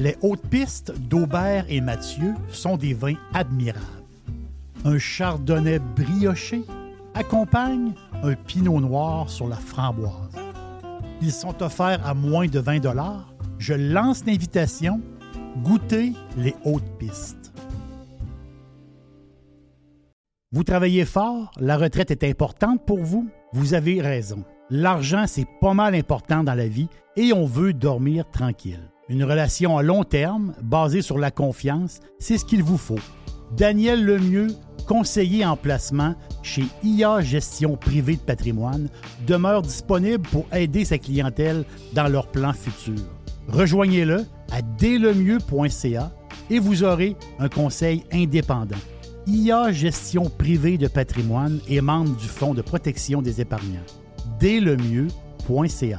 Les hautes pistes d'Aubert et Mathieu sont des vins admirables. Un chardonnay brioché accompagne un pinot noir sur la framboise. Ils sont offerts à moins de 20 Je lance l'invitation. Goûtez les hautes pistes. Vous travaillez fort, la retraite est importante pour vous. Vous avez raison. L'argent, c'est pas mal important dans la vie et on veut dormir tranquille. Une relation à long terme, basée sur la confiance, c'est ce qu'il vous faut. Daniel Lemieux, conseiller en placement chez IA Gestion Privée de Patrimoine, demeure disponible pour aider sa clientèle dans leurs plans futurs. Rejoignez-le à dlemieux.ca et vous aurez un conseil indépendant. IA Gestion Privée de Patrimoine est membre du Fonds de protection des épargnants. dlemieux.ca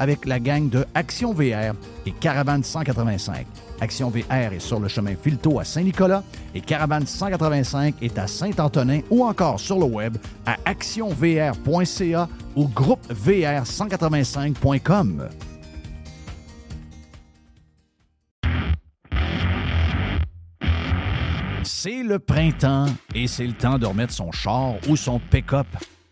avec la gang de Action VR et Caravane 185. Action VR est sur le chemin Filto à Saint-Nicolas et Caravane 185 est à Saint-Antonin ou encore sur le web à actionvr.ca ou groupevr185.com. C'est le printemps et c'est le temps de remettre son char ou son pick-up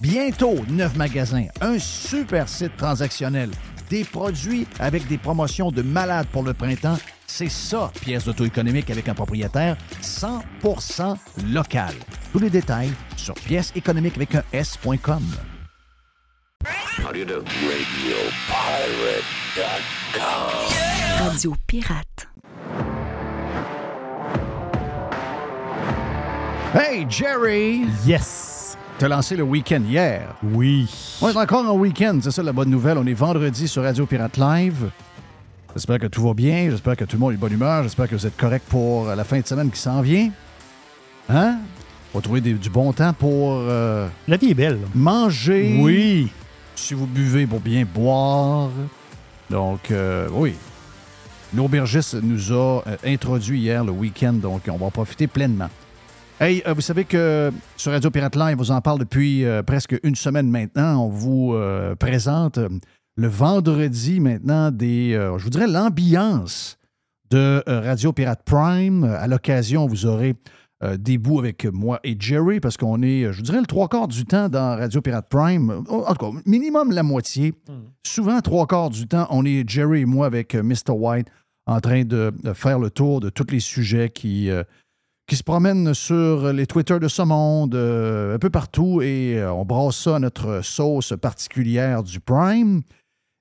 Bientôt, neuf magasins, un super site transactionnel, des produits avec des promotions de malades pour le printemps. C'est ça, pièce d'auto-économique avec un propriétaire 100% local. Tous les détails sur pièce économique avec un S.com. Radio Pirate. Hey, Jerry! Yes! Tu as lancé le week-end hier? Oui. On est encore en week-end, c'est ça la bonne nouvelle. On est vendredi sur Radio Pirate Live. J'espère que tout va bien, j'espère que tout le monde est de bonne humeur, j'espère que vous êtes correct pour la fin de semaine qui s'en vient. Hein? On va trouver du bon temps pour... Euh, la vie est belle. Manger. Oui. Si vous buvez pour bien boire. Donc, euh, oui. L'aubergiste nous a euh, introduit hier le week-end, donc on va en profiter pleinement. Hey, euh, vous savez que sur Radio Pirate Live, on vous en parle depuis euh, presque une semaine maintenant. On vous euh, présente le vendredi maintenant des, je vous dirais, l'ambiance de Radio Pirate Prime. À l'occasion, vous aurez euh, des bouts avec moi et Jerry, parce qu'on est, je vous dirais, le trois quarts du temps dans Radio Pirate Prime. En tout cas, minimum la moitié. Hmm. Souvent, trois quarts du temps, on est Jerry et moi avec Mr. White en train de faire le tour de tous les sujets qui, qui se promènent sur les Twitter de ce monde, un peu partout, et on brasse ça notre sauce particulière du Prime.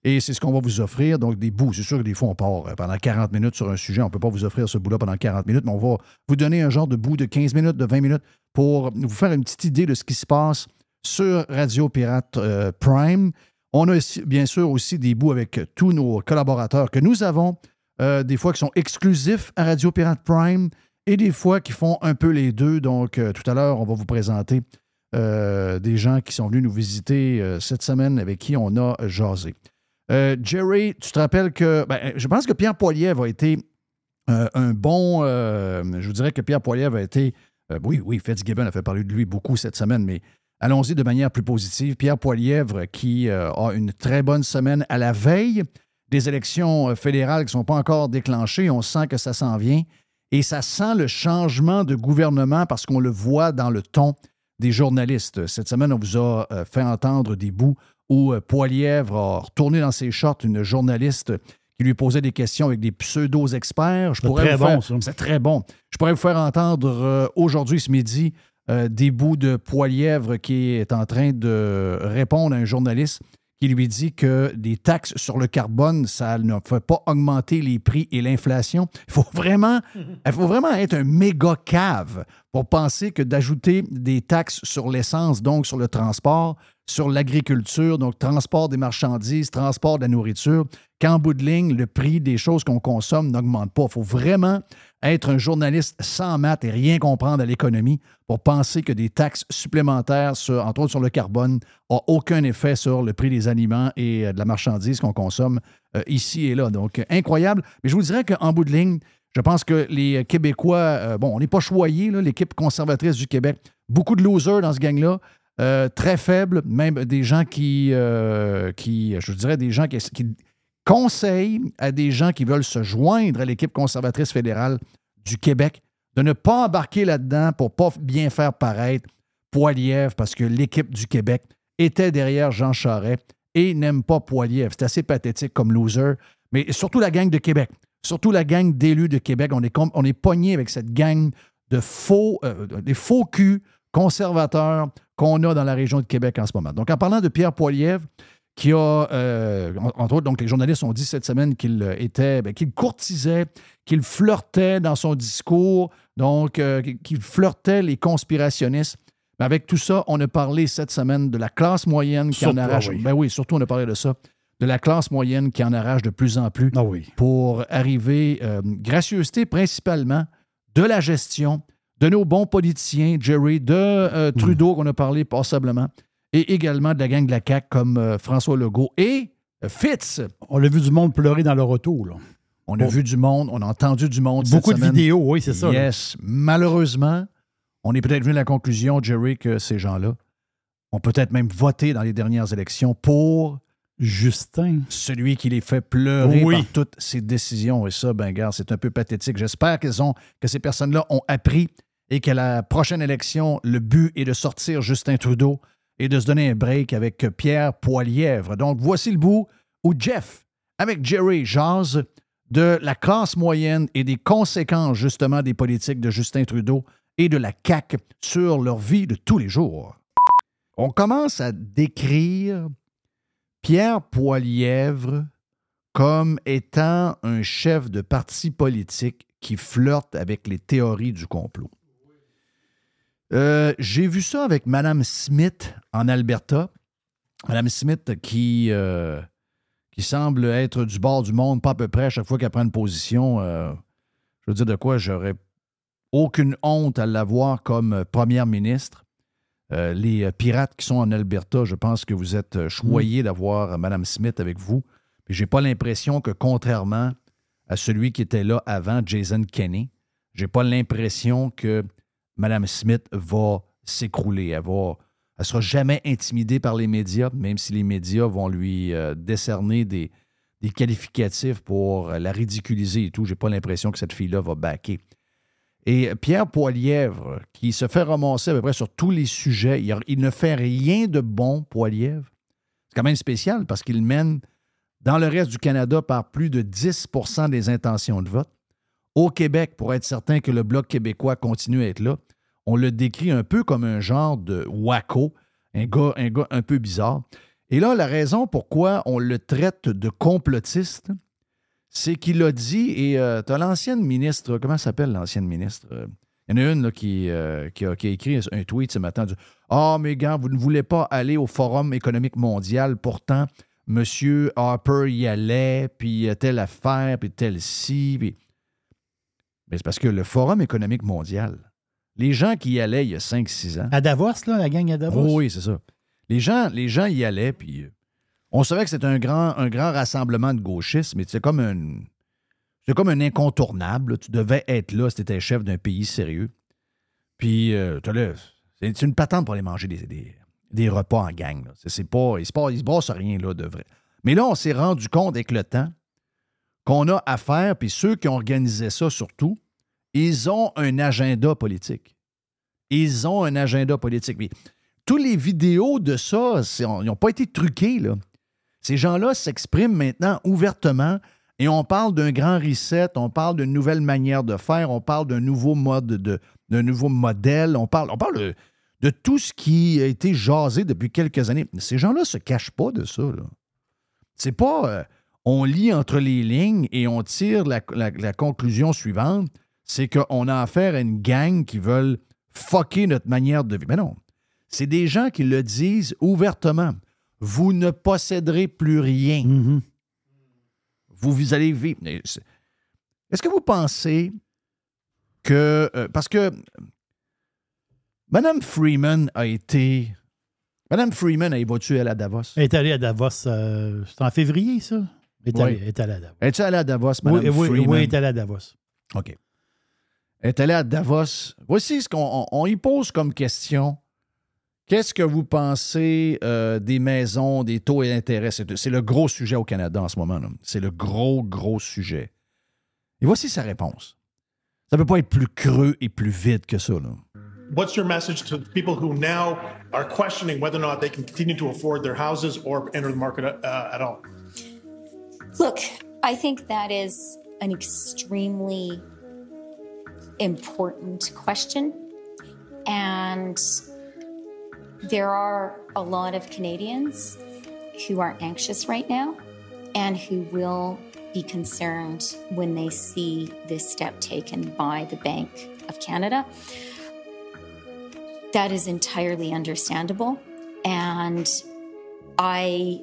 Et c'est ce qu'on va vous offrir. Donc, des bouts. C'est sûr que des fois, on part euh, pendant 40 minutes sur un sujet. On ne peut pas vous offrir ce bout-là pendant 40 minutes, mais on va vous donner un genre de bout de 15 minutes, de 20 minutes pour vous faire une petite idée de ce qui se passe sur Radio Pirate euh, Prime. On a bien sûr aussi des bouts avec tous nos collaborateurs que nous avons, euh, des fois qui sont exclusifs à Radio Pirate Prime et des fois qui font un peu les deux. Donc, tout à l'heure, on va vous présenter des gens qui sont venus nous visiter cette semaine avec qui on a jasé. Euh, Jerry, tu te rappelles que. Ben, je pense que Pierre Poilievre a été euh, un bon. Euh, je vous dirais que Pierre Poilievre a été. oui, oui, Fitzgibbon a fait parler de lui beaucoup cette semaine, mais allons-y de manière plus positive. Pierre Poilievre qui a une très bonne semaine à la veille des élections fédérales qui ne sont pas encore déclenchées. On sent que ça s'en vient. Et ça sent le changement de gouvernement parce qu'on le voit dans le ton des journalistes. Cette semaine, on vous a fait entendre des bouts où euh, Poilièvre a retourné dans ses shorts une journaliste qui lui posait des questions avec des pseudo-experts. C'est très bon. C'est très bon. Je pourrais vous faire entendre euh, aujourd'hui, ce midi, euh, des bouts de Poilièvre qui est en train de répondre à un journaliste qui lui dit que des taxes sur le carbone, ça ne fait pas augmenter les prix et l'inflation. Il faut vraiment, il faut vraiment être un méga cave pour penser que d'ajouter des taxes sur l'essence, donc sur le transport, sur l'agriculture, donc transport des marchandises, transport de la nourriture, qu'en bout de ligne, le prix des choses qu'on consomme n'augmente pas. Il faut vraiment être un journaliste sans maths et rien comprendre à l'économie pour penser que des taxes supplémentaires, entre autres sur le carbone, n'ont aucun effet sur le prix des aliments et euh, de la marchandise qu'on consomme euh, ici et là. Donc, incroyable. Mais je vous dirais qu'en bout de ligne, je pense que les Québécois, euh, bon, on n'est pas choyés, l'équipe conservatrice du Québec, beaucoup de losers dans ce gang-là. Euh, très faible, même des gens qui, euh, qui je dirais, des gens qui, conseillent à des gens qui veulent se joindre à l'équipe conservatrice fédérale du Québec de ne pas embarquer là-dedans pour pas bien faire paraître Poilièvre parce que l'équipe du Québec était derrière Jean Charest et n'aime pas Poilièvre. C'est assez pathétique comme loser, mais surtout la gang de Québec, surtout la gang d'élus de Québec. On est, on est pogné avec cette gang de faux, euh, des faux culs conservateurs qu'on a dans la région de Québec en ce moment. Donc, en parlant de Pierre Poilievre, qui a, euh, entre autres, donc les journalistes ont dit cette semaine qu'il euh, était, ben, qu'il courtisait, qu'il flirtait dans son discours, donc euh, qu'il flirtait les conspirationnistes. Mais avec tout ça, on a parlé cette semaine de la classe moyenne qui en arrache. Ben oui, surtout on a parlé de ça, de la classe moyenne qui en arrache de plus en plus ah oui. pour arriver, gracieuseté principalement, de la gestion, de nos bons politiciens, Jerry, de euh, Trudeau, qu'on a parlé passablement, et également de la gang de la CAQ comme euh, François Legault et euh, Fitz. On a vu du monde pleurer dans le retour. Là. On a vu du monde, on a entendu du monde. Beaucoup de vidéos, oui, c'est ça. Yes. Malheureusement, on est peut-être venu à la conclusion, Jerry, que ces gens-là ont peut-être même voté dans les dernières élections pour Justin. Celui qui les fait pleurer par toutes ces décisions. Et ça, ben, gars, c'est un peu pathétique. J'espère qu'elles ont, que ces personnes-là ont appris et qu'à la prochaine élection, le but est de sortir Justin Trudeau et de se donner un break avec Pierre Poilièvre. Donc, voici le bout où Jeff, avec Jerry, jase de la classe moyenne et des conséquences, justement, des politiques de Justin Trudeau et de la CAQ sur leur vie de tous les jours. On commence à décrire Pierre Poilièvre comme étant un chef de parti politique qui flirte avec les théories du complot. Euh, j'ai vu ça avec Mme Smith en Alberta. Mme Smith qui, euh, qui semble être du bord du monde, pas à peu près à chaque fois qu'elle prend une position. Euh, je veux dire de quoi, j'aurais aucune honte à l'avoir comme première ministre. les pirates qui sont en Alberta, je pense que vous êtes choyés d'avoir Mme Smith avec vous. Je j'ai pas l'impression que, contrairement à celui qui était là avant, Jason Kenney, j'ai pas l'impression que Mme Smith va s'écrouler. Elle va, Elle ne sera jamais intimidée par les médias, même si les médias vont lui euh, décerner des, qualificatifs pour la ridiculiser et tout. J'ai pas l'impression que cette fille-là va baquer. Et Pierre Poilièvre, qui se fait ramasser à peu près sur tous les sujets, il, ne fait rien de bon, Poilièvre. C'est quand même spécial parce qu'il mène dans le reste du Canada par plus de 10% des intentions de vote. Au Québec, pour être certain que le Bloc québécois continue à être là, on le décrit un peu comme un genre de wacko, un gars, un gars un peu bizarre. Et là, la raison pourquoi on le traite de complotiste, c'est qu'il a dit, et euh, tu as l'ancienne ministre, comment s'appelle l'ancienne ministre? Il y en a une qui, euh, qui, a, écrit un tweet ce matin. Ah, mais gars, vous ne voulez pas aller au Forum économique mondial. Pourtant, M. Harper y allait, puis telle affaire, puis telle ci. Puis... Mais c'est parce que le Forum économique mondial, les gens qui y allaient il y a 5-6 ans. À Davos, là, la gang à Davos? oui, c'est ça. Les gens, les gens y allaient, puis euh, on savait que c'était un grand, un grand rassemblement de gauchistes, mais c'est comme un. C'est comme un incontournable. Tu devais être là si tu étais chef d'un pays sérieux. Puis, euh, c'est une patente pour aller manger des, des, repas en gang. C'est pas, il ne se passe rien là, de vrai. Mais là, on s'est rendu compte avec le temps qu'on a à faire, puis ceux qui ont organisé ça surtout, ils ont un agenda politique. Ils ont un agenda politique. Mais toutes les vidéos de ça, ils n'ont pas été truqués. Ces gens-là s'expriment maintenant ouvertement et on parle d'un grand reset, on parle d'une nouvelle manière de faire, on parle d'un nouveau mode, de, d'un nouveau modèle, on parle, on parle de, tout ce qui a été jasé depuis quelques années. Ces gens-là ne se cachent pas de ça. C'est pas euh, on lit entre les lignes et on tire la conclusion suivante, c'est qu'on a affaire à une gang qui veulent fucker notre manière de vivre. Mais non, c'est des gens qui le disent ouvertement vous ne posséderez plus rien. Mm-hmm. vous, vous allez vivre. Est-ce que vous pensez que. Euh, parce que Mme Freeman a été. Mme Freeman a évolué à Davos. Elle est allée à Davos. Euh, c'est en février, ça? Elle est, allée, à Davos. Elle est allée à Davos, Mme Freeman? Oui, elle est allée à Davos. OK. Est allée à Davos. Voici ce qu'on y pose comme question. Qu'est-ce que vous pensez euh, des maisons, des taux et intérêts? C'est le gros sujet au Canada en ce moment. C'est le gros, gros sujet. Et voici sa réponse. Ça ne peut pas être plus creux et plus vide que ça. Là. What's your message to people who now are questioning whether or not they can continue to afford their houses or enter the market uh, at all? Look, I think that is an extremely important question. And There are a lot of Canadians who are anxious right now and who will be concerned when they see this step taken by the Bank of Canada. That is entirely understandable. And I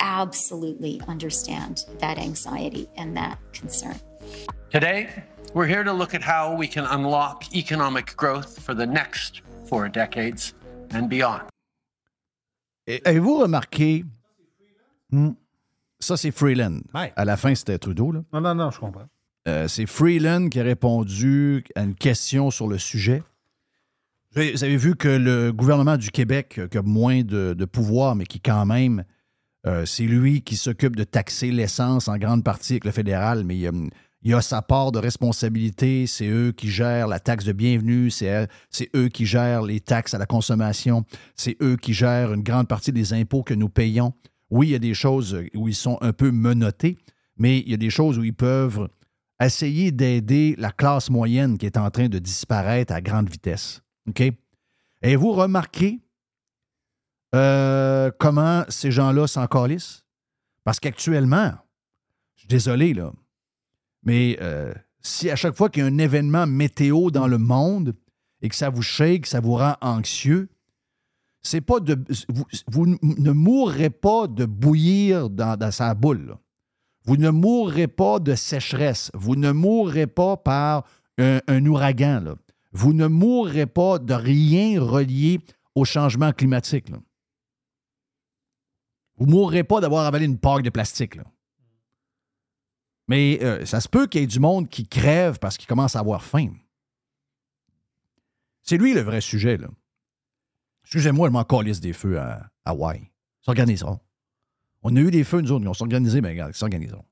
absolutely understand that anxiety and that concern. Today, we're here to look at how we can unlock economic growth for the next four decades and beyond. Avez-vous remarqué? Hmm. Ça, c'est Freeland. À la fin, c'était Trudeau. Là. Non, non, non, je comprends. Euh, c'est Freeland qui a répondu à une question sur le sujet. Vous avez vu que le gouvernement du Québec, qui a moins de, pouvoir, mais qui quand même, euh, c'est lui qui s'occupe de taxer l'essence en grande partie avec le fédéral, mais il a, il a sa part de responsabilité. C'est eux qui gèrent la taxe de bienvenue, c'est eux qui gèrent les taxes à la consommation, c'est eux qui gèrent une grande partie des impôts que nous payons. Oui, il y a des choses où ils sont un peu menottés, mais il y a des choses où ils peuvent essayer d'aider la classe moyenne qui est en train de disparaître à grande vitesse. OK? Et vous remarquez euh, comment ces gens-là s'en? Parce qu'actuellement, je suis désolé, là, mais euh, si à chaque fois qu'il y a un événement météo dans le monde et que ça vous shake, ça vous rend anxieux, c'est pas de. Vous, ne mourrez pas de bouillir dans, sa boule. Vous ne mourrez pas de sécheresse. Vous ne mourrez pas par un, ouragan. Vous ne mourrez pas de rien relié au changement climatique. Vous ne mourrez pas d'avoir avalé une paille de plastique. Là. Mais euh, ça se peut qu'il y ait du monde qui crève parce qu'il commence à avoir faim. C'est lui le vrai sujet, là. Excusez-moi, je m'en calisse des feux à Hawaï. Ils s'organiseront. On a eu des feux, nous autres, ils vont s'organiser, mais regarde, ils s'organiseront.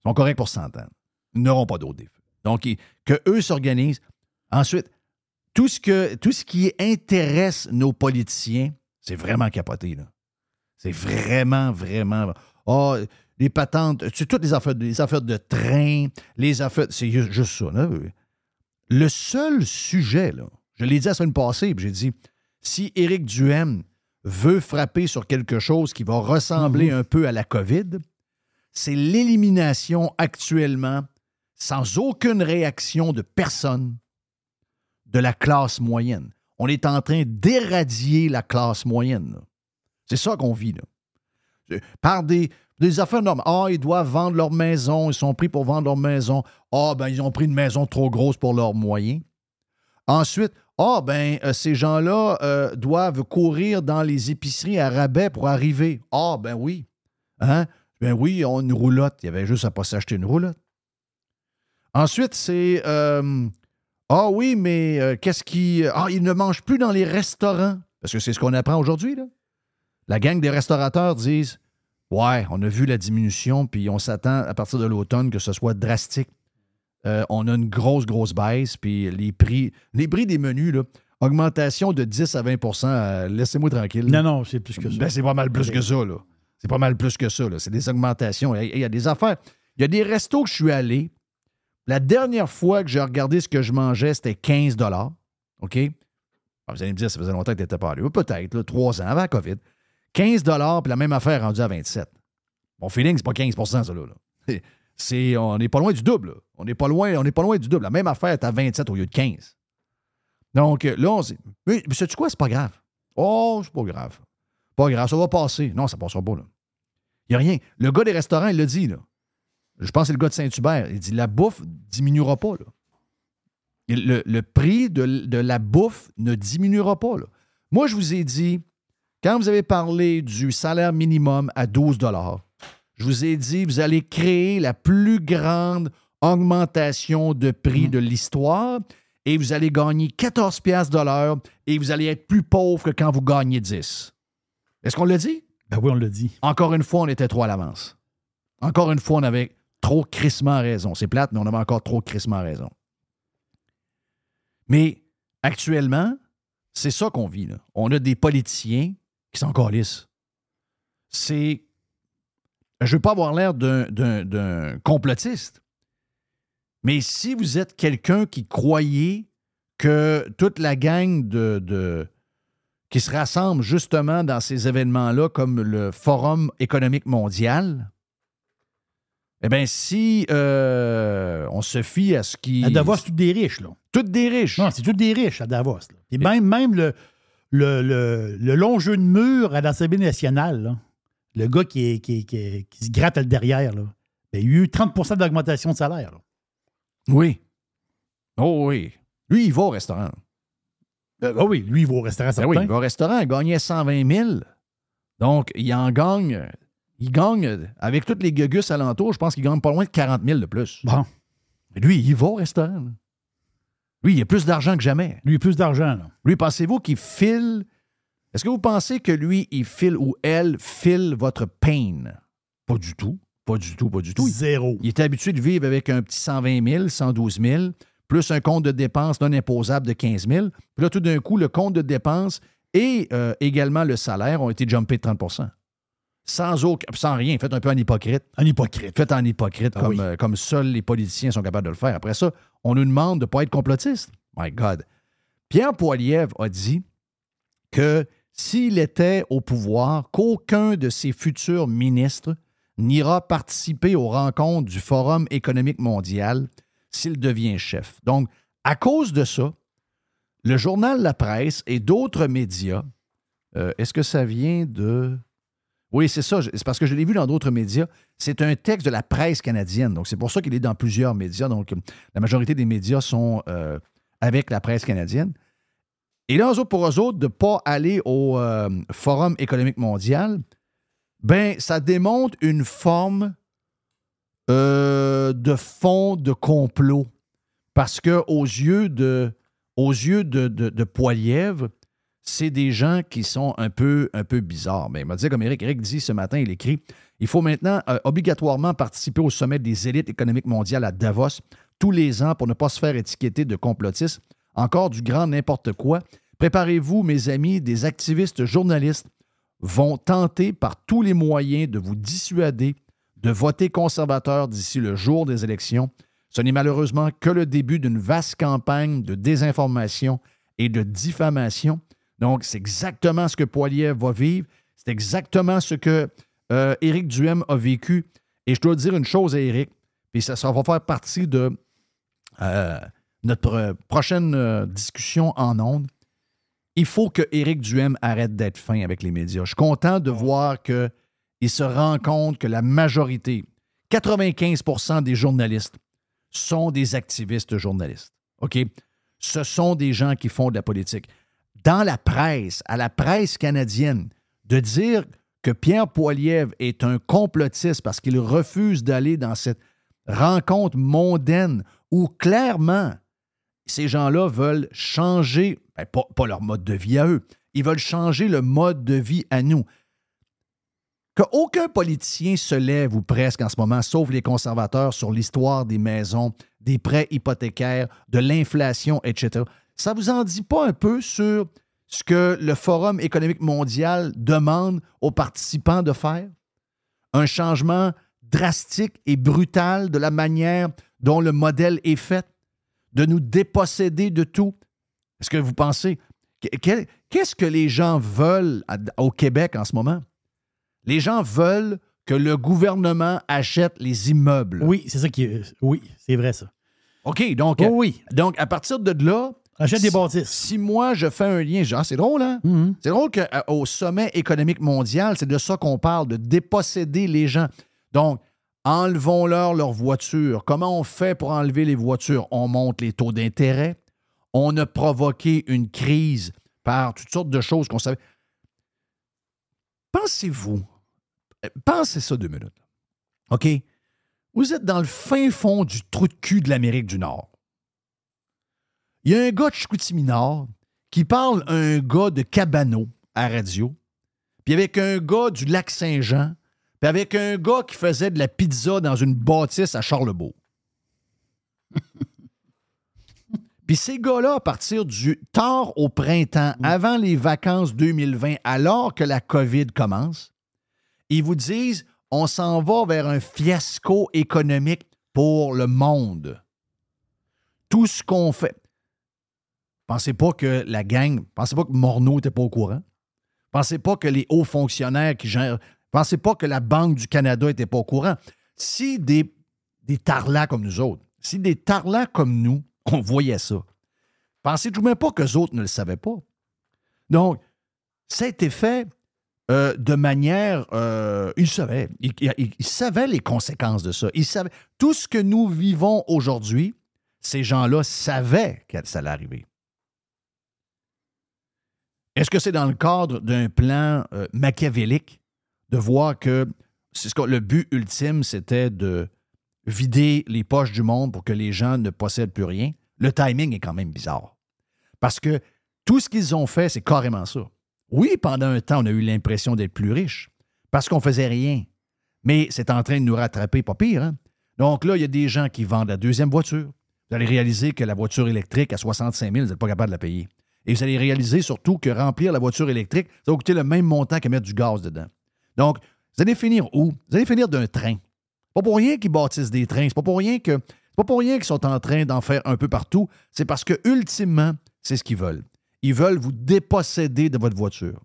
Ils sont corrects pour s'entendre. Ils n'auront pas d'autres des feux. Donc, que eux s'organisent. Ensuite, tout ce, que, tout ce qui intéresse nos politiciens, c'est vraiment capoté. Là. C'est vraiment, vraiment. Oh, les patentes, c'est toutes les affaires, les affaires de train, les affaires. C'est juste ça. Là. Le seul sujet, là, je l'ai dit la semaine passée, j'ai dit si Éric Duhem veut frapper sur quelque chose qui va ressembler mhm. un peu à la COVID, c'est l'élimination actuellement, sans aucune réaction de personne, de la classe moyenne. On est en train d'éradier la classe moyenne. C'est ça qu'on vit. Là. Par des, des affaires normales. Ah, ils doivent vendre leur maison, ils sont pris pour vendre leur maison. Ah, ben, ils ont pris une maison trop grosse pour leurs moyens. Ensuite, ah, ben, euh, ces gens-là euh, doivent courir dans les épiceries à rabais pour arriver. Ah, ben oui. Hein? Ben oui, ils ont une roulotte. Il y avait juste à pas s'acheter une roulotte. Ensuite, c'est euh, Ah oui, mais qu'est-ce qui. Ah, ils ne mangent plus dans les restaurants. Parce que c'est ce qu'on apprend aujourd'hui, là. La gang des restaurateurs disent Ouais, on a vu la diminution, puis on s'attend à partir de l'automne que ce soit drastique. Euh, on a une grosse, grosse baisse, puis les prix, les prix des menus, là, augmentation de 10 à 20% euh, laissez-moi tranquille. Non, non, c'est plus que ça. Ben, c'est pas mal plus que ça, là. C'est pas mal plus que ça, là. C'est des augmentations. Il y a des affaires. Il y a des restos que je suis allé. La dernière fois que j'ai regardé ce que je mangeais, c'était 15 OK? Ah, vous allez me dire, ça faisait longtemps que tu n'étais pas allé. Peut-être, trois ans avant la COVID. 15 puis la même affaire rendue à 27 Mon feeling, c'est pas 15% ça, là. là. on n'est pas loin du double. On n'est pas loin, on pas loin du double. La même affaire est à 27 au lieu de 15. Donc là, on se dit, mais, mais sais-tu quoi? C'est pas grave. Oh, c'est pas grave. Pas grave, ça va passer. Non, ça passera pas, là. Il n'y a rien. Le gars des restaurants, il l'a dit, là. Je pense que c'est le gars de Saint-Hubert. Il dit la bouffe diminuera pas, là. Le, prix de, de, la bouffe ne diminuera pas, là. Moi, je vous ai dit, quand vous avez parlé du salaire minimum à 12 je vous ai dit, vous allez créer la plus grande augmentation de prix mm. de l'histoire et vous allez gagner 14 pièces de l'heure et vous allez être plus pauvre que quand vous gagnez 10. Est-ce qu'on l'a dit? Ben oui, on l'a dit. Encore une fois, on était trop à l'avance. Encore une fois, on avait trop crissement raison. C'est plate, mais on avait encore trop crissement raison. Mais actuellement, c'est ça qu'on vit. Là. On a des politiciens qui sont encore lisses. C'est je ne veux pas avoir l'air d'un complotiste, mais si vous êtes quelqu'un qui croyait que toute la gang de, qui se rassemble justement dans ces événements-là, comme le Forum économique mondial, eh bien, si euh, on se fie à ce qui. À Davos, c'est toutes des riches, là. Toutes des riches. Non, c'est toutes des riches à Davos. Et même, même le, le, long jeu de mur à l'Assemblée nationale, là le gars qui, qui, se gratte le derrière, là, ben, il y a eu 30% d'augmentation de salaire. Oui. Oh oui. Lui, il va au restaurant. Euh, ah oui, lui, il va au restaurant. Ben oui, il va au restaurant, il gagnait 120 000. Donc, il en gagne. Il gagne, avec toutes les gugus alentours, je pense qu'il gagne pas loin de 40 000 de plus. Bon. Lui, il va au restaurant. Lui, il a plus d'argent que jamais. Lui, il a plus d'argent. Lui, pensez-vous qu'il file? Est-ce que vous pensez que lui, il file ou elle file votre pain? Pas du tout. Pas du tout, pas du tout. Zéro. Il, est habitué de vivre avec un petit 120 000, 112 000, plus un compte de dépenses non imposable de 15 000. Puis là, tout d'un coup, le compte de dépenses et euh, également le salaire ont été jumpés de 30 sans, aucun, sans rien. Faites un peu en hypocrite. En hypocrite. Faites en hypocrite, ah comme, euh, comme seuls les politiciens sont capables de le faire. Après ça, on nous demande de ne pas être complotiste. My God. Pierre Poilievre a dit que s'il était au pouvoir, qu'aucun de ses futurs ministres n'ira participer aux rencontres du Forum économique mondial s'il devient chef. Donc, à cause de ça, le journal La Presse et d'autres médias, euh, est-ce que ça vient de... Oui, c'est ça, c'est parce que je l'ai vu dans d'autres médias. C'est un texte de la presse canadienne, donc c'est pour ça qu'il est dans plusieurs médias. Donc, la majorité des médias sont euh, avec la presse canadienne. Et là, pour eux autres, de ne pas aller au euh, Forum économique mondial, ben, ça démontre une forme euh, de fond de complot. Parce que aux yeux de, aux de, de, c'est des gens qui sont un peu, un peu bizarres. Mais il m'a dit comme Eric. Eric dit ce matin, il écrit il faut maintenant euh, obligatoirement participer au sommet des élites économiques mondiales à Davos tous les ans pour ne pas se faire étiqueter de complotiste. Encore du grand n'importe quoi. Préparez-vous, mes amis, des activistes journalistes vont tenter par tous les moyens de vous dissuader de voter conservateur d'ici le jour des élections. Ce n'est malheureusement que le début d'une vaste campagne de désinformation et de diffamation. Donc, c'est exactement ce que Poilier va vivre. C'est exactement ce que euh, Éric Duhem a vécu. Et je dois dire une chose à Éric, puis ça, va faire partie de euh, notre prochaine euh, discussion en ondes. Il faut que Éric Duhem arrête d'être fin avec les médias. Je suis content de voir qu'il se rend compte que la majorité, 95% des journalistes, sont des activistes journalistes. OK? Ce sont des gens qui font de la politique. Dans la presse, à la presse canadienne, de dire que Pierre Poilievre est un complotiste parce qu'il refuse d'aller dans cette rencontre mondaine où clairement ces gens-là veulent changer, ben, pas, pas, leur mode de vie à eux, ils veulent changer le mode de vie à nous. Qu'aucun politicien se lève ou presque en ce moment, sauf les conservateurs, sur l'histoire des maisons, des prêts hypothécaires, de l'inflation, etc. Ça vous en dit pas un peu sur ce que le Forum économique mondial demande aux participants de faire? Un changement drastique et brutal de la manière dont le modèle est fait, de nous déposséder de tout? Est-ce que vous pensez, qu'est-ce que les gens veulent au Québec en ce moment? Les gens veulent que le gouvernement achète les immeubles. Oui, c'est ça qui est. Oui, c'est vrai ça. OK, donc, oh oui. donc à partir de là, Achète des bâtisses. Si moi, je fais un lien, genre, c'est drôle, hein? Mm-hmm. C'est drôle qu'au sommet économique mondial, c'est de ça qu'on parle, de déposséder les gens. Donc, enlevons-leur leurs voitures. Comment on fait pour enlever les voitures? On monte les taux d'intérêt. On a provoqué une crise par toutes sortes de choses qu'on savait. Pensez-vous, pensez ça deux minutes. OK? Vous êtes dans le fin fond du trou de cul de l'Amérique du Nord. Il y a un gars de Chicoutimi Nord qui parle à un gars de Cabano à radio, puis avec un gars du lac Saint-Jean, puis avec un gars qui faisait de la pizza dans une bâtisse à Charlebourg. puis ces gars-là, à partir du tard au printemps, avant les vacances 2020, alors que la COVID commence, ils vous disent on s'en va vers un fiasco économique pour le monde. Tout ce qu'on fait. Pensez pas que la gang, pensez pas que Morneau n'était pas au courant. Pensez pas que les hauts fonctionnaires qui gèrent. Pensez pas que la Banque du Canada n'était pas au courant. Si des, des tarlats comme nous autres, si des tarlats comme nous, on voyait ça, pensez tout même pas que les autres ne le savaient pas. Donc, ça a été fait euh, de manière. Euh, ils savaient. Ils, ils, savaient les conséquences de ça. Ils savaient. Tout ce que nous vivons aujourd'hui, ces gens-là savaient que ça allait arriver. Est-ce que c'est dans le cadre d'un plan euh, machiavélique de voir que, le but ultime, c'était de vider les poches du monde pour que les gens ne possèdent plus rien? Le timing est quand même bizarre. Parce que tout ce qu'ils ont fait, c'est carrément ça. Oui, pendant un temps, on a eu l'impression d'être plus riches parce qu'on faisait rien. Mais c'est en train de nous rattraper, pas pire. Hein? Donc là, il y a des gens qui vendent la deuxième voiture. Vous allez réaliser que la voiture électrique à 65 000, vous n'êtes pas capable de la payer. Et vous allez réaliser surtout que remplir la voiture électrique, ça va coûter le même montant que mettre du gaz dedans. Donc, vous allez finir où? Vous allez finir d'un train. Pas pour rien qu'ils bâtissent des trains. C'est pas pour rien que. pas pour rien qu'ils sont en train d'en faire un peu partout. C'est parce que, ultimement, c'est ce qu'ils veulent. Ils veulent vous déposséder de votre voiture.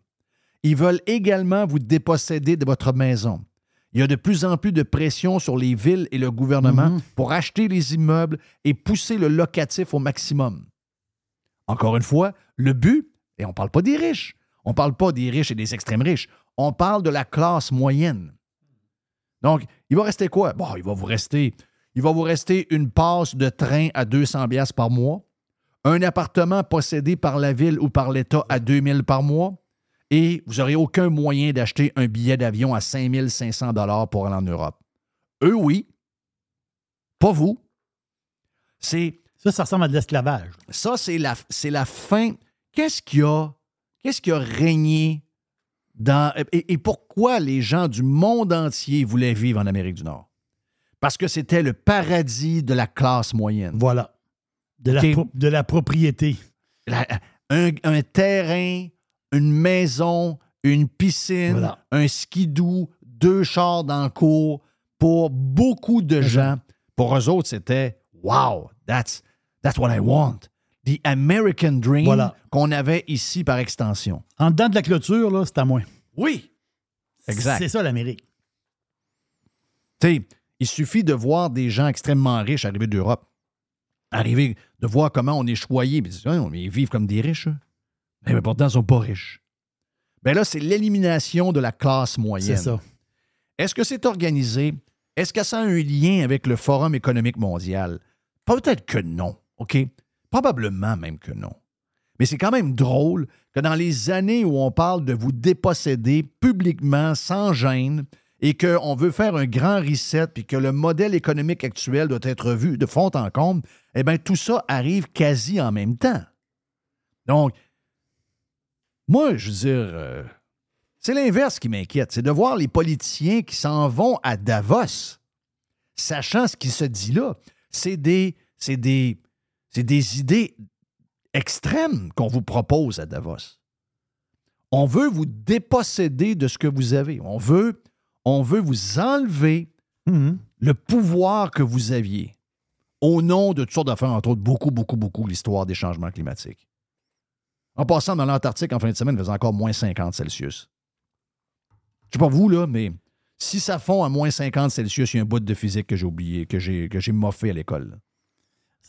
Ils veulent également vous déposséder de votre maison. Il y a de plus en plus de pression sur les villes et le gouvernement Mhm. pour acheter les immeubles et pousser le locatif au maximum. Encore une fois, le but, et on ne parle pas des riches, on ne parle pas des riches et des extrêmes riches, on parle de la classe moyenne. Donc, il va rester quoi? Bon, il va vous rester, il va vous rester une passe de train à 200 pièces par mois, un appartement possédé par la ville ou par l'État à 2000 par mois, et vous n'aurez aucun moyen d'acheter un billet d'avion à 5500 dollars pour aller en Europe. Eux, oui. Pas vous. C'est Ça, ça ressemble à de l'esclavage. ça, c'est la, c'est la fin. Qu'est-ce qu'il y a? Qu'est-ce qui a régné dans. Et, et pourquoi les gens du monde entier voulaient vivre en Amérique du Nord? Parce que c'était le paradis de la classe moyenne. Voilà. De, la, Ok. pro- de la propriété. La- un, un terrain, une maison, une piscine, Voilà. un skidoo, deux chars dans le cours. Pour beaucoup de gens, pour eux autres, c'était Wow, that's, that's what I want. The American Dream Voilà. qu'on avait ici par extension. En dedans de la clôture, là, c'est à moins. Oui. Exact. C'est ça l'Amérique. Tu sais, il suffit de voir des gens extrêmement riches arriver d'Europe. Arriver, de voir comment on est choyé. Mais, ils vivent comme des riches. Mais pourtant, ils ne sont pas riches. Ben là, c'est l'élimination de la classe moyenne. C'est ça. Est-ce que c'est organisé? Est-ce que ça a un lien avec le Forum économique mondial? Peut-être que non, OK? Probablement même que non. Mais c'est quand même drôle que dans les années où on parle de vous déposséder publiquement, sans gêne, et qu'on veut faire un grand reset, puis que le modèle économique actuel doit être revu de fond en comble, eh bien, tout ça arrive quasi en même temps. Donc, moi, je veux dire, euh, c'est l'inverse qui m'inquiète. C'est de voir les politiciens qui s'en vont à Davos, sachant ce qui se dit là. C'est des, c'est des, c'est des idées extrêmes qu'on vous propose à Davos. On veut vous déposséder de ce que vous avez. On veut, on veut vous enlever Mhm. le pouvoir que vous aviez au nom de toutes sortes d'affaires, entre autres beaucoup, beaucoup, beaucoup l'histoire des changements climatiques. En passant dans l'Antarctique en fin de semaine, il faisait encore moins 50 Celsius. Je sais pas vous, là, mais si ça fond à moins 50 Celsius, il y a un bout de physique que j'ai oublié, que j'ai, que j'ai moffé à l'école.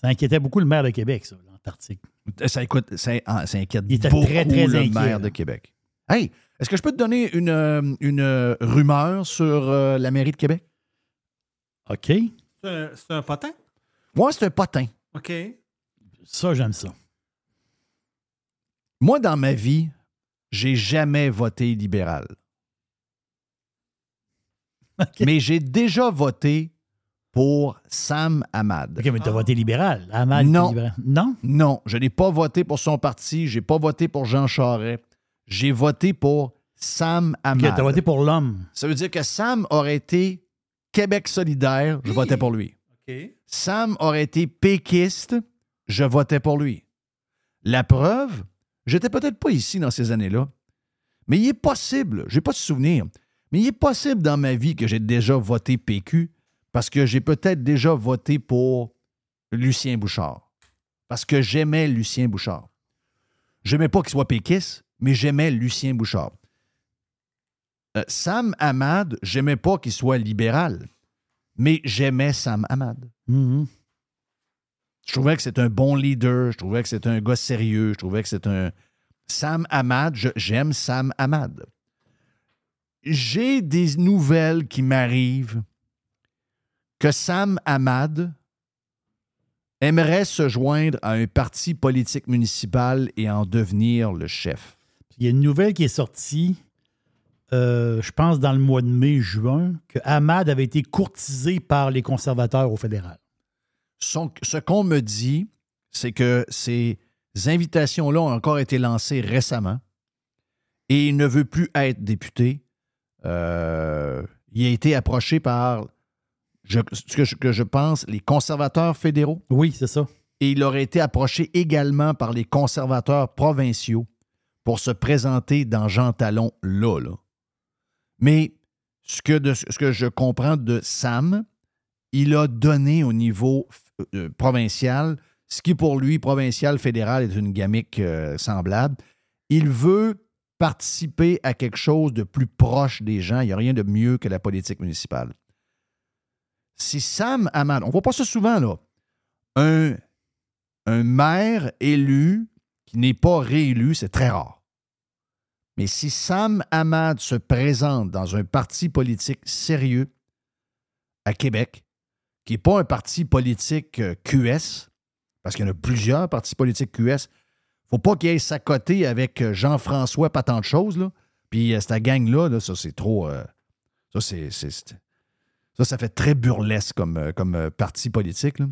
Ça inquiétait beaucoup le maire de Québec, ça, l'Antarctique. Ça, écoute, ça, ah, ça inquiète Il était beaucoup très, très le inquiet, maire là. de Québec. Hey, est-ce que je peux te donner une, euh, une euh, rumeur sur euh, la mairie de Québec? OK. C'est un, potin? Moi, c'est un potin. OK. Ça, j'aime ça. Moi, dans ma vie, j'ai jamais voté libéral. Mais j'ai déjà voté pour Sam Ahmad. OK, mais tu as voté libéral. Ahmad, Non. libéral. Non? Non, je n'ai pas voté pour son parti, j'ai pas voté pour Jean Charest. J'ai voté pour Sam OK, Ahmad. tu as voté pour l'homme. Ça veut dire que Sam aurait été Québec solidaire, je votais pour lui. OK. Sam aurait été péquiste, je votais pour lui. La preuve, j'étais peut-être pas ici dans ces années-là, mais il est possible, j'ai pas de souvenir, mais il est possible dans ma vie que j'ai déjà voté PQ parce que j'ai peut-être déjà voté pour Lucien Bouchard. Parce que j'aimais Lucien Bouchard. J'aimais pas qu'il soit péquiste, mais j'aimais Lucien Bouchard. Euh, Sam Ahmad, j'aimais pas qu'il soit libéral, mais j'aimais Sam Ahmad. Mhm. Je trouvais que c'est un bon leader. Je trouvais que c'est un gars sérieux. Je trouvais que c'est un. Sam Ahmad, j'aime Sam Ahmad. J'ai des nouvelles qui m'arrivent que Sam Ahmad aimerait se joindre à un parti politique municipal et en devenir le chef. Il y a une nouvelle qui est sortie, euh, je pense, dans le mois de mai-juin, que Ahmad avait été courtisé par les conservateurs au fédéral. Son- ce qu'on me dit, c'est que ces invitations-là ont encore été lancées récemment et il ne veut plus être député. Euh, il a été approché par, je- ce que je, que je pense, les conservateurs fédéraux Oui, c'est ça. et il aurait été approché également par les conservateurs provinciaux pour se présenter dans Jean Talon là. là. Mais ce que, de- ce que je comprends de Sam, il a donné au niveau euh, provincial, ce qui pour lui, provincial, fédéral, est une gamique euh, semblable. Il veut participer à quelque chose de plus proche des gens. Il n'y a rien de mieux que la politique municipale. Si Sam Hamad, on ne voit pas ça souvent, là, un, un maire élu qui n'est pas réélu, c'est très rare. Mais si Sam Hamad se présente dans un parti politique sérieux à Québec, qui n'est pas un parti politique euh, QS, parce qu'il y en a plusieurs partis politiques QS, faut pas qu'il aille s'accoter avec euh, Jean-François pas tant de choses, là. Puis euh, cette gang-là, là, ça, c'est trop... ça, c'est... Ça, ça fait très burlesque comme, euh, comme euh, parti politique, là.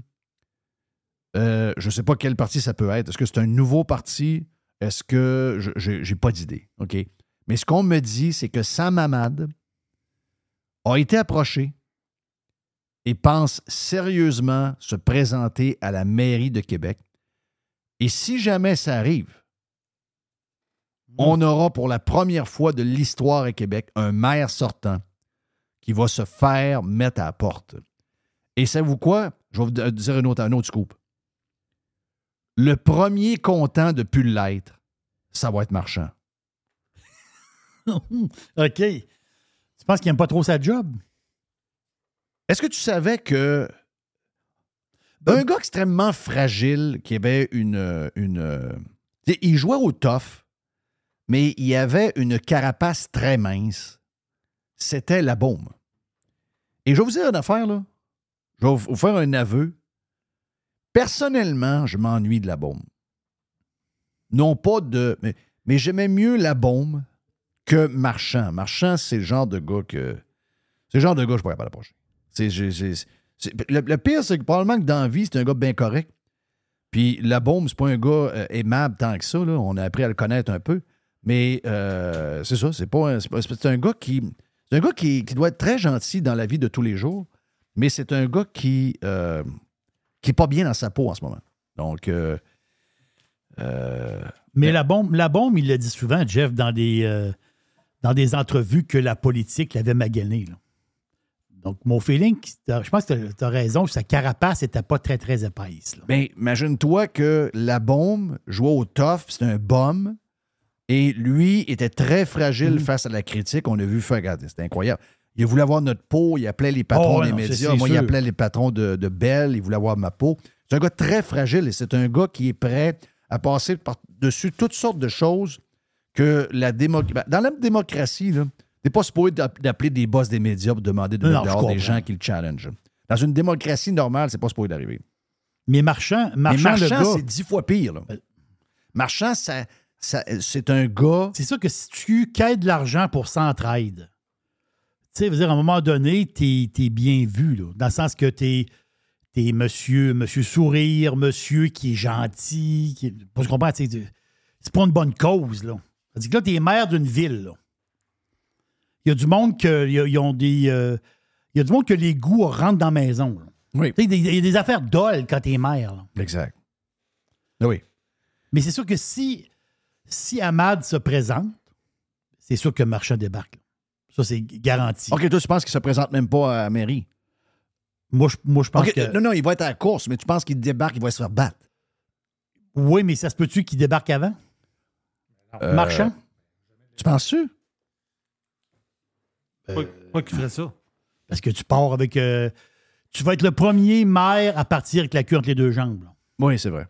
Euh, je ne sais pas quel parti ça peut être. Est-ce que c'est un nouveau parti, Est-ce que. Je n'ai pas d'idée, OK? Mais ce qu'on me dit, c'est que Sam Hamad a été approché et pense sérieusement se présenter à la mairie de Québec. Et si jamais ça arrive, on aura pour la première fois de l'histoire à Québec un maire sortant qui va se faire mettre à la porte. Et savez-vous quoi? Je vais vous dire un autre, un autre scoop. Le premier content de plus l'être, ça va être marchand. OK. Tu penses qu'il n'aime pas trop sa job? Est-ce que tu savais que un gars extrêmement fragile qui avait une. une il jouait au tough, mais il avait une carapace très mince. C'était la bombe. Et je vais vous dire une affaire, là. Je vais vous faire un aveu. Personnellement, je m'ennuie de la bombe. Non pas de. Mais, mais j'aimais mieux la bombe que Marchand. Marchand, c'est le genre de gars que. C'est le genre de gars que je pourrais pas l'approcher. le, pire, c'est que probablement que dans vie, c'est un gars bien correct. Puis la bombe, c'est pas un gars euh, aimable tant que ça. Là. On a appris à le connaître un peu. Mais euh, c'est ça, c'est pas, c'est un gars qui. C'est un gars qui, doit être très gentil dans la vie de tous les jours, mais c'est un gars qui euh, qui pas bien dans sa peau en ce moment. Donc mais la bombe, la bombe, il l'a dit souvent, Jeff, dans des dans des entrevues que la politique l'avait magané. Donc, mon feeling, je pense que tu as raison, sa carapace n'était pas très, très épaisse. Bien, imagine-toi que la bombe jouait au tough, c'est un bum, et lui était très fragile mm. face à la critique. On a vu faire, regardez, c'était incroyable. Il voulait avoir notre peau, il appelait les patrons oh, des médias. Moi, il appelait les patrons de, de Bell, il voulait avoir ma peau. C'est un gars très fragile et c'est un gars qui est prêt à passer par-dessus toutes sortes de choses que la démocratie. Ben, dans la démocratie, tu n'es pas supposé d'appeler des boss des médias pour demander de mettre des gens qui le challenge. Dans une démocratie normale, c'est pas supposé d'arriver. Mais Marchand, Marchand, Marchand c'est dix fois pire. Là. Euh, Marchand, ça, c'est un gars. C'est sûr que si tu quêtes de l'argent pour s'entraide, tu sais, dire, à un moment donné, tu es, bien vu, là, dans le sens que tu es, monsieur, monsieur sourire, monsieur qui est gentil. Qui, pour se comprendre, c'est pas une bonne cause, là. C'est-à-dire que là, tu es maire d'une ville. Il y a du monde que. Ils ont des. Euh, il y a du monde que les goûts rentrent dans la maison. Oui. Il y a des affaires dolles quand tu es maire. Exact. Oui. Mais c'est sûr que si, si Ahmad se présente, c'est sûr que Marchand débarque. Ça, c'est garanti. OK, toi, tu penses qu'il se présente même pas à la mairie? Moi, je, moi, je pense que. Non, non, il va être à la course, mais tu penses qu'il débarque, il va se faire battre? Oui, mais ça se peut-tu qu'il débarque avant? Euh, Marchand? Tu penses-tu? Pourquoi qu'il ferait ça? Parce que tu pars avec. Euh, tu vas être le premier maire à partir avec la queue entre les deux jambes. Oui, c'est vrai.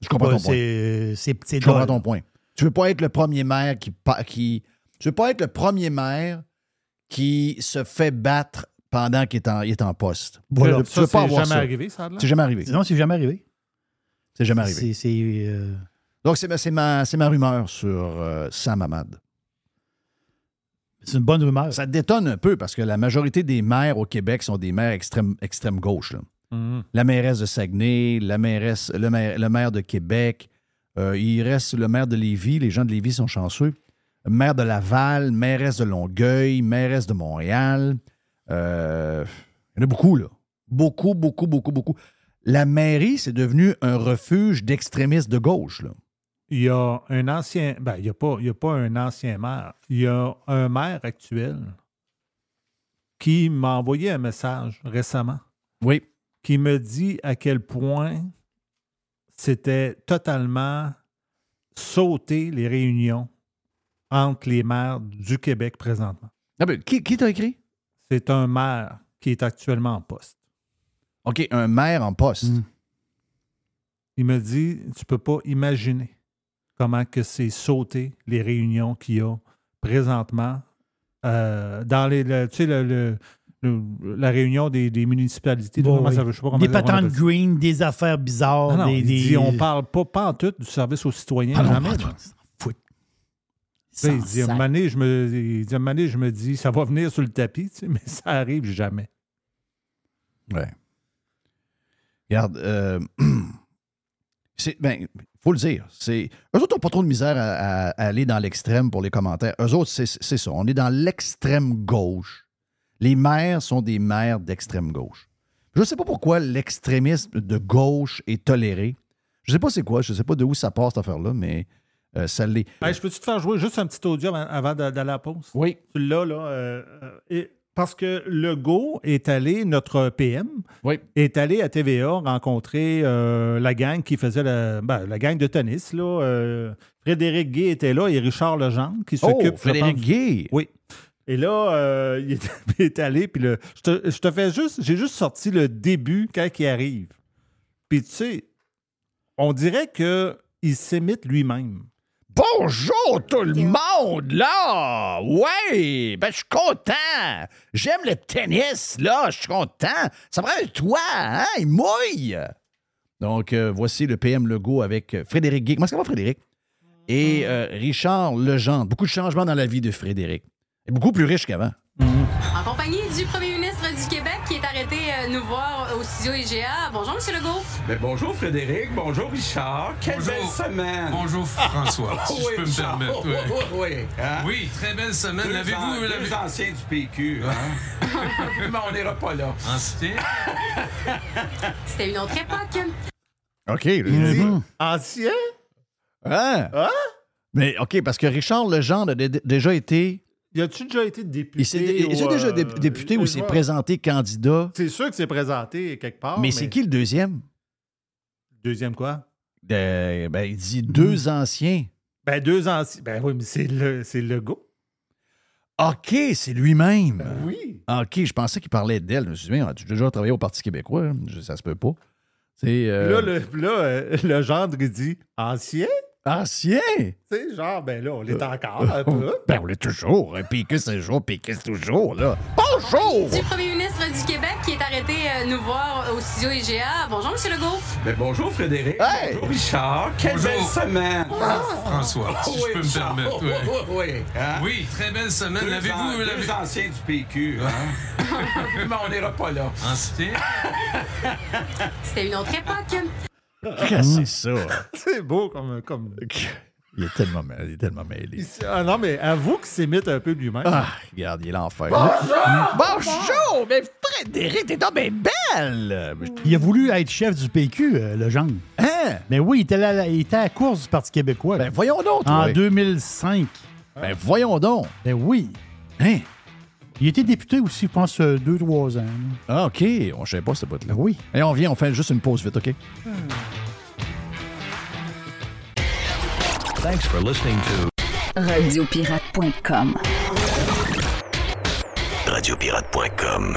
Je comprends ton point. Je comprends ton point. Tu veux pas être le premier maire qui, qui. Tu veux pas être le premier maire qui se fait battre pendant qu'il est en, est en poste. Voilà. Tu veux pas avoir jamais arrivé, ça? C'est jamais arrivé. Non, c'est jamais arrivé. C'est jamais arrivé. C'est. Euh, donc, c'est ma, ma, rumeur sur euh, Sam Hamad. C'est une bonne rumeur. Ça détonne un peu parce que la majorité des maires au Québec sont des maires extrême, extrême gauche. Mm-hmm. La mairesse de Saguenay, la mairesse, le, maire, le maire de Québec, euh, il reste le maire de Lévis. Les gens de Lévis sont chanceux. Maire de Laval, mairesse de Longueuil, mairesse de Montréal. Euh, il y en a beaucoup, là. Beaucoup, beaucoup, beaucoup, beaucoup. La mairie, c'est devenu un refuge d'extrémistes de gauche. Là il y a un ancien. Ben, il n'y a, pas, a pas un ancien maire. Il y a un maire actuel qui m'a envoyé un message récemment. Oui. Qui me dit à quel point c'était totalement sauter les réunions entre les maires du Québec présentement. Ah ben, qui qui t'a écrit? C'est un maire qui est actuellement en poste. OK, un maire en poste. Hmm. Il me dit, tu peux pas imaginer comment que c'est sauté les réunions qu'il y a présentement euh, dans les, tu sais, le, la réunion des, municipalités. des patentes green, des affaires bizarres. Non, des, Dit, on parle pas, pas en tout du service aux citoyens. Ah jamais. il dit, à un moment donné, je me, il dit, un je me dis, ça va venir sur le tapis, tu sais, mais ça arrive jamais. Ouais. Regarde, euh, c'est, ben, faut le dire. Eux autres n'ont pas trop de misère à, à- à aller dans l'extrême pour les commentaires. Eux autres, c'est ça. On est dans l'extrême gauche. Les maires sont des maires d'extrême gauche. Je ne sais pas pourquoi l'extrémisme de gauche est toléré. Je ne sais pas c'est quoi. Je ne sais pas de où ça part, cette affaire-là, mais euh, ça l'est. Hey, je peux-tu te faire jouer juste un petit audio avant, avant d'a- d'aller à la pause? Oui. L'as, là. euh, euh, et- parce que Legault est allé, notre PM, Oui. est allé à TVA rencontrer euh, la gang qui faisait la, ben, la gang de tennis. Là, euh, Frédéric Gay était là et Richard Legendre qui Oh, s'occupe. je Frédéric pense- Gay? Oui. Et là, euh, il, est, il est allé, puis le, je, te, je te fais juste, j'ai juste sorti le début quand il arrive. Puis tu sais, on dirait qu'il s'imite lui-même. Bonjour tout le monde, là! Ouais! Ben, je suis content! J'aime le tennis, là! Je suis content! Ça prend un toit, hein? Il mouille! Donc, euh, voici le PM Legault avec euh, Frédéric Guy. Comment ça va, Frédéric? Et euh, Richard Legendre. Beaucoup de changements dans la vie de Frédéric. Et beaucoup plus riche qu'avant. En compagnie du premier ministre du Québec qui est arrêté euh, nous voir au studio IGA. Bonjour, Monsieur Legault. Ben, bonjour Frédéric, bonjour Richard. Quelle Bonjour. belle semaine. Bonjour François, si je peux me permettre. Oui, oui, oui, hein? Oui, très belle semaine. Deux, L'avez-vous an- deux l'avez- anciens du PQ, hein? Mais on n'ira pas là. Ancien? C'était une autre époque. OK. Dit, Ancien? Hein? Hein? Mais OK, parce que Richard Legendre a dé- déjà été. Y a-tu déjà été député? Dé- ou, déjà euh, dé- député ou s'est présenté candidat. C'est sûr que c'est présenté quelque part. mais c'est qui le deuxième? Deuxième quoi? Ben, il dit deux anciens. Ben, deux anciens. Ben oui, mais c'est le, gars. OK, c'est lui-même. Oui. OK, je pensais qu'il parlait d'elle. Je me suis dit, mais tu as déjà travaillé au Parti québécois. hein? Ça se peut pas. Euh, Là, le, là euh, le gendre, il dit Ancien? Ancien! Tu sais, genre, ben là, on l'est encore un peu. Ben, on l'est toujours. Piqué, c'est toujours, piqué, c'est toujours, là. Bonjour! Du premier ministre du Québec qui est arrêté euh, nous voir au studio IGA. Bonjour, Monsieur Legault. Ben, bonjour Frédéric, Hey! bonjour Richard. Quelle Bonjour. belle semaine. François, si je peux me Richard. permettre. Oui, oui, oui, hein? Oui, très belle semaine. L'avez-vous an- l'avez- anciens du PQ, hein? Mais on n'ira pas là. Ancien? C'était une autre époque. Qu'est-ce que c'est ça? C'est beau comme. comme... Il est tellement, mêlé, il est tellement mêlé. Ah non, mais avoue qu'il s'imite un peu lui-même. Ah, regarde, il est l'enfer. Bonjour! Bonjour! Mais Frédéric, t'es donc bien belle! Il a voulu être chef du PQ, euh, le genre. Hein? Mais oui, il était, là- il était à la course du Parti québécois. Ben, voyons donc, en toi. 2005. Ben, voyons donc. Ben oui. Hein? Il était député aussi, je pense, euh, deux, trois ans. Ah, OK. On savait pas ce bout-là. Ben oui. Et on vient, on fait juste une pause vite, OK? Thanks for listening to Radiopirate.com. Radiopirate.com.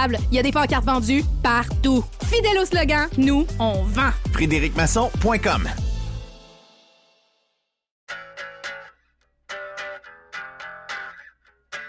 Il y a des pancartes vendues partout. Fidèle au slogan, nous, on vend. FrédéricMasson.com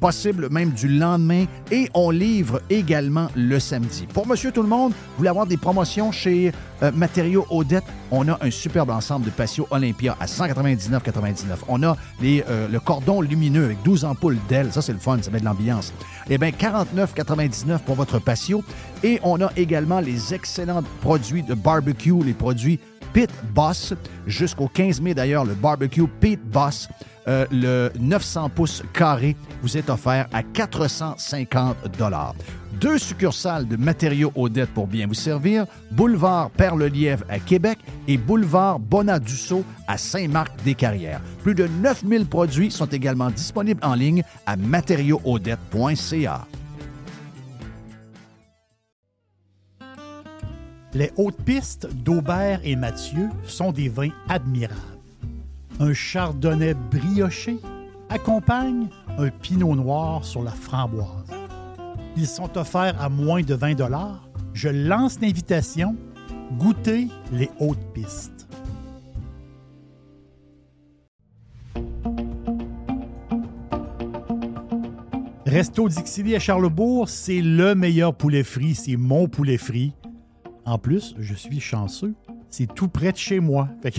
possible même du lendemain. Et on livre également le samedi. Pour Monsieur Tout-le-Monde, vous voulez avoir des promotions chez euh, Matériaux Odette, on a un superbe ensemble de patio Olympia à 199,99. On a les, euh, le cordon lumineux avec 12 ampoules d'ailes. Ça, c'est le fun, ça met de l'ambiance. Eh bien, 49,99 pour votre patio. Et on a également les excellents produits de barbecue, les produits Pit Boss. Jusqu'au 15 mai, d'ailleurs, le barbecue Pit Boss, euh, le 900 pouces carré, vous est offert à 450 Deux succursales de matériaux Odette pour bien vous servir, boulevard Perle-Lièvre à Québec et boulevard Bonadusseau à Saint-Marc-des-Carrières. Plus de 9000 produits sont également disponibles en ligne à matériauxaudette.ca. Les hautes pistes d'Aubert et Mathieu sont des vins admirables. Un chardonnay brioché accompagne un pinot noir sur la framboise. Ils sont offerts à moins de 20 Je lance l'invitation. Goûtez les hautes pistes. Resto Dixili à Charlebourg, c'est le meilleur poulet frit, c'est mon poulet frit. En plus, je suis chanceux, c'est tout près de chez moi. Fait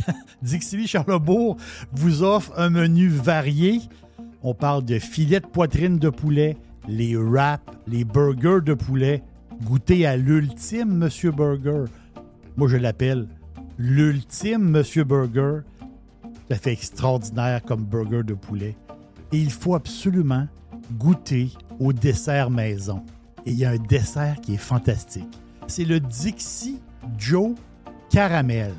Charlebourg vous offre un menu varié. On parle de filets de poitrine de poulet, les wraps, les burgers de poulet. Goûtez à l'ultime Monsieur Burger. Moi, je l'appelle l'ultime Monsieur Burger. Ça fait extraordinaire comme burger de poulet. Et il faut absolument goûter au dessert maison. Et il y a un dessert qui est fantastique. C'est le Dixie Joe Caramel.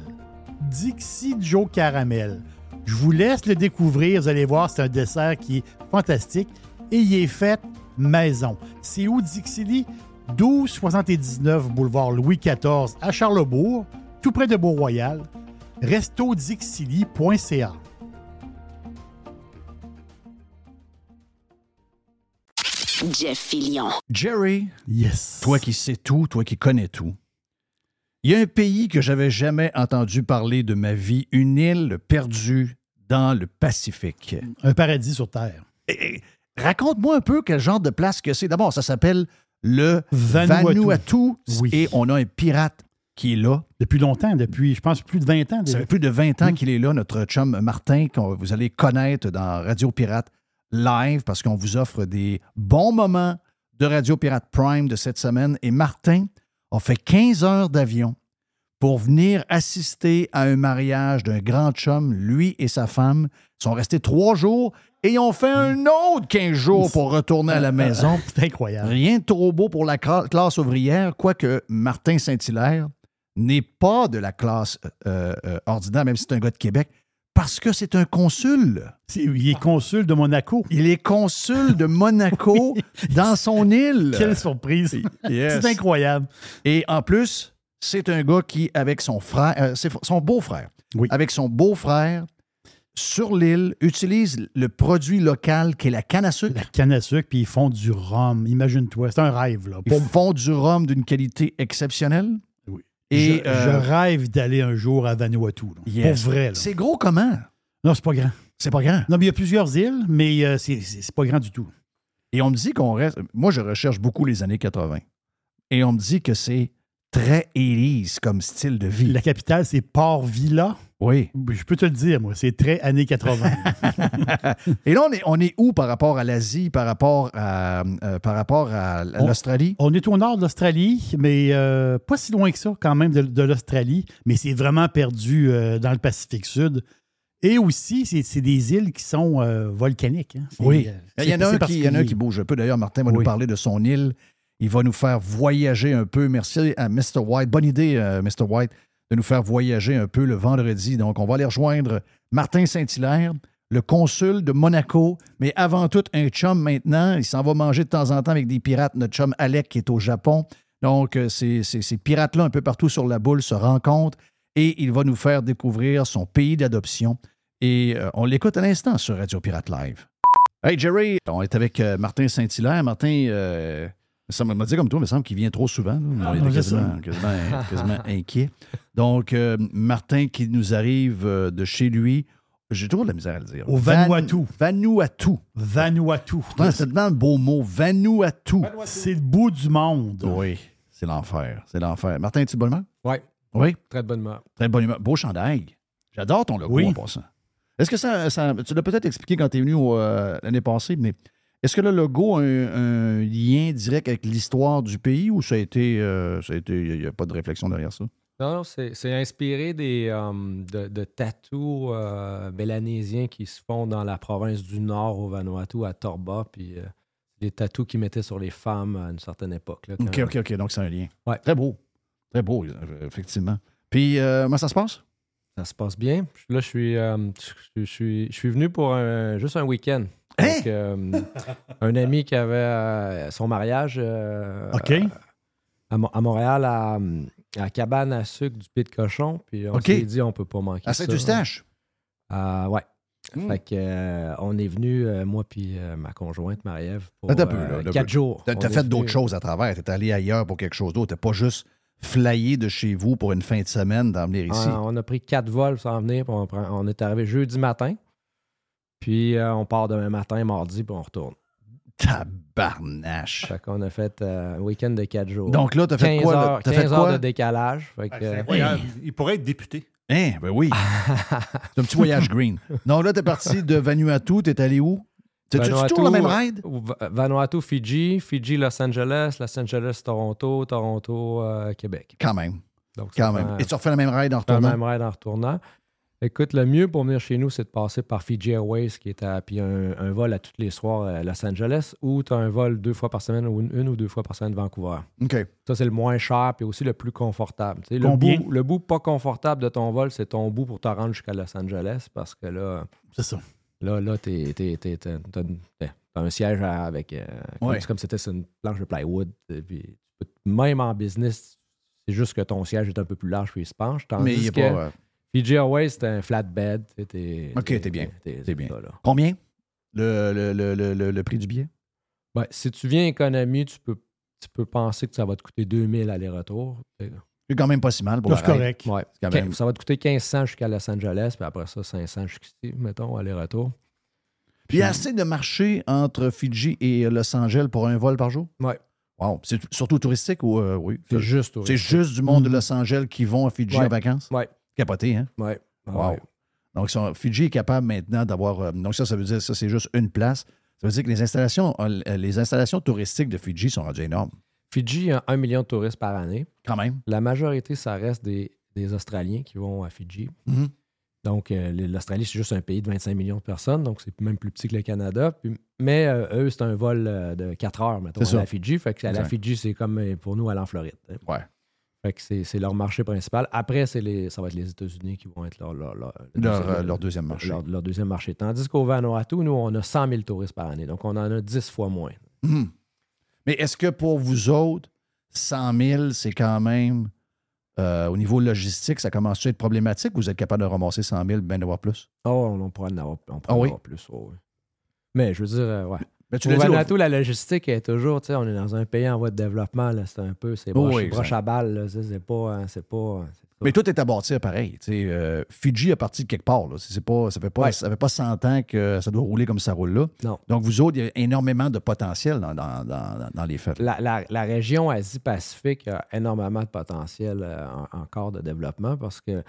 Dixie Joe Caramel. Je vous laisse le découvrir. Vous allez voir, c'est un dessert qui est fantastique et il est fait maison. C'est où Dixili? 1279 boulevard Louis XIV à Charlebourg, tout près de Beau-Royal. restodixili.ca. Jeff Fillion. Jerry, yes. toi qui sais tout, toi qui connais tout. Il y a un pays que j'avais jamais entendu parler de ma vie, une île perdue dans le Pacifique. Un paradis sur Terre. Raconte-moi un peu quel genre de place que c'est. D'abord, ça s'appelle le Vanuatu. Vanuatu. Oui. Et on a un pirate qui est là. Depuis longtemps, depuis, je pense, plus de 20 ans. Ça déjà. fait plus de 20 ans qu'il est là, notre chum Martin, que vous allez connaître dans Radio Pirate Live, parce qu'on vous offre des bons moments de Radio Pirate Prime de cette semaine. Et Martin a fait 15 heures d'avion pour venir assister à un mariage d'un grand chum, lui et sa femme. Ils sont restés trois jours et ont fait un autre 15 jours pour retourner à la maison. C'est incroyable. Rien de trop beau pour la cla- classe ouvrière, quoique Martin Saint-Hilaire n'est pas de la classe euh, euh, ordinaire, même si c'est un gars de Québec, parce que c'est un consul. Il est consul de Monaco. Il est consul de Monaco dans son île. Quelle surprise. Yes. C'est incroyable. Et en plus, c'est un gars qui, avec son frère, euh, son beau-frère, Oui. avec son beau-frère, sur l'île, utilise le produit local qui est la canne à sucre. La canne à sucre, puis ils font du rhum. Imagine-toi, c'est un rêve. Là. Ils font du rhum d'une qualité exceptionnelle. Et, je, euh, je rêve d'aller un jour à Vanuatu. là. Yes. Pour vrai. C'est gros comment? Non, c'est pas grand. C'est pas grand. Non, mais il y a plusieurs îles, mais euh, c'est- pas grand du tout. Et on me dit qu'on reste. Moi, je recherche beaucoup les années 80. Et on me dit que c'est très Élise comme style de vie. La capitale, c'est Port-Villa. Oui. Je peux te le dire, moi, c'est très années 80. Et là, on est, on est où par rapport à l'Asie, par rapport à, euh, par rapport à On- l'Australie? On est au nord de l'Australie, mais euh, pas si loin que ça, quand même, de, de l'Australie. Mais c'est vraiment perdu euh, dans le Pacifique Sud. Et aussi, c'est des îles qui sont volcaniques. hein. Oui. Il y, en a un qui, il y en a un particulier. qui bouge un peu. D'ailleurs, Martin va nous parler de son île. Il va nous faire voyager un peu. Merci à Mr. White. Bonne idée, Mr. White, de nous faire voyager un peu le vendredi. Donc, on va aller rejoindre Martin Saint-Hilaire, le consul de Monaco, mais avant tout, un chum maintenant. Il s'en va manger de temps en temps avec des pirates. Notre chum Alec qui est au Japon. Donc, euh, ces, ces- pirates-là, un peu partout sur la boule, se rencontrent et il va nous faire découvrir son pays d'adoption. Et euh, on l'écoute à l'instant sur Radio Pirate Live. Hey Jerry, on est avec euh, Martin Saint-Hilaire. Martin, ça m'a dit comme toi, il me semble qu'il vient trop souvent. là. On était quasiment, quasiment- quasiment inquiet. Donc, euh, Martin qui nous arrive euh, de chez lui, j'ai toujours de la misère à le dire. Au Van- Vanuatu. Vanuatu. Vanuatu. C'est tellement un beau mot. Vanuatu. C'est le bout du monde. Oui, c'est l'enfer. C'est l'enfer. Martin, es-tu de bonne humeur? Oui. Oui? Très de bonne humeur. Très bonne humeur. Beau chandail. J'adore ton logo Oui. en passant. Est-ce que ça, ça- Tu l'as peut-être expliqué quand tu es venu euh, l'année passée, mais est-ce que le logo a un, un lien direct avec l'histoire du pays ou ça a été. euh, ça a été. Il n'y a pas de réflexion derrière ça? Non, non, c'est inspiré des, euh, de, de tatous euh, mélanésiens qui se font dans la province du Nord au Vanuatu, à Torba. Puis euh, les tatous qu'ils mettaient sur les femmes à une certaine époque. là, quand- OK, OK, OK. Donc, c'est un lien. Ouais. Très beau. Très beau, euh, effectivement. Puis, euh, comment ça se passe? Ça se passe bien. Là, je suis, je, je suis, je suis venu pour un- juste un week-end. Avec, euh, un ami qui avait euh, son mariage euh, à, Mo- à Montréal, à, cabane à sucre du Pied de Cochon. Puis on OK. s'est dit, on peut pas manquer À ça. Saint-Eustache? Ah, ouais. Hmm. Fait que, euh, on est venu, euh, moi puis euh, ma conjointe Marie-Ève, pour un peu, là, quatre peu. jours. T'as est fait venu- d'autres choses à travers. T'es allé ailleurs pour quelque chose d'autre. T'es pas juste flyé de chez vous pour une fin de semaine d'en venir ici. Ah, on a pris quatre vols sans venir. puis on, prend- on est arrivé jeudi matin. Puis euh, on part demain matin, mardi, puis on retourne. Tabarnache. Fait qu'on a fait euh, un week-end de quatre jours. Donc là, t'as fait 15 quoi, là? Heures, T'as fait 15 quoi? heures de décalage. Fait que, C'est euh, incroyable. Il pourrait être député. Hein, ben oui. c'est un petit voyage green. Non, là, t'es parti de Vanuatu. T'es allé où? T'as-tu Vanuatu, toujours la même ride? euh, Va- Vanuatu, Fidji, Fidji, Los Angeles, Los Angeles, Toronto, Toronto, euh, Québec. Quand même. Donc, Quand même. Et tu refais la même ride en fait la retournant? même ride en retournant. Écoute, le mieux pour venir chez nous, c'est de passer par Fiji Airways, qui est à, puis un, un vol à tous les soirs à Los Angeles, ou tu as un vol deux fois par semaine ou une, une ou deux fois par semaine de Vancouver. OK. Ça, c'est le moins cher, puis aussi le plus confortable. Tu sais, le, bout, le bout pas confortable de ton vol, c'est ton bout pour te rendre jusqu'à Los Angeles, parce que là, C'est ça. là, là t'es- un siège à- avec. euh, comme- Ouais. C'est comme si c'était sur une planche de plywood. Puis, même en business, c'est juste que ton siège est un peu plus large, puis il se penche. Mais il y a pas, euh, Fiji Airways, c'est un flatbed. t'es- OK, t'es bien. t'es- bien. là. Combien? Le, le, le, le, prix du billet? Ouais, si tu viens économie, tu peux, tu peux penser que ça va te coûter 2000 aller-retour. C'est quand même pas si mal pour C'est correct. Ouais. quand Quin- même- Ça va te coûter 1500 jusqu'à Los Angeles, puis après ça, 500 jusqu'ici, mettons, aller-retour. Puis il y a assez de marché entre Fidji et Los Angeles pour un vol par jour? Ouais. Wow. C'est surtout touristique ou euh, oui? C'est juste C'est juste du monde de Los Angeles qui vont à Fidji Ouais. en vacances? Ouais. Capoté, hein? Ouais. Wow. Ouais. Donc, Fidji est capable maintenant d'avoir. euh, donc, ça, ça veut dire ça, c'est juste une place. Ça veut dire que les installations, euh, les installations touristiques de Fidji sont rendues énormes. Fidji a un million de touristes par année. Quand même. La majorité, ça reste des, des Australiens qui vont à Fidji. Mhm. Donc, euh, l'Australie, c'est juste un pays de 25 millions de personnes, donc c'est même plus petit que le Canada. Puis- mais euh, eux, c'est un vol euh, de 4 heures, mettons, à la Fidji. Fait que à la. Fidji, c'est comme euh, pour nous aller en Floride. hein. Ouais. Fait que c'est leur marché principal. Après, les, ça va être les États-Unis qui vont être leur, leur, leur, le Leur, deuxième- leur deuxième marché. Leur, leur deuxième marché. Tandis qu'au Vanuatu, nous, on a 100 000 touristes par année. Donc, on en a 10 fois moins. Mhm. Mais est-ce que pour vous autres, 100 000, c'est quand même, euh, au niveau logistique, ça commence à être problématique ou vous êtes capable de ramasser 100 000, bien d'avoir plus? Oh, on pourrait en avoir, on pourrait Ah en oui? avoir plus. oh, oui. Mais je veux dire, euh, ouais. Mais tu Au Vanuatu, la logistique est toujours, tu sais, on est dans un pays en voie de développement, là, c'est un peu, c'est broche, oui, broche à balle, là, c'est pas, hein, c'est pas, pas- Mais tout est à bâtir pareil. tu sais, euh, Fidji est parti de quelque part. Là. C'est pas, ça ne fait, pas- Ouais. ça fait pas 100 ans que ça doit rouler comme ça roule là. Non. Donc, vous autres, il y a énormément de potentiel dans, dans- dans- dans les faits. La, la- la région Asie-Pacifique a énormément de potentiel euh, en- encore de développement parce que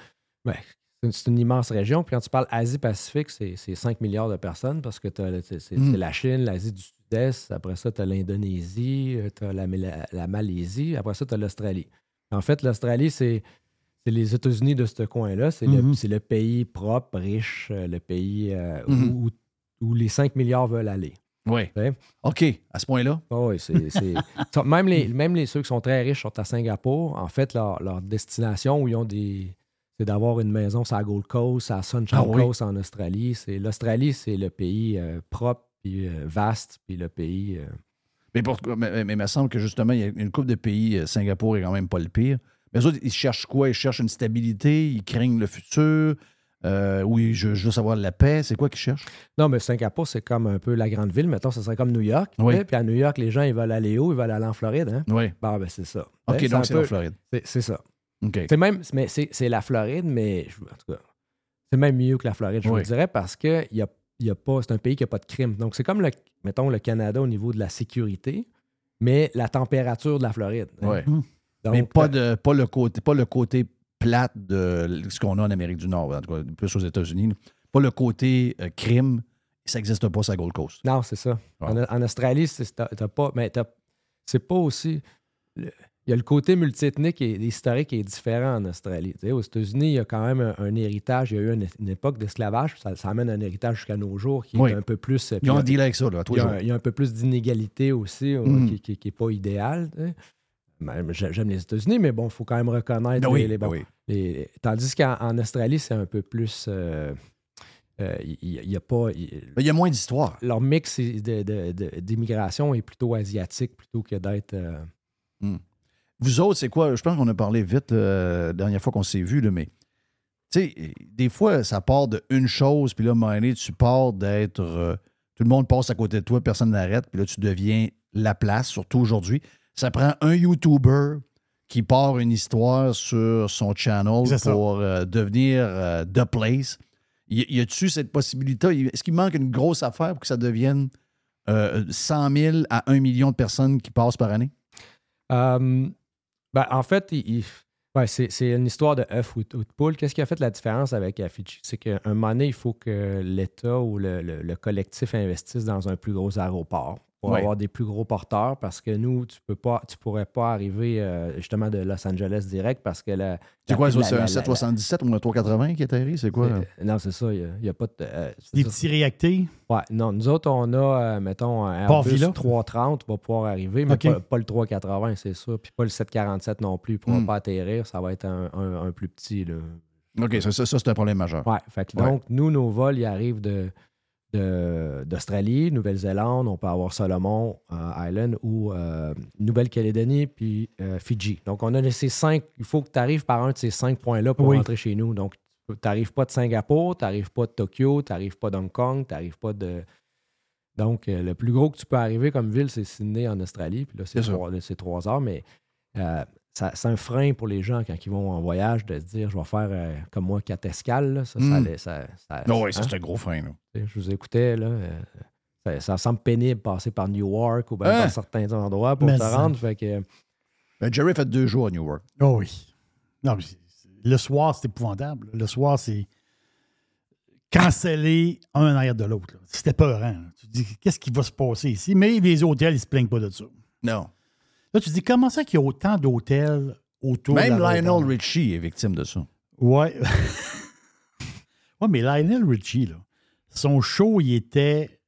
ben, une, c'est une immense région. Puis quand tu parles Asie-Pacifique, c'est c'est 5 milliards de personnes parce que t'as- c'est Mm. c'est la Chine, l'Asie du Sud-Est, après ça, tu as l'Indonésie, tu as la, Mala- la Malaisie, après ça, tu as l'Australie. En fait, l'Australie, c'est les États-Unis de ce coin-là. C'est le- le, pays propre, riche, euh, le pays euh, Mhm. où, où les 5 milliards veulent aller. Oui. Tu sais? OK, à ce point-là? Oh oui, c'est. même, les, même les ceux qui sont très riches sont à Singapour. En fait, leur, leur destination où ils ont des. C'est d'avoir une maison sur la Gold Coast, à Sunshine Ah oui? Coast en Australie. C'est, l'Australie, c'est le pays euh, propre, puis euh, vaste, puis le pays. euh, Mais, pour- mais, mais il me semble que justement, il y a une couple de pays, Singapour est quand même pas le pire. Mais eux autres, ils cherchent quoi? Ils cherchent une stabilité, ils craignent le futur, ou ils je, je veux savoir la paix. C'est quoi qu'ils cherchent? Non, mais Singapour, c'est comme un peu la grande ville. Mettons, ça serait comme New York. Oui. Puis à New York, les gens, ils veulent aller où? Ils veulent aller en Floride. Hein? Oui. Bon, ben, c'est ça. OK, sais, donc c'est peu- la Floride. C'est, c'est ça. C'est même, mais c'est, c'est la Floride, mais je- en tout cas, c'est même mieux que la Floride, je Oui. vous dirais, parce que il y a, il y a pas, c'est un pays qui n'a pas de crime. Donc, c'est comme, le, mettons, le Canada au niveau de la sécurité, mais la température de la Floride. hein. Ouais. Donc, mais pas, euh, de, pas, le côté, pas le côté plate de ce qu'on a en Amérique du Nord, en tout cas, plus aux États-Unis. Pas le côté euh, crime. Ça n'existe pas sur la Gold Coast. Non, c'est ça. En, en Australie, c'est, t'as, t'as pas, mais t'as- c'est pas aussi. le- il y a le côté multiethnique et historique qui est différent en Australie. Tu sais, aux États-Unis, il y a quand même un, un héritage. Il y a eu une, une époque d'esclavage. Ça, ça amène un héritage jusqu'à nos jours qui Oui. est un peu plus. Ils ont dealé avec ça, là, il y, a, il y a un peu plus d'inégalité aussi, euh, Mhm. qui n'est pas idéal. tu sais. J'ai- J'aime les États-Unis, mais bon, il faut quand même reconnaître Ben oui, les, les- ben oui. les- Tandis qu'en en Australie, c'est un peu plus. euh, euh, Il n'y a pas. il- Il y a moins d'histoire. leur mix d'immigration est plutôt asiatique plutôt que d'être. euh, Vous autres, c'est quoi? Je pense qu'on a parlé vite euh, la dernière fois qu'on s'est vu, là, mais tu sais, des fois, ça part de une chose, puis là, donné, tu pars d'être. euh, tout le monde passe à côté de toi, personne n'arrête, puis là, tu deviens la place, surtout aujourd'hui. Ça prend un YouTuber qui part une histoire sur son channel pour euh, devenir The Place. Y, y a-tu cette possibilité? Est-ce qu'il manque une grosse affaire pour que ça devienne euh, 100 000 à 1 million de personnes qui passent par année? Euh, ben, en fait, c'est une histoire de œuf ou, de- ou de poule. Qu'est-ce qui a fait la différence avec euh, Fidji? C'est qu'à un moment donné, il faut que l'État ou le, le- le collectif investisse dans un plus gros aéroport pour Ouais. avoir des plus gros porteurs parce que nous, tu peux pas, tu pourrais pas arriver euh, justement de Los Angeles direct parce que la. C'est quoi, ça? C'est la- un la- 777 ou un 380 qui atterrit? C'est quoi? Non, c'est ça. Il n'y a, pas de. euh, c'est Des ça. petits réactés? Ouais, non, nous autres, on a, euh, mettons, un Airbus Villa? 330 va pouvoir arriver, mais pas, pas le 380, c'est sûr. Puis pas le 747 non plus. Il ne pourra Hmm. pas atterrir. Ça va être un, un- un plus petit. Là. OK, ça, ça, ça, c'est un problème majeur. Ouais, fait que Ouais. donc, nous, nos vols, ils arrivent de- d'Australie, Nouvelle-Zélande, on peut avoir Solomon euh, Island ou euh, Nouvelle-Calédonie, puis euh, Fidji. Donc, on a laissé cinq. Il faut que tu arrives par un de ces cinq points-là pour Oui. rentrer chez nous. Donc, tu n'arrives pas de Singapour, tu n'arrives pas de Tokyo, tu n'arrives pas d'Hong Kong, tu n'arrives pas de. Donc, le plus gros que tu peux arriver comme ville, c'est Sydney en Australie. Puis là, c'est trois, trois heures, mais euh, ça- c'est un frein pour les gens quand ils vont en voyage de se dire je vais faire euh, comme moi quatre escales. là. Ça, ça, Mm. allait- ça- ça- Non, oui, ça, hein? c'est un gros frein. Là. Je vous écoutais, là. euh, ça, ça semble pénible de passer par Newark ou bien Hein? par certains endroits pour se rendre. Fait que, Ben, Jerry a fait deux jours à Newark. Oh oui. Non, mais le soir, c'est épouvantable. Le soir, c'est cancellé un en arrière de l'autre. là. C'était peurant. là. Tu te dis, qu'est-ce qui va se passer ici? Mais les hôtels, ils se plaignent pas de ça. Non. Là, tu te dis, comment ça qu'il y a autant d'hôtels autour Même de l'aéroport? Lionel Richie est victime de ça. Ouais. ouais, mais Lionel Richie, là, son show, il était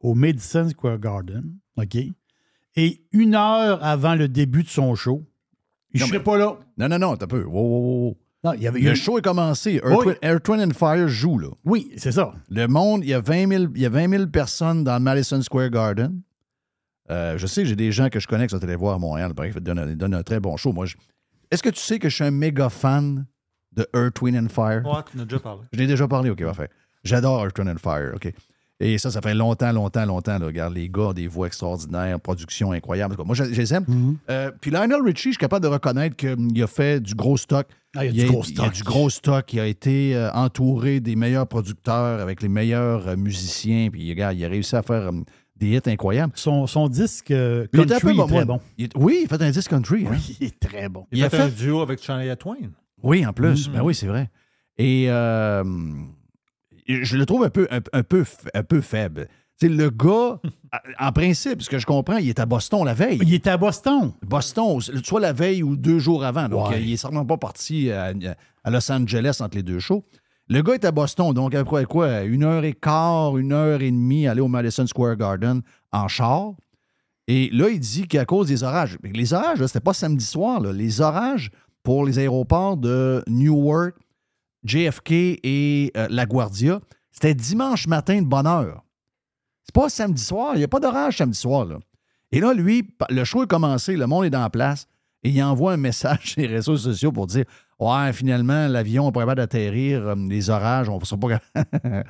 au Madison Square Garden, OK? Et une heure avant le début de son show, Non, serais mais- pas là. Non, non, non, t'as peu. Wow, wow, wow, wow. Non, il y avait Le show est commencé. Oui. Wind- Earth, Wind and Fire joue, là. Oui, c'est ça. Le monde, il y a 20 000, il y a 20 000 personnes dans le Madison Square Garden. Euh, je sais que j'ai des gens que je connais qui sont allés voir à Montréal. Bref, ils donnent, un- ils donnent un très bon show. Moi, je- Est-ce que tu sais que je suis un méga fan de Earth, Wind and Fire? Ouais, tu en as déjà parlé. Je l'ai déjà parlé, OK, parfait. J'adore Earth, Wind and Fire, OK. Et ça, ça fait longtemps, longtemps, longtemps. Là. Regarde, les gars des voix extraordinaires, production incroyable. Moi, je, je les aime. Mm-hmm. Euh, puis Lionel Richie, je suis capable de reconnaître qu'il a fait du gros stock. Ah, il y a du gros Il y a stock. du gros stock. Il a été euh, entouré des meilleurs producteurs avec les meilleurs euh, musiciens. Puis, regarde, il a réussi à faire euh, des hits incroyables. Son, son disque euh, Il était un country peu est très bon. Il est- oui, il a fait un disque country. hein. Oui, il est très bon. Il, Il a fait, fait- un duo avec Shania Twain. Oui, en plus. Mhm. Ben oui, c'est vrai. Et euh, je le trouve un peu, un, un peu, un peu faible. C'est le gars, en principe, ce que je comprends, il est à Boston la veille. Il était à Boston. Boston, soit la veille ou deux jours avant. Donc, Ouais. il est certainement pas parti à, à Los Angeles entre les deux shows. Le gars est à Boston, donc après quoi, une heure et quart, une heure et demie, aller au Madison Square Garden en char. Et là, il dit qu'à cause des orages, les orages, c'était pas samedi soir, là. les orages pour les aéroports de Newark, JFK et euh, LaGuardia, c'était dimanche matin de bonne heure. C'est pas samedi soir, il n'y a pas d'orage samedi soir. Là. Et là, lui, le show est commencé, le monde est dans la place, et il envoie un message sur les réseaux sociaux pour dire Ouais, finalement, l'avion n'est pas capable d'atterrir, euh, les orages, on ne sera pas capable.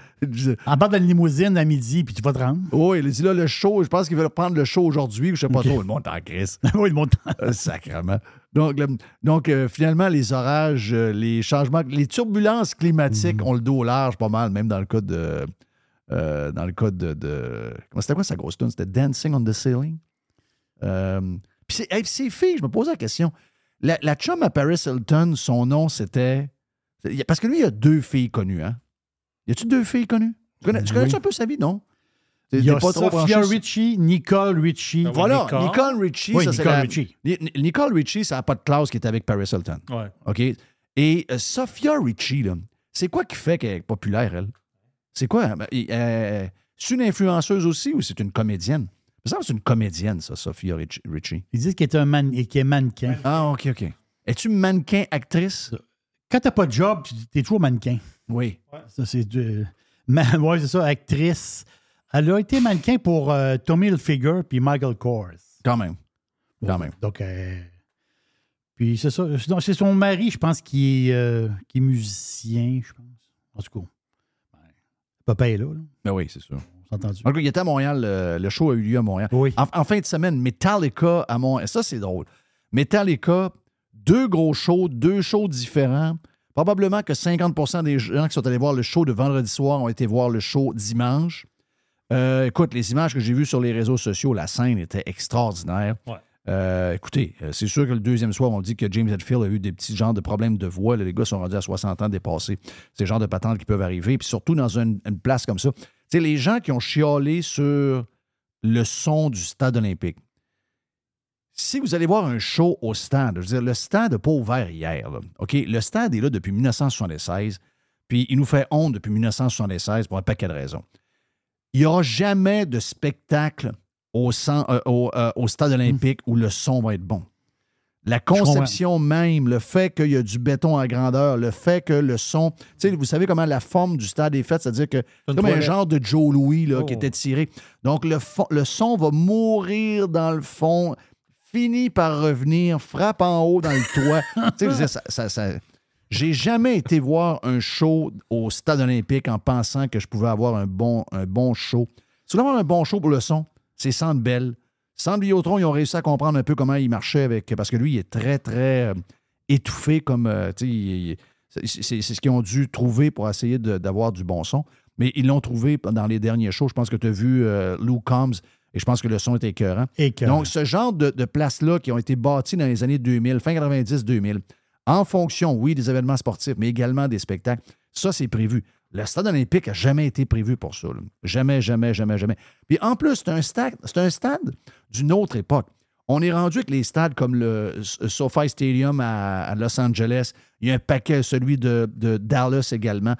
En bas de la limousine à midi, puis tu vas te rendre. Oui, il a dit là, le show, je pense qu'il veut prendre le show aujourd'hui, ou je sais pas trop, le monde est en crise. oui, le monde. Euh, Sacrement. Donc, le- donc euh, finalement, les orages, les changements, les turbulences climatiques ont le dos large pas mal, même dans le cas de. euh, dans le cas de. de- comment- C'était quoi sa grosse tune? C'était Dancing on the Ceiling? Euh, puis c'est- hey, filles, je me posais la question. La, la chum à Paris Hilton, son nom, c'était. Parce que lui, il y a deux filles connues, hein? Y a-tu deux filles connues? Tu connais, tu connais un peu sa vie, non? Il y a pas trop Sophia Richie, Nicole Richie. Voilà, Nicole, Richie, Oui, ça, c'est Nicole la- Richie. Ni- Nicole Richie, ça n'a pas de classe qui est avec Paris Hilton. Ouais. OK? Et euh, Sophia Richie, là, c'est quoi qui fait qu'elle est populaire, elle? C'est quoi? Il- euh, c'est une influenceuse aussi ou c'est une comédienne? Ça me semble que c'est une comédienne, ça, Sophia Rich- Richie. Ils disent qu'elle est, un man... qu'elle est mannequin. Ah, OK, OK. Es-tu mannequin actrice? Quand t'as pas de job, tu es toujours mannequin. Oui. Ça, c'est du- ouais, c'est ça, actrice. Elle a été mannequin pour euh, Tommy Hilfiger puis Michael Kors. Quand même. Quand même. Donc, euh, puis c'est ça. C'est son mari, je pense, qui est, euh, qui est musicien, je pense. En tout cas, ben, papa est là. là. Ben oui, c'est sûr. On s'est entendu. En tout cas, il était à Montréal, le, le show a eu lieu à Montréal. En, en fin de semaine, Metallica à Montréal. Ça, c'est drôle. Metallica, deux gros shows, deux shows différents. Probablement que 50% des gens qui sont allés voir le show de vendredi soir ont été voir le show dimanche. Euh, écoute, les images que j'ai vues sur les réseaux sociaux, la scène était extraordinaire. Ouais. Euh, écoutez, euh, c'est sûr que le deuxième soir, on dit que James Hetfield a eu des petits genres de problèmes de voix. Les gars sont rendus à 60 ans dépassés. C'est le genre de patentes qui peuvent arriver. Puis surtout dans une, une place comme ça. Sais, les gens qui ont chiolé sur le son du stade olympique. Si vous allez voir un show au stade, je veux dire, le stade n'a pas ouvert hier. OK? Le stade est là depuis 1976, puis il nous fait honte depuis 1976 pour un paquet de raisons. Il n'y aura jamais de spectacle euh, euh, au stade olympique où le son va être bon. La conception même, le fait qu'il y a du béton à grandeur, le fait que le son. Tu sais, vous savez comment la forme du stade est faite, c'est-à-dire que comme un genre de Joe Louis là, qui Oh. était tiré. Donc, le, son va mourir dans le fond, finit par revenir, frappe en haut dans le toit. tu sais, je veux dire, ça- ça- ça- J'ai jamais été voir un show au stade olympique en pensant que je pouvais avoir un bon, un bon show. Si vous voulez avoir un bon show pour le son, c'est Centre Centre Vidéotron, ils ont réussi à comprendre un peu comment il marchait avec. Parce que lui, il est très, très euh, étouffé comme. euh, c'est ce qu'ils ont dû trouver pour essayer d'avoir du bon son. Mais ils l'ont trouvé dans les derniers shows. Je pense que tu as vu euh, Lou Combs et je pense que le son était écœurant. Écœurant. Donc, ce genre de, de places-là qui ont été bâties dans les années 2000, fin 90-2000, en fonction, oui, des événements sportifs, mais également des spectacles, ça, c'est prévu. Le stade olympique n'a jamais été prévu pour ça. Jamais, jamais, jamais, jamais. Puis en plus, c'est un stade, c'est un stade d'une autre époque. On est rendu avec les stades comme le SoFi Stadium à, Los Angeles. Il y a un paquet, celui de, Dallas également.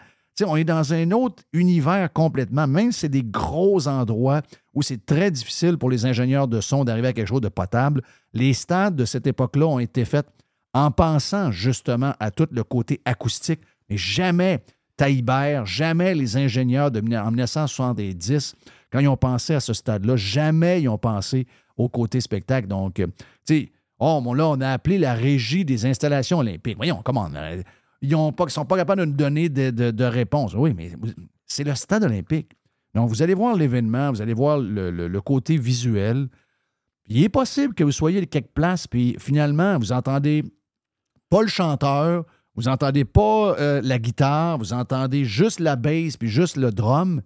On est dans un autre univers complètement, même si c'est des gros endroits où c'est très difficile pour les ingénieurs de son d'arriver à quelque chose de potable. Les stades de cette époque-là ont été faits en pensant justement à tout le côté acoustique, mais jamais Taïbert, jamais les ingénieurs de, en 1970, quand ils ont pensé à ce stade-là, jamais ils ont pensé au côté spectacle. Donc, euh, tu sais, oh, bon, là, on a appelé la régie des installations olympiques. Voyons, comment euh, ils ne sont pas capables de nous donner de, de- réponse. Oui, mais c'est le stade olympique. Donc, vous allez voir l'événement, vous allez voir le, le- côté visuel. Il est possible que vous soyez de quelque place, puis finalement, vous entendez pas le chanteur, vous entendez pas euh, la guitare, vous entendez juste la bass, puis juste le drum.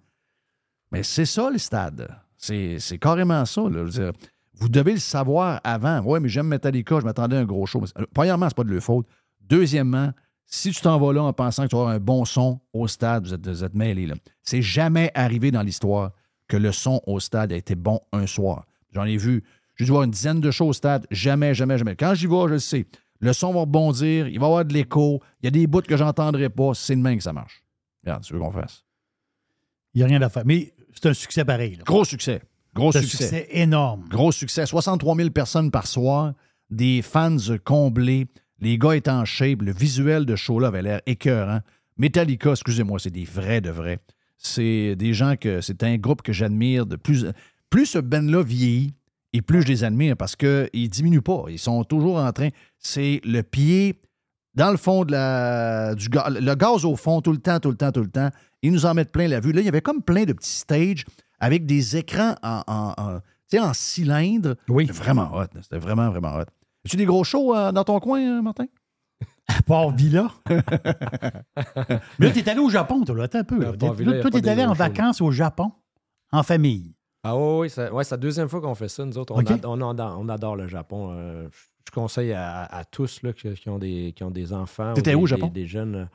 Mais c'est ça, le stade. C'est carrément ça. vous devez le savoir avant. Oui, mais j'aime Metallica, je m'attendais à un gros show. Mais, Premièrement, c'est pas de leur faute. Deuxièmement, si tu t'en vas là en pensant que tu vas un bon son au stade, vous êtes, vous êtes. C'est jamais arrivé dans l'histoire que le son au stade a été bon un soir. J'en ai vu, j'ai dû voir une dizaine de shows au stade. Jamais, jamais, jamais. Quand j'y vais, je le sais. Le son va rebondir, il va y avoir de l'écho, il y a des bouts que j'entendrai pas. C'est de même que ça marche. Regarde, tu veux qu'on fasse? Il n'y a rien à faire. Mais c'est un succès pareil. là. Gros succès. Gros C'est succès. succès énorme. Gros succès. 63 000 personnes par soir, des fans comblés, les gars étaient en shape, le visuel de show-là avait l'air écœurant. Metallica, excusez-moi, c'est des vrais de vrais. C'est des gens que c'est un groupe que j'admire de plus. Plus ce band-là vieillit, et plus je les admire parce qu'ils ne diminuent pas. Ils sont toujours en train. C'est le pied dans le fond de la, du gaz, le gaz au fond tout le temps, tout le temps, tout le temps. Ils nous en mettent plein la vue. Là, il y avait comme plein de petits stages avec des écrans en, en- en- tu sais, en cylindre. Oui. C'était vraiment hot. C'était vraiment, vraiment hot. As-tu des gros shows euh, dans ton coin, euh, Martin? À part Villa. Mais là, t'es allé au Japon, toi, là. Attends un peu. là. Toi, t'es allé en shows. vacances au Japon, en famille. Ah oui, oui, c'est ouais, la deuxième fois qu'on fait ça. Nous autres, on, ad- on adore, on adore le Japon. Euh, je- conseille à, à tous là, qui, qui ont des, qui ont des enfants. T'étais où au Japon? Des, jeunes. euh,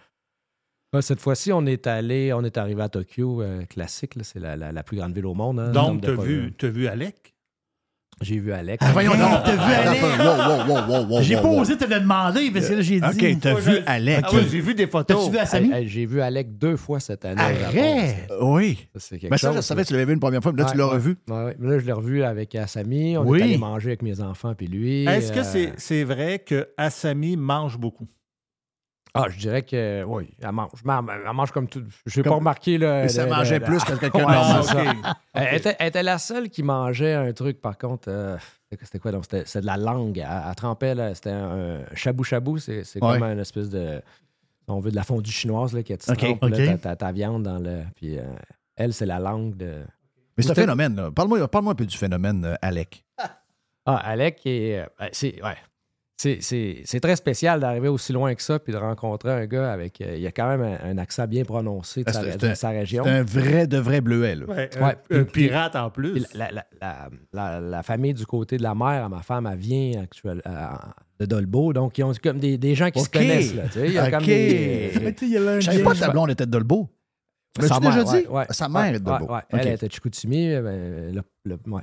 Ouais, cette fois-ci, on est allé, on est arrivé à Tokyo, euh, classique, c'est la, la- la plus grande ville au monde. hein, Donc, vu, t'as vu Alec? J'ai vu Alec. Ah, voyons donc. T'as vu Alec? Wow, wow, wow, wow, wow, J'ai wow, pas wow. osé te le demander parce que là, j'ai dit. OK, t'as vu Alec. Ah oui, j'ai vu des photos. T'as-tu vu hey, J'ai vu Alec deux fois cette année. Arrête! Oui. Ça, Mais ça, je savais que tu l'avais vu une première fois, mais là, tu l'as revu. Ouais, ouais. Mais Là, je l'ai revu avec Asami. On Oui. est allé manger avec mes enfants puis lui. Est-ce que euh, c'est c'est vrai que Asami mange beaucoup? Ah, je dirais que oui, elle mange. Elle, mange comme tout. Je n'ai Comme- pas remarqué. Là, Mais ça mangeait plus que quelqu'un Ouais. OK. Elle, était, elle était la seule qui mangeait un truc, par contre. euh, c'était- quoi donc? C'était de la langue. Elle, elle trempait, là, c'était un chabou-chabou. C'est Ouais. comme une espèce de. si On veut de la fondue chinoise là, que tu OK. trempes, là, OK. ta, viande dans le. Puis euh, elle, c'est la langue de. Mais c'est un phénomène. Parle-moi parle un peu du phénomène, euh, Alec. Ah, Alec, est, euh, ben, c'est. Ouais. C'est- C'est c'est très spécial d'arriver aussi loin que ça puis de rencontrer un gars avec. euh, il a quand même un, un accent bien prononcé de Ah, sa, c'est- de c'est un- sa région. C'est un vrai, de vrai bleuet. Là. Ouais, Ouais, un, pirate en plus. La, la- la- la- la famille du côté de la mère à ma femme, elle vient actuelle, euh, de Dolbeau. Donc, ils ont comme des, des gens qui se OK. connaissent. Là, tu sais. Il y a OK. comme des- Je savais pas que ta blonde était de Dolbeau. Tu Sa m'as-tu déjà mère, dit? ouais, ouais. Sa mère est de Dolbeau. Elle était de Chicoutimi, ben, le- le- ouais.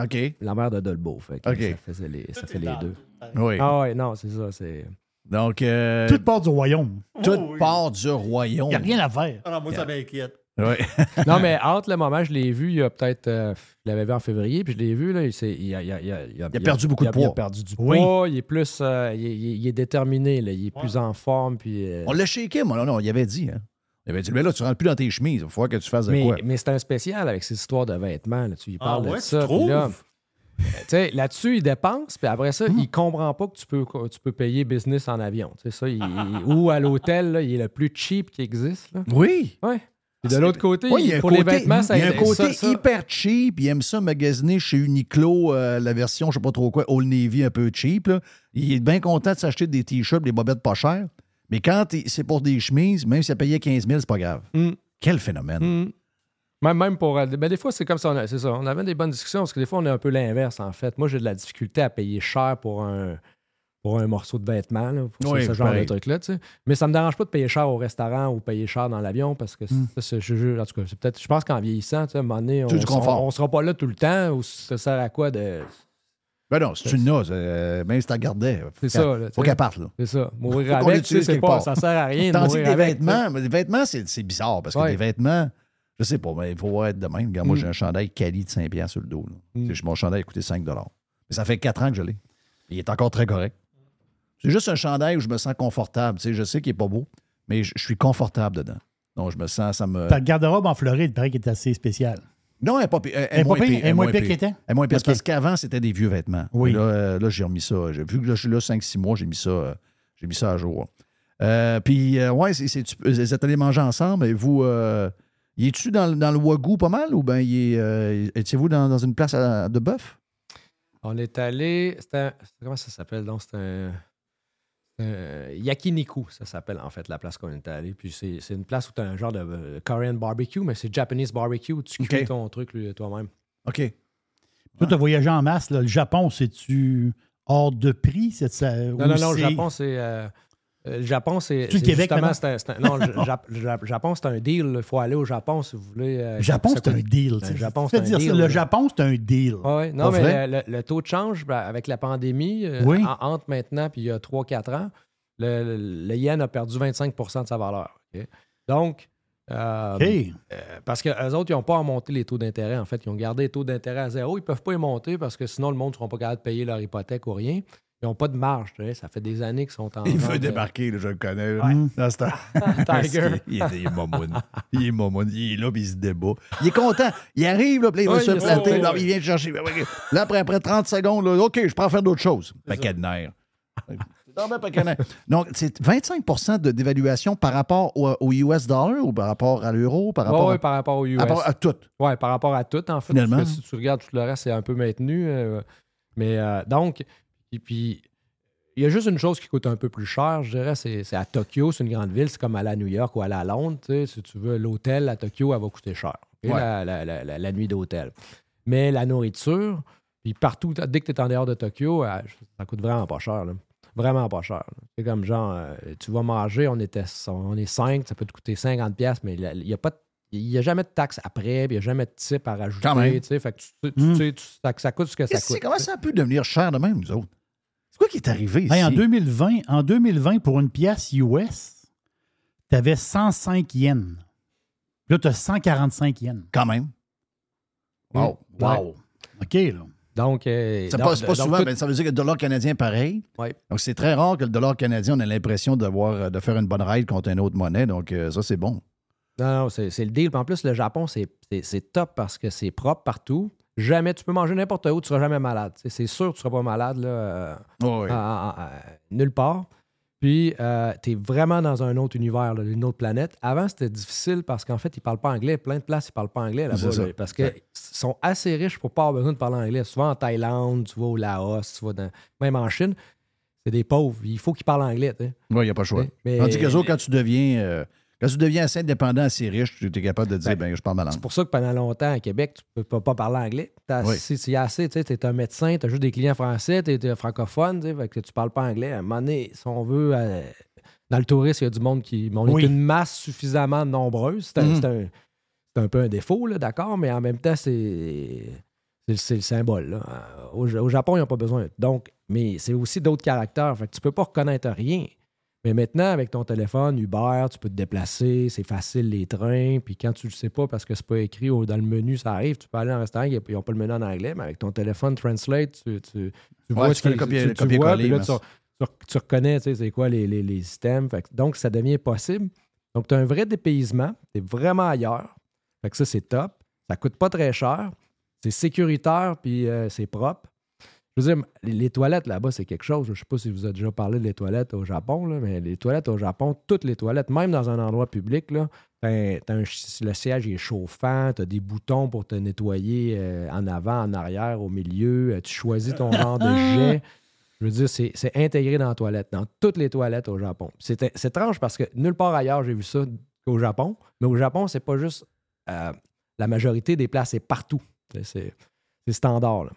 OK. la mère de Dolbeau. Fait que OK. Ça faisait les, ça fait les deux. Oui. Ah ouais, non, c'est ça. C'est... Donc, euh, Toute part du royaume. toute Oh, oui. part du royaume. Il n'y a rien à faire. Ah non, moi, ça m'inquiète. Ouais. Non, mais entre le moment, je l'ai vu il y a peut-être. euh, je l'avais vu en février, puis je l'ai vu, là, il, s'est- il a, il a- il a- il a- Il a perdu beaucoup il a- de Il a poids. perdu du Oui. poids, il est plus. euh, il, est, il est- il est déterminé, là, il est plus en forme, puis. euh, On l'a shaké, moi. Non, non, il avait dit. Hein. Il avait dit, mais là, tu rentres plus dans tes chemises. Il va falloir que tu fasses de Mais, quoi? mais c'est un spécial avec ces histoires de vêtements. Là. Tu lui Ah parles ouais, de ça. là, tu sais, là-dessus, il dépense, puis après ça, il comprend pas que tu peux, tu peux payer business en avion. Tu sais, ça, il- ou à l'hôtel, là, il est le plus cheap qui existe. Là. Oui. Ouais. Puis de l'autre côté, Oui, il y a un pour côté, les vêtements, ça il y a un côté ça- hyper cheap. Il aime ça magasiner chez Uniqlo, euh, la version, je sais pas trop quoi, Old Navy un peu cheap. là. Il est bien content de s'acheter des t-shirts, des bobettes pas chères. Mais quand c'est pour des chemises, même s'il a payé 15 000, c'est pas grave. Mm. Quel phénomène. Mm. Même, même pour. Ben, des fois, c'est comme ça. C'est ça. On avait des bonnes discussions parce que des fois, on est un peu l'inverse, en fait. Moi, j'ai de la difficulté à payer cher pour un, pour un morceau de vêtement, là, pour Oui, ce, genre pareil. de truc-là. tu sais. Mais ça me dérange pas de payer cher au restaurant ou payer cher dans l'avion parce que Mm. ça, c'est- je, en tout cas, c'est peut-être. Je pense qu'en vieillissant, tu sais, à un moment donné, on, on, on sera pas là tout le temps ou ça sert à quoi de. Ben non, si tu euh, même si tu la gardais, C'est ça. là, faut qu'elle parte. Là. C'est ça. Mourir Faut avec, tu sais, l'utilise c'est pas, part. ça sert à rien de Tandis que des avec. vêtements, mais des vêtements, c'est c'est bizarre parce que Ouais. des vêtements, je sais pas, mais il faut être de même. Regarde, moi, Mm. j'ai un chandail Cali de 5 piastres sur le dos. là. Mm. Mon chandail a coûté 5 Mais ça fait 4 ans que je l'ai. Il est encore très correct. C'est juste un chandail où je me sens confortable. Tu sais, je sais qu'il n'est pas beau, mais je, je suis confortable dedans. Donc, je me sens, ça me. Ta garde-robe en Floride, il paraît qu'elle est assez spéciale. Non, elle n'est pas pire. Elle, Elle est est moins pire? Elle est moins pire qu'elle était? Elle est moins pire. Parce qu'avant, c'était des vieux vêtements. Oui. Là, euh, là, j'ai remis ça. J'ai vu que là, je suis là 5-6 mois, j'ai mis ça, euh, j'ai mis ça à jour. Euh, puis, euh, ouais, c'est, vous êtes allés manger ensemble. Et vous, euh, y es-tu dans, le- dans le Wagyu pas mal ou bien y est, euh, étiez-vous dans, dans une place à- de bœuf? On est allé. C'était un- Comment ça s'appelle donc? C'est un. Un- Yakiniku, ça s'appelle en fait la place qu'on est allé. Puis c'est c'est une place où tu as un genre de euh, Korean barbecue, mais c'est Japanese barbecue où tu cuis OK. ton truc lui, toi-même. OK. Toi, tu as voyagé en masse. là. Le Japon, c'est-tu hors de prix? C'est ça, Non, non, non, le Japon, c'est. euh, euh, le Japon, c'est. Le c'est Québec, un- non, le Jap- le Japon, c'est un deal. Il faut aller au Japon si vous voulez. euh, Le Japon, c'est un deal. Le tu sais. Japon, c'est un dire deal. Le. Japon, c'est un deal. Ah ouais. Non, mais le, le- le taux de change, ben, avec la pandémie, euh, Oui. en- entre maintenant puis il y a 3-4 ans, le, le- le yen a perdu 25% de sa valeur. Donc, euh, euh, parce qu'eux autres, ils n'ont pas remonté les taux d'intérêt. En fait, ils ont gardé les taux d'intérêt à zéro. Ils ne peuvent pas les monter parce que sinon, le monde ne sera pas capable de payer leur hypothèque ou rien. Ils n'ont pas de marge. tu sais. Ça fait des années qu'ils sont en. Il veut euh, débarquer, là, je le connais. là. Ouais. Dans ce temps. Tiger. il, est, il est momoun. Il est momoun. Il est là, puis il se débat. Il est content. Il arrive, là, puis il va Ouais, se planter. ouais. il vient te chercher. Là, après, après 30 secondes, là, OK, je prends faire d'autres choses. Paquet de nerfs. Donc, c'est 25 de dévaluation par rapport au, au US dollar ou par rapport à l'euro, par rapport ouais, à, par rapport au US. par rapport à tout. Oui, par rapport à tout, en fait. Finalement. Parce que si tu regardes tout le reste, c'est un peu maintenu. euh, mais euh, donc, et puis, il y a juste une chose qui coûte un peu plus cher, je dirais, c'est à Tokyo, c'est une grande ville, c'est comme aller à New York ou aller à Londres. Si tu veux, l'hôtel à Tokyo, elle va coûter cher. Ouais. la, la- la- nuit d'hôtel. Mais la nourriture, puis partout, dès que tu es en dehors de Tokyo, euh, ça coûte vraiment pas cher. là. Vraiment pas cher. C'est comme genre, euh, tu vas manger, on, était, on est 5, ça peut te coûter 50$, piastres, mais il n'y a pas de- il n'y a jamais de taxe après, puis il n'y a jamais de type à rajouter. Quand même. tu sais, Fait que tu, tu- Mm. tu ça, ça coûte ce que ça coûte. Comment ça a pu devenir cher de même, nous autres? C'est quoi qui est arrivé ici? Hey, en, 2020, en 2020, pour une pièce US, tu avais 105 yens. Là, tu as 145 yens. Quand même. Wow. Wow. OK, là. Donc, euh, Ça passe pas souvent, tout- mais ça veut dire que le dollar canadien, pareil. Ouais. Donc, c'est très rare que le dollar canadien, on ait l'impression d'avoir, de faire une bonne ride contre une autre monnaie. Donc, euh, ça, c'est bon. Non, non, c'est le deal. En plus, le Japon, c'est top parce que c'est propre partout. Jamais, tu peux manger n'importe où, tu seras jamais malade. C'est sûr que tu seras pas malade là, euh, Oh, oui. à- nulle part. Puis, tu es vraiment dans un autre univers, là, une autre planète. Avant, c'était difficile parce qu'en fait, ils parlent pas anglais. Plein de places, ils parlent pas anglais là-bas. là, parce qu'ils sont assez riches pour pas avoir besoin de parler anglais. Souvent en Thaïlande, tu vas au Laos, tu vas dans- même en Chine, c'est des pauvres. Il faut qu'ils parlent anglais. Oui, il n'y a pas le choix. Mais- Tandis que quand tu deviens, euh, quand tu deviens assez indépendant, assez riche, tu es capable de dire, Ben, ben, je parle ma langue. C'est pour ça que pendant longtemps, à Québec, tu peux pas, parler anglais. Oui. Si tu assez, tu es un médecin, tu as juste des clients français, tu es francophone, tu sais, fait que tu parles pas anglais. À un moment donné, si on veut, euh, dans le tourisme, il y a du monde qui. On Oui. est une masse suffisamment nombreuse. C'est un, Mhm. un- un peu un défaut, d'accord, mais en même temps, c'est. C'est le- symbole. là. Au, au Japon, ils n'ont pas besoin. Donc, mais c'est aussi d'autres caractères. Fait que tu peux pas reconnaître rien. Mais maintenant, avec ton téléphone, Uber, tu peux te déplacer, c'est facile les trains. Puis quand tu le sais pas parce que c'est pas écrit au- dans le menu, ça arrive, tu peux aller en restaurant, ils n'ont pas le menu en anglais, mais avec ton téléphone Translate, tu, tu, tu vois ce copier- tu- tu vois, puis là, tu, reconnais, tu sais, c'est quoi les, les, les systèmes. Fait donc, ça devient possible. Donc, tu as un vrai dépaysement, tu es vraiment ailleurs. Fait que ça, c'est top. Ça coûte pas très cher. C'est sécuritaire, puis euh, c'est propre. Je veux dire, les, les toilettes là-bas, c'est quelque chose. Je ne sais pas si vous avez déjà parlé des toilettes au Japon, là, mais les toilettes au Japon, toutes les toilettes, même dans un endroit public, là, un le siège est chauffant, tu as des boutons pour te nettoyer euh, en avant, en arrière, au milieu. euh, tu choisis ton genre de jet. Je veux dire, c'est intégré dans la toilette, dans toutes les toilettes au Japon. C'est étrange parce que nulle part ailleurs, j'ai vu ça qu'au Japon. Mais au Japon, c'est pas juste euh, la majorité des places, c'est partout. C'est- standard. là.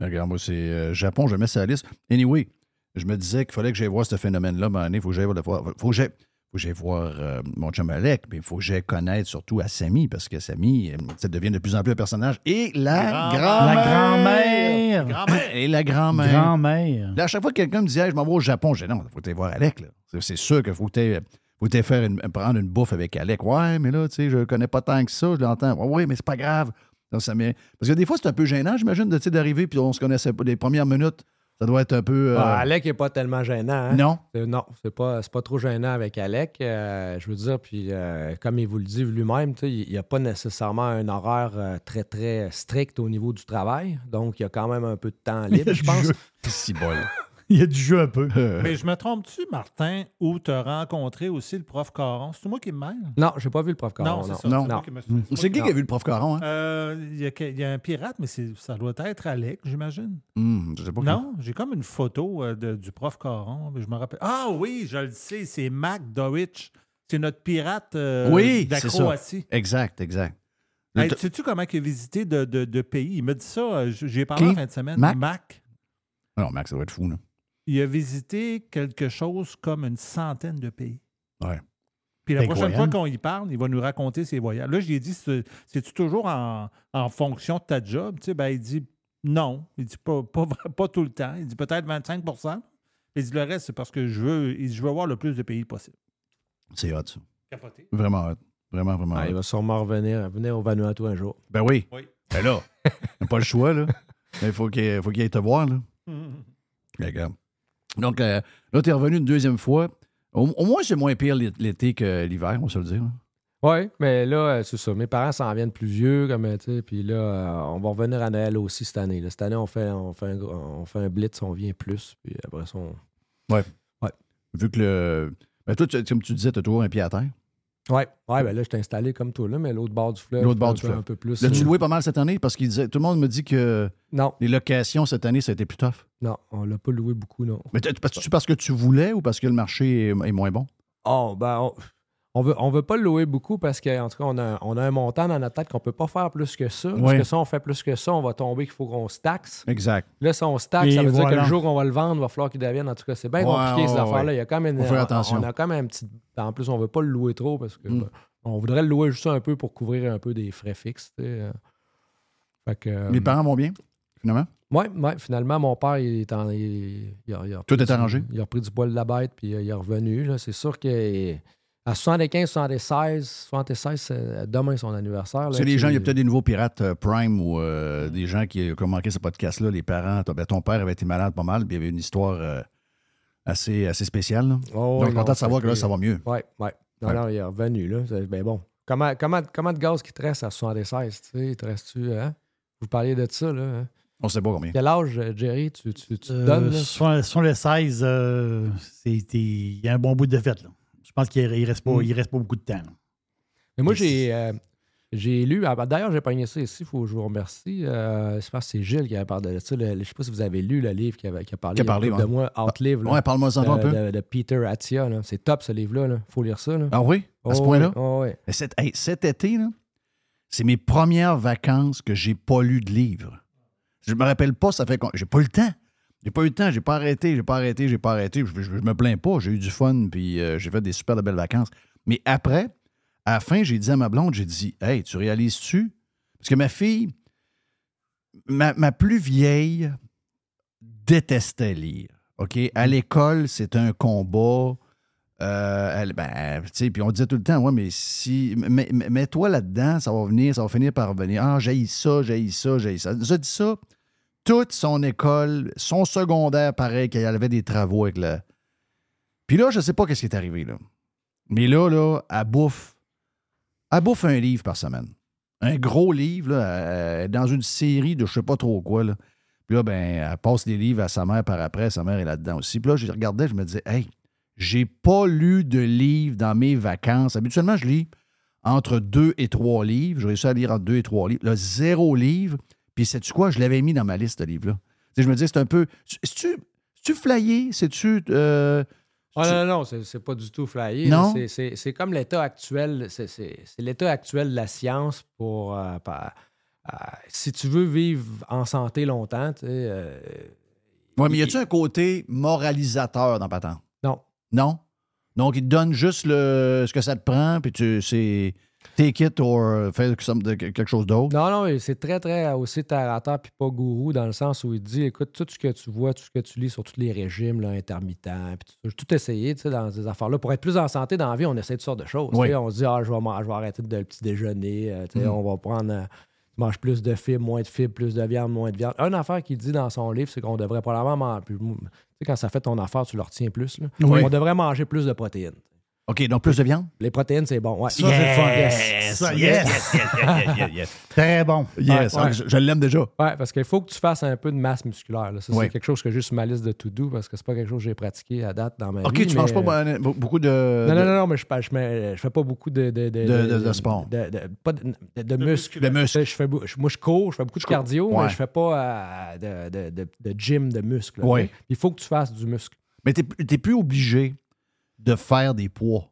Regarde, moi, c'est euh, Japon, je mets ça à la liste. Anyway, je me disais qu'il fallait que j'aille voir ce phénomène-là, mais il faut que j'aille voir, faut que j'aille- faut que j'aille voir euh, mon chum Alec, mais il faut que j'aille connaître surtout à Samy, parce que Samy, euh, ça devient de plus en plus un personnage. Et la La grand-mère! grand-mère. Et la grand-mère. Grand-mère. Là, à chaque fois que quelqu'un me dit Hey, je m'en vais au Japon, je dis non, il faut aller voir Alec. là. C'est- sûr qu'il faut que faire une- prendre une bouffe avec Alec. Ouais, mais là, tu sais, je connais pas tant que ça, je l'entends. Ouais, mais c'est pas grave. Donc, ça m'est- Parce que des fois, c'est un peu gênant, j'imagine, d'arriver, puis on se connaissait pas. Les premières minutes, ça doit être un peu. euh, Ah, Alec n'est pas tellement gênant. hein? Non. Non, c'est pas, pas trop gênant avec Alec. euh, je veux dire, puis euh, comme il vous le dit lui-même, il n'y a pas nécessairement un horaire très, très strict au niveau du travail. Donc, il y a quand même un peu de temps libre, je pense. Si. Il y a du jeu un peu. Mais je me trompe-tu, Martin, où tu as rencontré aussi le prof Caron? C'est moi qui me mêle? Non, j'ai pas vu le prof Caron. Non, c'est non. ça. Non. c'est qui me qui qui a vu le prof Caron? Hein? Euh, Il y, a que- il y a un pirate, mais c'est- ça doit être Alec, j'imagine. Hum, je sais pas qui. Non, j'ai comme une photo euh, de- du prof Caron. mais Je me rappelle. Ah oui, je le sais, c'est Mac Dorich. C'est notre pirate euh, oui, de la c'est ça. Croatie. Exact, exact. Hey, Le- sais-tu comment il a visité de, de- de pays? Il m'a dit ça, euh, j- j'ai parlé Qui? en fin de semaine. Mac? Non, Max, ça doit être fou, là. Il a visité quelque chose comme une centaine de pays. Ouais. Puis la prochaine fois qu'on y parle, il va nous raconter ses voyages. Là, j'ai dit, c'est- c'est-tu toujours en, en fonction de ta job? Tu sais, ben, il dit non. Il dit pas, pas, pas tout le temps. Il dit peut-être 25% Il dit le reste, c'est parce que je veux, il dit, je veux voir le plus de pays possible. C'est hot, ça. Capoté. Vraiment hot. Vraiment, vraiment Ah, hot. il va sûrement revenir, venir au Vanuatu un jour. Ben oui. Oui. Ben là, il n'a pas le choix, là. Mais il faut qu'il faut qu'il aille te voir, là. Regarde. Donc, euh, là, tu es revenu une deuxième fois. Au, au moins, c'est moins pire l'é- l'été que l'hiver, on va se le dire. Oui, mais là, euh, c'est ça. Mes parents s'en viennent plus vieux, comme euh, tu sais. Puis là, on va revenir à Noël aussi cette année. là. Cette année, on fait, on, fait un, on fait un blitz, on vient plus. Puis après ça, on. Ouais. Ouais. Vu que le. Ben toi, tu- comme tu disais, tu as toujours un pied à terre. Ouais, ouais, ben là, je t'ai installé comme toi, là, mais l'autre bord du fleuve. L'autre bord un du peu- fleuve. Un peu plus. L'as-tu loué pas mal cette année? Parce disait. Tout le monde me dit que Non. les locations cette année, ça a été plus tough. Non, on l'a pas loué beaucoup, non. Mais parce, parce que tu voulais ou parce que le marché est, est moins bon? Oh, ben, on, On veut, on veut pas le louer beaucoup parce qu'en tout cas, on a, on a un montant dans notre tête qu'on peut pas faire plus que ça. Parce Ouais. que ça, on fait plus que ça, on va tomber qu'il faut qu'on se taxe. Exact. Là, si on se taxe, ça veut dire que le jour qu'on va le vendre, il va falloir qu'il devienne. En tout cas, c'est bien Ouais, compliqué, ces ouais, affaires-là. ouais. Il y a quand même une- Faut faire on- attention. On a quand même un petit. En plus, on veut pas le louer trop parce que Mm. ben, on voudrait le louer juste un peu pour couvrir un peu des frais fixes. euh. Fait que, euh, Les parents vont bien, finalement? Ouais, ouais, finalement, mon père, il est en, il, il a, il a Tout est du- arrangé? Il a repris du poil de la bête, puis euh, il est revenu. C'est sûr que à 75, 76, 76, c'est demain son anniversaire. là, C'est les gens, il y a peut-être des nouveaux pirates euh, Prime ou euh, des gens qui, qui ont manqué ce podcast-là. Les parents, ton, ben, ton père avait été malade pas mal, puis il y avait une histoire euh, assez, assez spéciale. là. Oh, Donc, content de savoir que là, ça va mieux. Oui, oui. Non, Ouais. non, il est revenu, là. Ben bon. Comment, comment, comment de gaz qui te reste à 76, tu sais? Il te reste-tu, hein? Vous parliez de ça, là. hein? On sait pas combien. Quel âge, Jerry, tu, tu, Euh, donnes, là? sur, sur le 16, euh, c'était- il y a un bon bout de fête. Là. Je pense qu'il ne reste, pas- Mm. il reste pas beaucoup de temps. là. Mais moi, j'ai euh, j'ai lu. ah, ben, D'ailleurs, j'ai pogné ça ici, il faut que je vous remercie. Euh, je pense que c'est Gilles qui avait parlé de ça. le- je ne sais pas si vous avez lu le livre qui, avait- qui a parlé, Qui a a parlé, de moi, Outlive. là, Ouais, parle-moi-en de, un peu. De, de Peter Attia. là. C'est top, ce livre-là. Il faut lire ça. là. Ah oui? À ce Oh, point-là? oh, oui. Cet, hey, cet été, là, c'est mes premières vacances que j'ai pas lu de livres. Je me rappelle pas, ça fait qu'on- j'ai pas eu le temps. J'ai pas eu le temps, j'ai pas arrêté, j'ai pas arrêté, j'ai pas arrêté. Je, je- je me plains pas, j'ai eu du fun, puis euh, j'ai fait des super de belles vacances. Mais après, à la fin, j'ai dit à ma blonde, j'ai dit, hey, tu réalises-tu? Parce que ma fille, ma, ma plus vieille, détestait lire. OK? À l'école, c'est un combat. Euh, elle, ben, puis on disait tout le temps, ouais, mais si. mets- mets- Mets-toi là-dedans, ça va venir, ça va finir par revenir. Ah, j'ai ça, j'ai ça, j'ai ça. Elle nous a dit ça. Toute son école, son secondaire, pareil, qu'elle avait des travaux avec le. Puis là, je sais pas qu'est-ce qui est arrivé, là. Mais là, là, elle bouffe. Elle bouffe un livre par semaine. Un gros livre, là, est dans une série de je sais pas trop quoi. Puis là, ben, elle passe les livres à sa mère par après. Sa mère est là-dedans aussi. Puis là, je regardais, je me disais, hey, j'ai pas lu de livre dans mes vacances. Habituellement, je lis entre deux et trois livres. J'ai réussi à lire entre deux et trois livres. Là, zéro livre. Puis, sais-tu quoi? Je l'avais mis dans ma liste de livres-là. Tu Je me disais, c'est un peu. C'est-tu c'est-tu flyé? C'est-tu. euh, Ah non, non, non, c'est pas du tout flyé. Non? C'est- comme l'état actuel. C'est l'état actuel de la science pour. euh, euh, si tu veux vivre en santé longtemps, tu sais. euh, Ouais, mais y a-tu un côté moralisateur dans Patente? Non. Non? Donc, il te donne juste le, ce que ça te prend, puis tu c'est take it or de- quelque chose d'autre. Non, non, c'est très, très aussi terre à terre puis pas gourou dans le sens où il dit écoute, tout ce que tu vois, tout ce que tu lis sur tous les régimes là, intermittents, puis tout, tout sais, dans ces affaires-là. Pour être plus en santé dans la vie, on essaie toutes sortes de choses. Oui. On se dit ah, je vais, man- je vais arrêter de le petit déjeuner, euh, tu sais, Mm. on va prendre. euh, tu manges plus de fibres, moins de fibres, plus de viande, moins de viande. Une affaire qu'il dit dans son livre, c'est qu'on devrait probablement manger. Tu sais, quand ça fait ton affaire, tu le retiens plus. là. Oui. On devrait manger plus de protéines. OK, donc plus de viande? Les protéines, c'est bon. Ouais. Ça, c'est le fun. Yes! Ça, Yes! yes. Yes, yes, yes, yes, yes. Très bon. Yes, Ouais, ah, ouais. Je, je l'aime déjà. Oui, parce qu'il faut que tu fasses un peu de masse musculaire. là. Ça, Ouais. c'est quelque chose que j'ai sur ma liste de to-do parce que c'est pas quelque chose que j'ai pratiqué à date dans ma OK, vie. tu mais, manges pas beaucoup de. Non, non, non, non, mais je, je, mets- je fais pas beaucoup de. De, De- de- de sport. De, de- pas de, de, de muscles. De muscles. Tu Je fais, moi, je cours, je fais beaucoup de cardio, Ouais. mais je fais pas euh, de, de, de, de gym de muscles. tu sais. Il faut que tu fasses du muscle. Mais tu n'es plus obligé de faire des poids.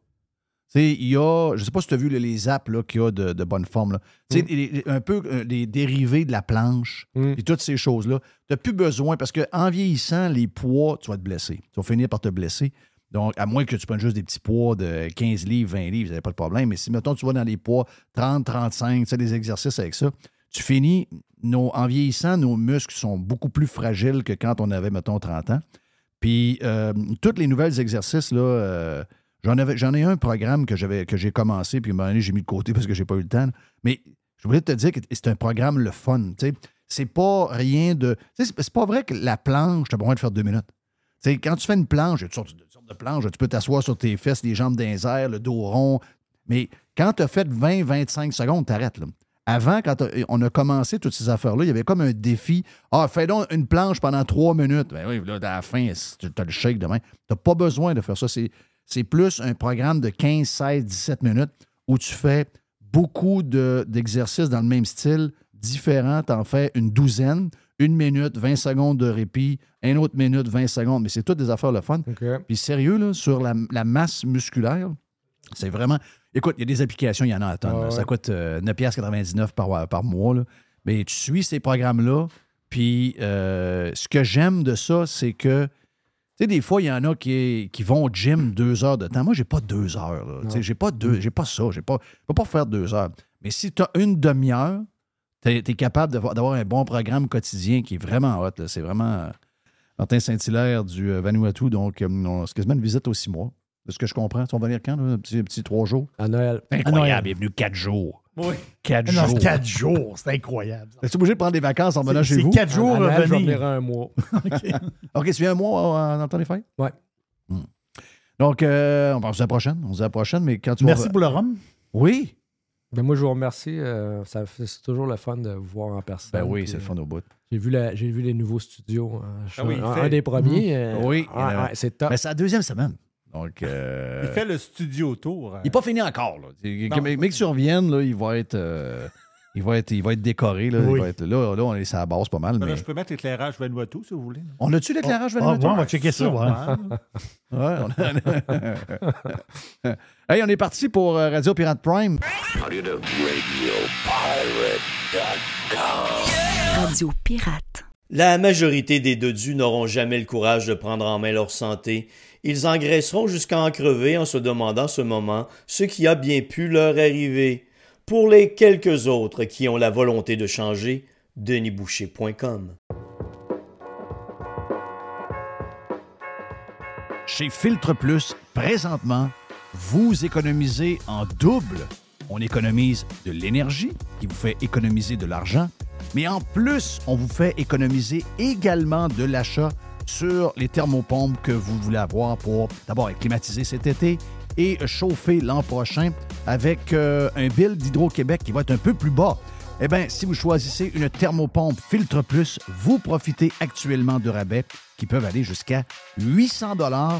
Il y a, je sais pas si tu as vu les apps qu'il y a de, de bonne forme. là. Les- les- un peu euh, les dérivés de la planche Mm. et toutes ces choses-là. Tu n'as plus besoin parce qu'en vieillissant, les poids, tu vas te blesser. Tu vas finir par te blesser. Donc, à moins que tu prennes juste des petits poids de 15 livres, 20 livres, ça n'a pas de problème. Mais si, mettons, tu vas dans les poids 30, 35, tu sais, des exercices avec ça, tu finis, nos, en vieillissant, nos muscles sont beaucoup plus fragiles que quand on avait, mettons, 30 ans. Puis, euh, tous les nouvelles exercices, là, euh, j'en, avais, j'en ai un programme que, j'avais, que j'ai commencé, puis à un moment donné, j'ai mis de côté parce que j'ai pas eu le temps. Mais je voulais te dire que c'est un programme le fun. tu sais. C'est pas rien de. C'est, c'est pas vrai que la planche, tu as besoin de faire deux minutes. Quand tu fais une planche, il y a toutes sortes de planches. Tu peux t'asseoir sur tes fesses, les jambes dans les airs, le dos rond. Mais quand tu as fait 20-25 secondes, t'arrêtes. Là. Avant, quand on a commencé toutes ces affaires-là, il y avait comme un défi. Ah, fais donc une planche pendant trois minutes. Ben oui, là, à la fin, tu as le shake demain. Tu n'as pas besoin de faire ça. C'est, c'est plus un programme de 15, 16, 17 minutes où tu fais beaucoup de- d'exercices dans le même style, différents. Tu en fais une douzaine, une minute, 20 secondes de répit, une autre minute, 20 secondes. Mais c'est toutes des affaires le fun. Puis sérieux, là, sur la, la masse musculaire, C'est vraiment. Écoute, il y a des applications, il y en a à tonnes. Ouais, là. Ça ouais. coûte euh, 9,99$ par, par mois. là. Mais tu suis ces programmes-là. Puis euh, ce que j'aime de ça, c'est que. Tu sais, des fois, il y en a qui, qui vont au gym deux heures de temps. Moi, j'ai pas deux heures. là. Tu sais, J'ai pas deux, j'ai pas ça. J'ai pas, je peux pas faire deux heures. Mais si tu as une demi-heure, tu es, capable d'avoir un bon programme quotidien qui est vraiment hot. C'est vraiment euh, Martin Saint-Hilaire du euh, Vanuatu. Donc, euh, quasiment une visite aux six mois. De ce que je comprends. Tu vas venir quand? là? Un petit, un petit trois jours? À Noël. Incroyable. Il est venu quatre jours. Oui. Quatre Non, c'est jours. quatre jours. C'est incroyable. Es-tu obligé de prendre des vacances en C'est- venant chez c'est vous? quatre jours À Noël, je venir un mois. OK, tu viens un mois euh, dans ton les fêtes? Ouais. Hmm. Donc, euh, on va se dire à la prochaine. On se dit à la prochaine, mais quand tu Merci vas... pour le rhum. Oui. Ben moi, je vous remercie. euh, c'est toujours le fun de vous voir en personne. Ben oui, c'est le fun au bout. J'ai vu, la- vu les nouveaux studios. hein. Je suis Ah oui, un, des premiers. Euh, Oui. euh, ouais, c'est top. Mais c'est la deuxième semaine. Donc, euh, Il fait le studio tour. euh, il n'est pas fini encore. Là. Non. Mais, mais que tu reviennes, là, il va être... euh, Il va être, il va être décoré. Là, Oui. Il va être, là, là, on est à la base pas mal. Là, Mais... je peux mettre l'éclairage Vanuatu, si vous voulez. On a-tu l'éclairage Ah, Vanuatu? ouais, on va checker ça. ouais. Ouais, on a- hey, on est parti pour euh, Radio Pirate Prime. Radio Pirate. La majorité des dodus n'auront jamais le courage de prendre en main leur santé. Ils engraisseront jusqu'à en crever en se demandant ce moment ce qui a bien pu leur arriver. Pour les quelques autres qui ont la volonté de changer, denisboucher.com. Chez Filtre Plus, présentement, vous économisez en double. On économise de l'énergie, qui vous fait économiser de l'argent, mais en plus, on vous fait économiser également de l'achat sur les thermopompes que vous voulez avoir pour d'abord être climatisé cet été et chauffer l'an prochain avec euh, un bill d'Hydro-Québec qui va être un peu plus bas. Eh bien, si vous choisissez une thermopompe Filtre Plus, vous profitez actuellement de rabais qui peuvent aller jusqu'à 800 dollars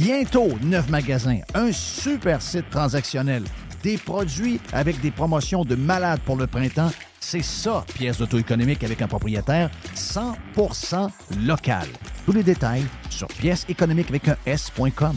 Bientôt, neuf magasins, un super site transactionnel, des produits avec des promotions de malades pour le printemps. C'est ça, pièce d'auto-économique avec un propriétaire 100% local. Tous les détails sur pièce économique avec un S.com.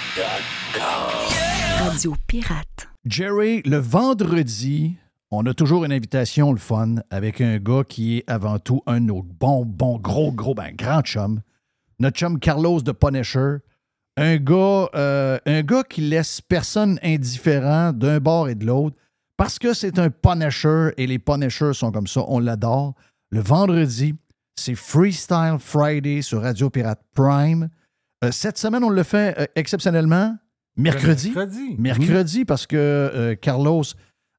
Radio Pirate. Jerry, le vendredi, on a toujours une invitation, le fun, avec un gars qui est avant tout un de nos bons, bons, gros, gros, ben, grand chum. Notre chum Carlos de Punisher. Un gars, euh, un gars qui laisse personne indifférent d'un bord et de l'autre parce que c'est un Punisher et les Punishers sont comme ça, on l'adore. Le vendredi, c'est Freestyle Friday sur Radio Pirate Prime. Euh, cette semaine, on le fait euh, exceptionnellement mercredi. Mercredi. Mercredi, parce que euh, Carlos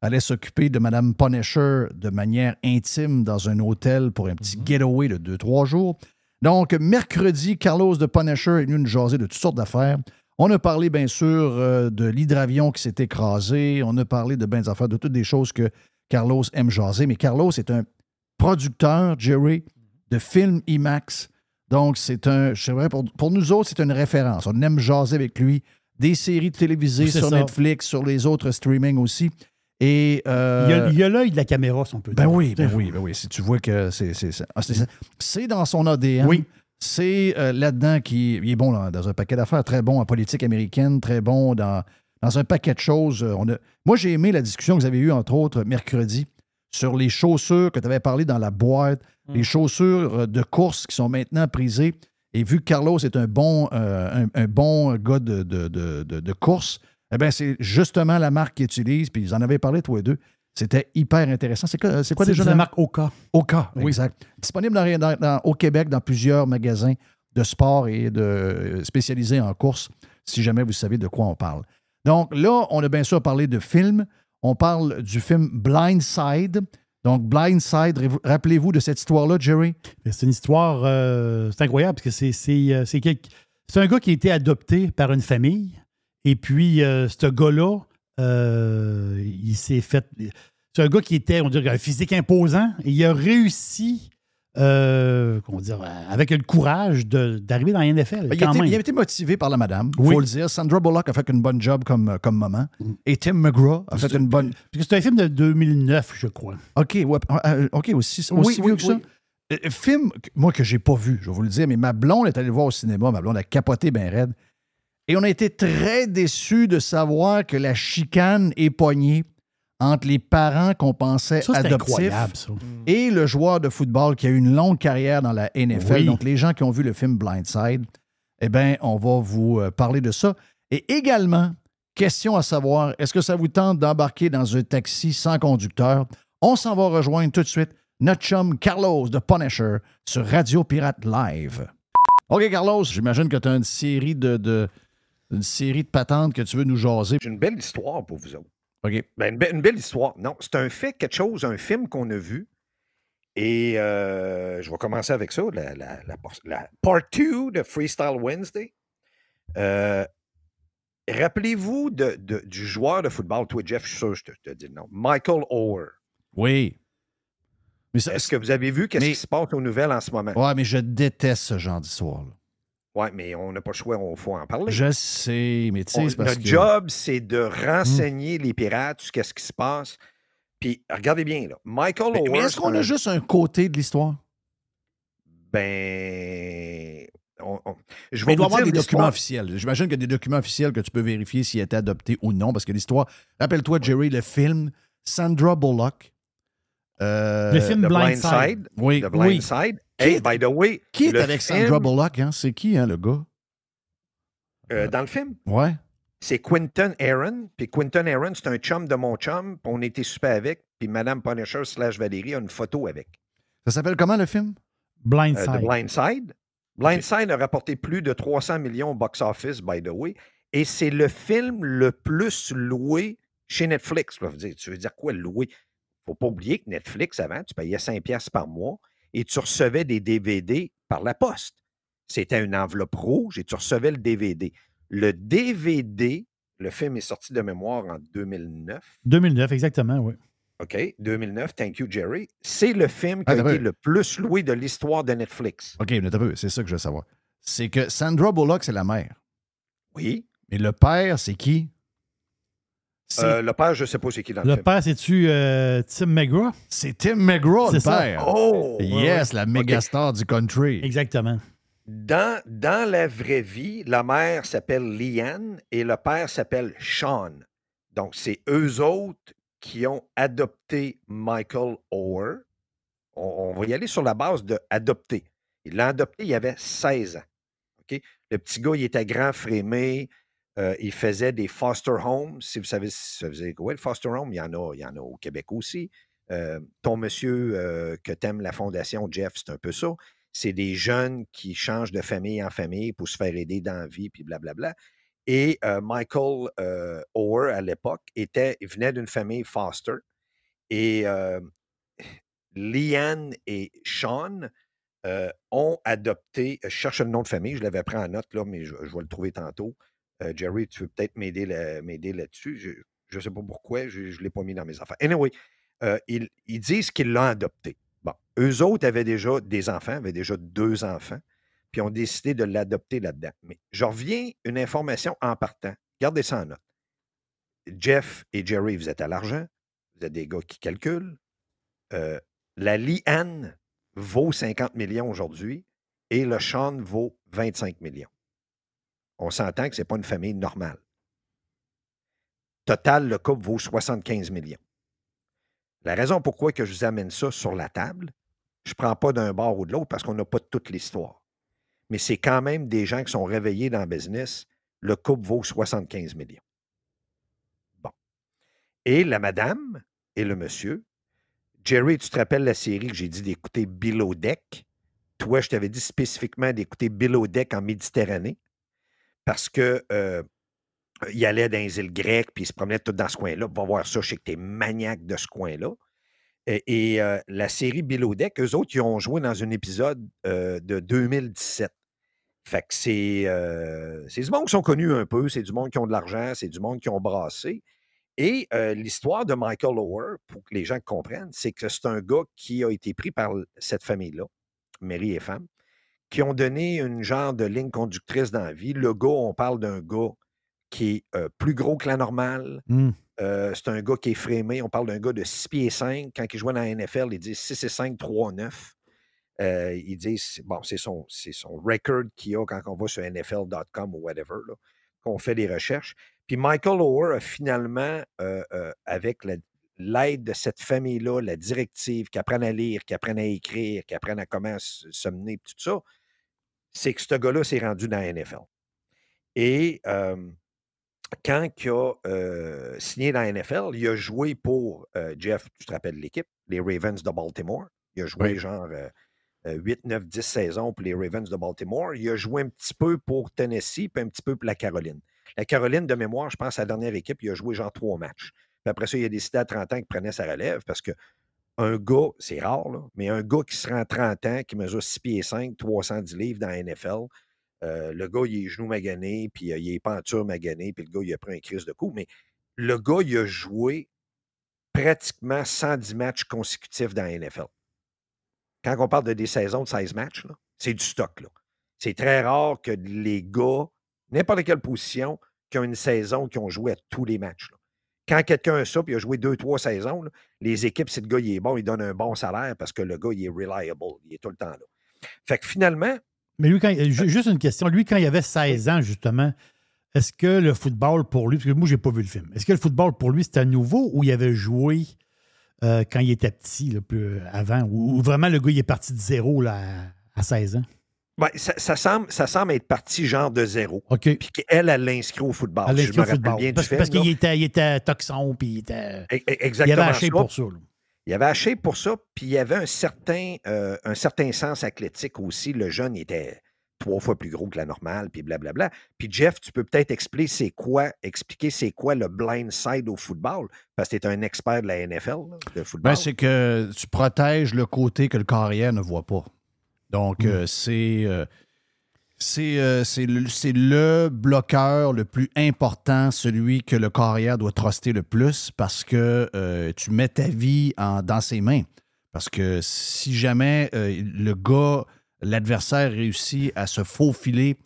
allait s'occuper de Madame Punisher de manière intime dans un hôtel pour un petit getaway de 2-3 jours. Donc, mercredi, Carlos de Punisher est venu nous jaser de toutes sortes d'affaires. On a parlé, bien sûr, euh, de l'hydravion qui s'est écrasé. On a parlé de bien des affaires, de toutes des choses que Carlos aime jaser. Mais Carlos est un producteur, Jerry, de films IMAX. Donc, c'est un, je sais pas, pour, pour nous autres, c'est une référence. On aime jaser avec lui des séries télévisées sur ça. Netflix, sur les autres streaming aussi. Et, euh, Il y a- l'œil de la caméra, si on peut ben dire. oui, ben oui, ben oui. Si tu vois que c'est c'est- c'est- ah, dans son ADN. Oui. C'est euh, là-dedans qu'il il est bon dans, dans un paquet d'affaires, très bon en politique américaine, très bon dans, dans un paquet de choses. Euh, On a, moi, j'ai aimé la discussion que vous avez eue, entre autres, mercredi, sur les chaussures que tu avais parlé dans la boîte, les chaussures euh, de course qui sont maintenant prisées. Et vu que Carlos est un bon, euh, un, un bon gars de, de, de- de- course, eh bien, c'est justement la marque qu'ils utilisent. Puis ils en avaient parlé, toi et deux. C'était hyper intéressant. C'est quoi, c'est quoi C'est déjà la marque Oka. Oka, Oui. exact. Disponible dans- dans- dans- au Québec dans plusieurs magasins de sport et de euh, spécialisés en course, si jamais vous savez de quoi on parle. Donc là, on a bien sûr parlé de films. On parle du film Blindside. Donc, Blindside, rappelez-vous de cette histoire-là, Jerry? C'est une histoire, euh, c'est incroyable parce que euh, c'est un gars qui a été adopté par une famille et puis euh, ce gars-là, il s'est fait. C'est un gars qui était, on dirait, un physique imposant et il a réussi, euh, comment dire, avec le courage d'arriver dans la NFL. Il a, été, même. il a été motivé par la madame, il Oui. faut le dire. Sandra Bullock a fait une bonne job comme, comme maman. Et Tim McGraw a fait une bonne. Parce que c'est un film de 2009, je crois. OK, ouais, euh, OK, aussi, aussi Oui, vieux oui, que ça. oui. Euh, Film, moi, que j'ai pas vu, je vais vous le dire, mais ma blonde est allée le voir au cinéma. Ma blonde a capoté bien raide. Et on a été très déçus de savoir que la chicane est poignée entre les parents qu'on pensait Ça, adoptifs incroyable, ça. et le joueur de football qui a eu une longue carrière dans la NFL. Oui. Donc, les gens qui ont vu le film Blindside, eh bien, on va vous euh, parler de ça. Et également, question à savoir, est-ce que ça vous tente d'embarquer dans un taxi sans conducteur? On s'en va rejoindre tout de suite notre chum Carlos de Punisher sur Radio Pirate Live. OK, Carlos, j'imagine que tu as une série de, de- une série de patentes que tu veux nous jaser. J'ai une belle histoire pour vous autres. OK. Ben, une, be- une belle histoire. Non, c'est un fait, quelque chose, un film qu'on a vu. Et euh, je vais commencer avec ça, la, la, la, por- la part 2 de Freestyle Wednesday. Euh, Rappelez-vous de, de- du joueur de football, toi, Jeff, je suis sûr que je te, te dis le nom. Michael Ower. Oui. Est-ce que vous avez vu qu'est-ce mais- qui se passe aux nouvelles en ce moment? Ouais, mais je déteste ce genre d'histoire. Oui, mais on n'a pas le choix, il faut en parler. Je sais, mais tu sais, On- c'est parce notre que... job, c'est de renseigner les pirates sur qu'est-ce qui se passe. Puis, regardez bien, là. Michael Mais, mais est-ce qu'on a un- juste un côté de l'histoire? Ben. on- on- je Mais vais il doit y avoir des documents officiels. J'imagine qu'il y a des documents officiels que tu peux vérifier s'il a été adopté ou non, parce que l'histoire... Rappelle-toi, Jerry, le film Sandra Bullock. Euh, Le film The Blindside. Blindside. Oui, The oui. Blindside. Qui Hey, by the way. Qui est le avec film, Bullock? Hein? C'est qui, hein, le gars? euh, dans le film? Ouais. C'est Quinton Aaron. Puis Quinton Aaron, c'est un chum de mon chum. Puis on était super avec. Puis Madame Punisher slash Valérie a une photo avec. Ça s'appelle comment le film? Blindside. Euh, The Blindside. Blindside a rapporté plus de 300 millions au box-office, by the way. Et c'est le film le plus loué chez Netflix. Là, vous dire, tu veux dire quoi, loué? Faut pas oublier que Netflix, avant, tu payais 5 piastres par mois et tu recevais des DVD par la poste. C'était une enveloppe rouge et tu recevais le DVD. Le DVD, le film est sorti de mémoire en 2009. 2009, exactement, oui. OK, 2009, thank you, Jerry. C'est le film qui Ah, a été le plus loué de l'histoire de Netflix. OK, mais t'as peu, c'est ça que je veux savoir. C'est que Sandra Bullock, c'est la mère. Oui. Mais le père, c'est qui? Euh, le père, je ne sais pas c'est qui dans le, Le film. père, c'est-tu euh, Tim McGraw? C'est Tim McGraw, le C'est ça. père. Oh! Yes, la méga star du country. Exactement. Dans, dans la vraie vie, la mère s'appelle Liane et le père s'appelle Sean. Donc, c'est eux autres qui ont adopté Michael Ower. On, on va y aller sur la base de adopter. Il l'a adopté, il avait 16 ans. OK? Le petit gars, il était grand, frémé. Euh, il faisait des foster homes. Si vous savez, ça faisait quoi, le foster home? Il y en a, il y au Québec aussi. Euh, ton monsieur euh, que t'aimes la fondation, Jeff, c'est un peu ça. C'est des jeunes qui changent de famille en famille pour se faire aider dans la vie, puis blablabla. Et euh, Michael Ower, à l'époque, était, il venait d'une famille foster. Et Liane et Sean ont adopté, je cherche le nom de famille, je l'avais pris en note, là, mais je vais le trouver tantôt. Euh, Jerry, tu veux peut-être m'aider là- m'aider là-dessus? je ne sais pas pourquoi, je ne l'ai pas mis dans mes affaires. Anyway, euh, ils, ils disent qu'ils l'ont adopté. Bon, eux autres avaient déjà des enfants, avaient déjà deux enfants, puis ont décidé de l'adopter là-dedans. Mais je reviens une information en partant. Gardez ça en note. Jeff et Jerry, vous êtes à l'argent. Vous êtes des gars qui calculent. Euh, la Liane vaut 50 millions aujourd'hui et le Sean vaut 25 millions. On s'entend que ce n'est pas une famille normale. Total, le couple vaut 75 millions. La raison pourquoi que je vous amène ça sur la table, je ne prends pas d'un bord ou de l'autre parce qu'on n'a pas toute l'histoire. Mais c'est quand même des gens qui sont réveillés dans le business. Le couple vaut 75 millions. Bon. Et la madame et le monsieur, Jerry, tu te rappelles la série que j'ai dit d'écouter Below Deck? Toi, je t'avais dit spécifiquement d'écouter Below Deck en Méditerranée parce que euh, il allait dans les îles grecques, puis il se promenait tout dans ce coin-là. Va voir ça, je sais que tu es maniaque de ce coin-là. Et, euh, la série Below Deck, eux autres, ils ont joué dans un épisode euh, de 2017. Fait que c'est c'est du monde qui sont connus un peu, c'est du monde qui ont de l'argent, c'est du monde qui ont brassé. Et l'histoire de Michael Lower, pour que les gens comprennent, c'est que c'est un gars qui a été pris par cette famille-là, mari et femme, qui ont donné une genre de ligne conductrice dans la vie. Le gars, on parle d'un gars qui est euh, plus gros que la normale. Hmm. Euh, c'est un gars qui est frémé. On parle d'un gars de 6 pieds 5. Quand il jouait dans la NFL, il dit 6 et 5, 3, 9. Euh, ils disent, bon, c'est son, c'est son record qu'il a quand on va sur NFL.com ou whatever, là, qu'on fait des recherches. Puis Michael Lower a finalement, euh, avec la- l'aide de cette famille-là, la directive, qui apprennent à lire, qui apprennent à écrire, qui apprennent à comment se, se mener, tout ça, c'est que ce gars-là s'est rendu dans la NFL. Et euh, quand il a euh, signé dans la NFL, il a joué pour, euh, Jeff, tu te rappelles l'équipe, les Ravens de Baltimore. Il a joué Oui. genre euh, euh, 8, 9, 10 saisons pour les Ravens de Baltimore. Il a joué un petit peu pour Tennessee, puis un petit peu pour la Caroline. La Caroline, de mémoire, je pense, à la dernière équipe, il a joué genre trois matchs. Puis après ça, il a décidé à 30 ans qu'il prenait sa relève parce que un gars, c'est rare, mais un gars qui se rend 30 ans, qui mesure 6 pieds 5, 310 livres dans la NFL, euh, le gars, il est genou magané, puis euh, il est penture magané, puis le gars, il a pris un crise de coup. Mais le gars, il a joué pratiquement 110 matchs consécutifs dans la NFL. Quand on parle de des saisons de 16 matchs, c'est du stock. C'est très rare que les gars, n'importe quelle position, qui ont une saison, qui ont joué à tous les matchs. Quand quelqu'un a ça, puis il a joué deux, trois saisons, là, les équipes, si le gars il est bon, il donne un bon salaire parce que le gars, il est reliable, il est tout le temps là. Fait que finalement, Mais lui, quand, ju- juste une question. Lui, quand il avait 16 ans, justement, est-ce que le football pour lui, parce que moi, j'ai pas vu le film, est-ce que le football pour lui, c'était nouveau ou il avait joué euh, quand il était petit, là, plus avant, ou, ou vraiment le gars, il est parti de zéro là, à, à 16 ans? Ouais, ça, ça semble, ça semble être parti genre de zéro. OK. Puis qu'elle, elle l'inscrit au football. Elle je me rappelle football. bien du Parce, parce qu'il était, il était toxon, puis il était. E- e- Il avait Exactement acheté ça. pour ça. là. Il avait acheté pour ça, puis il y avait un certain, euh, un certain sens athlétique aussi. Le jeune était trois fois plus gros que la normale, puis blablabla. Puis Jeff, tu peux peut-être expliquer c'est quoi, expliquer c'est quoi le blind side au football, parce que tu es un expert de la NFL, là, de football. Ben, c'est que tu protèges le côté que le carrière ne voit pas. Donc, euh, c'est. euh, c'est euh, c'est le, c'est le bloqueur le plus important, celui que le carrière doit truster le plus parce que euh, tu mets ta vie en- dans ses mains. Parce que si jamais euh, le gars, l'adversaire réussit à se faufiler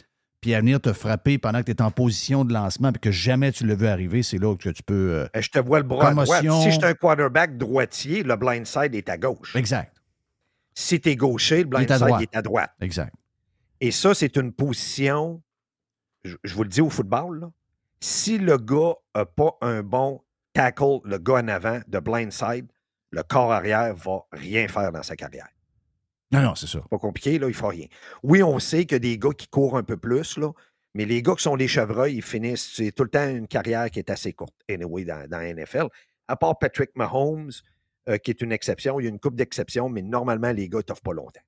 puis à venir te frapper pendant que tu es en position de lancement et que jamais tu le veux arriver, c'est là que tu peux. Je te vois le bras à droite. Si je suis un quarterback droitier, le blind side est à gauche. Exact. Si tu es gaucher, le blind est à side droite. est à droite. Exact. Et ça, c'est une position, je, je vous le dis au football, là, si le gars n'a pas un bon tackle, le gars en avant de blind side, le corps arrière va rien faire dans sa carrière. Non, non, c'est ça. Pas compliqué, là, il ne faut rien. Oui, on sait que des gars qui courent un peu plus, là, mais les gars qui sont des chevreuils, ils finissent, c'est tout le temps une carrière qui est assez courte, anyway, dans, dans la NFL. À part Patrick Mahomes, euh, qui est une exception, il y a une coupe d'exceptions, mais normalement, les gars, ils t'offrent pas longtemps.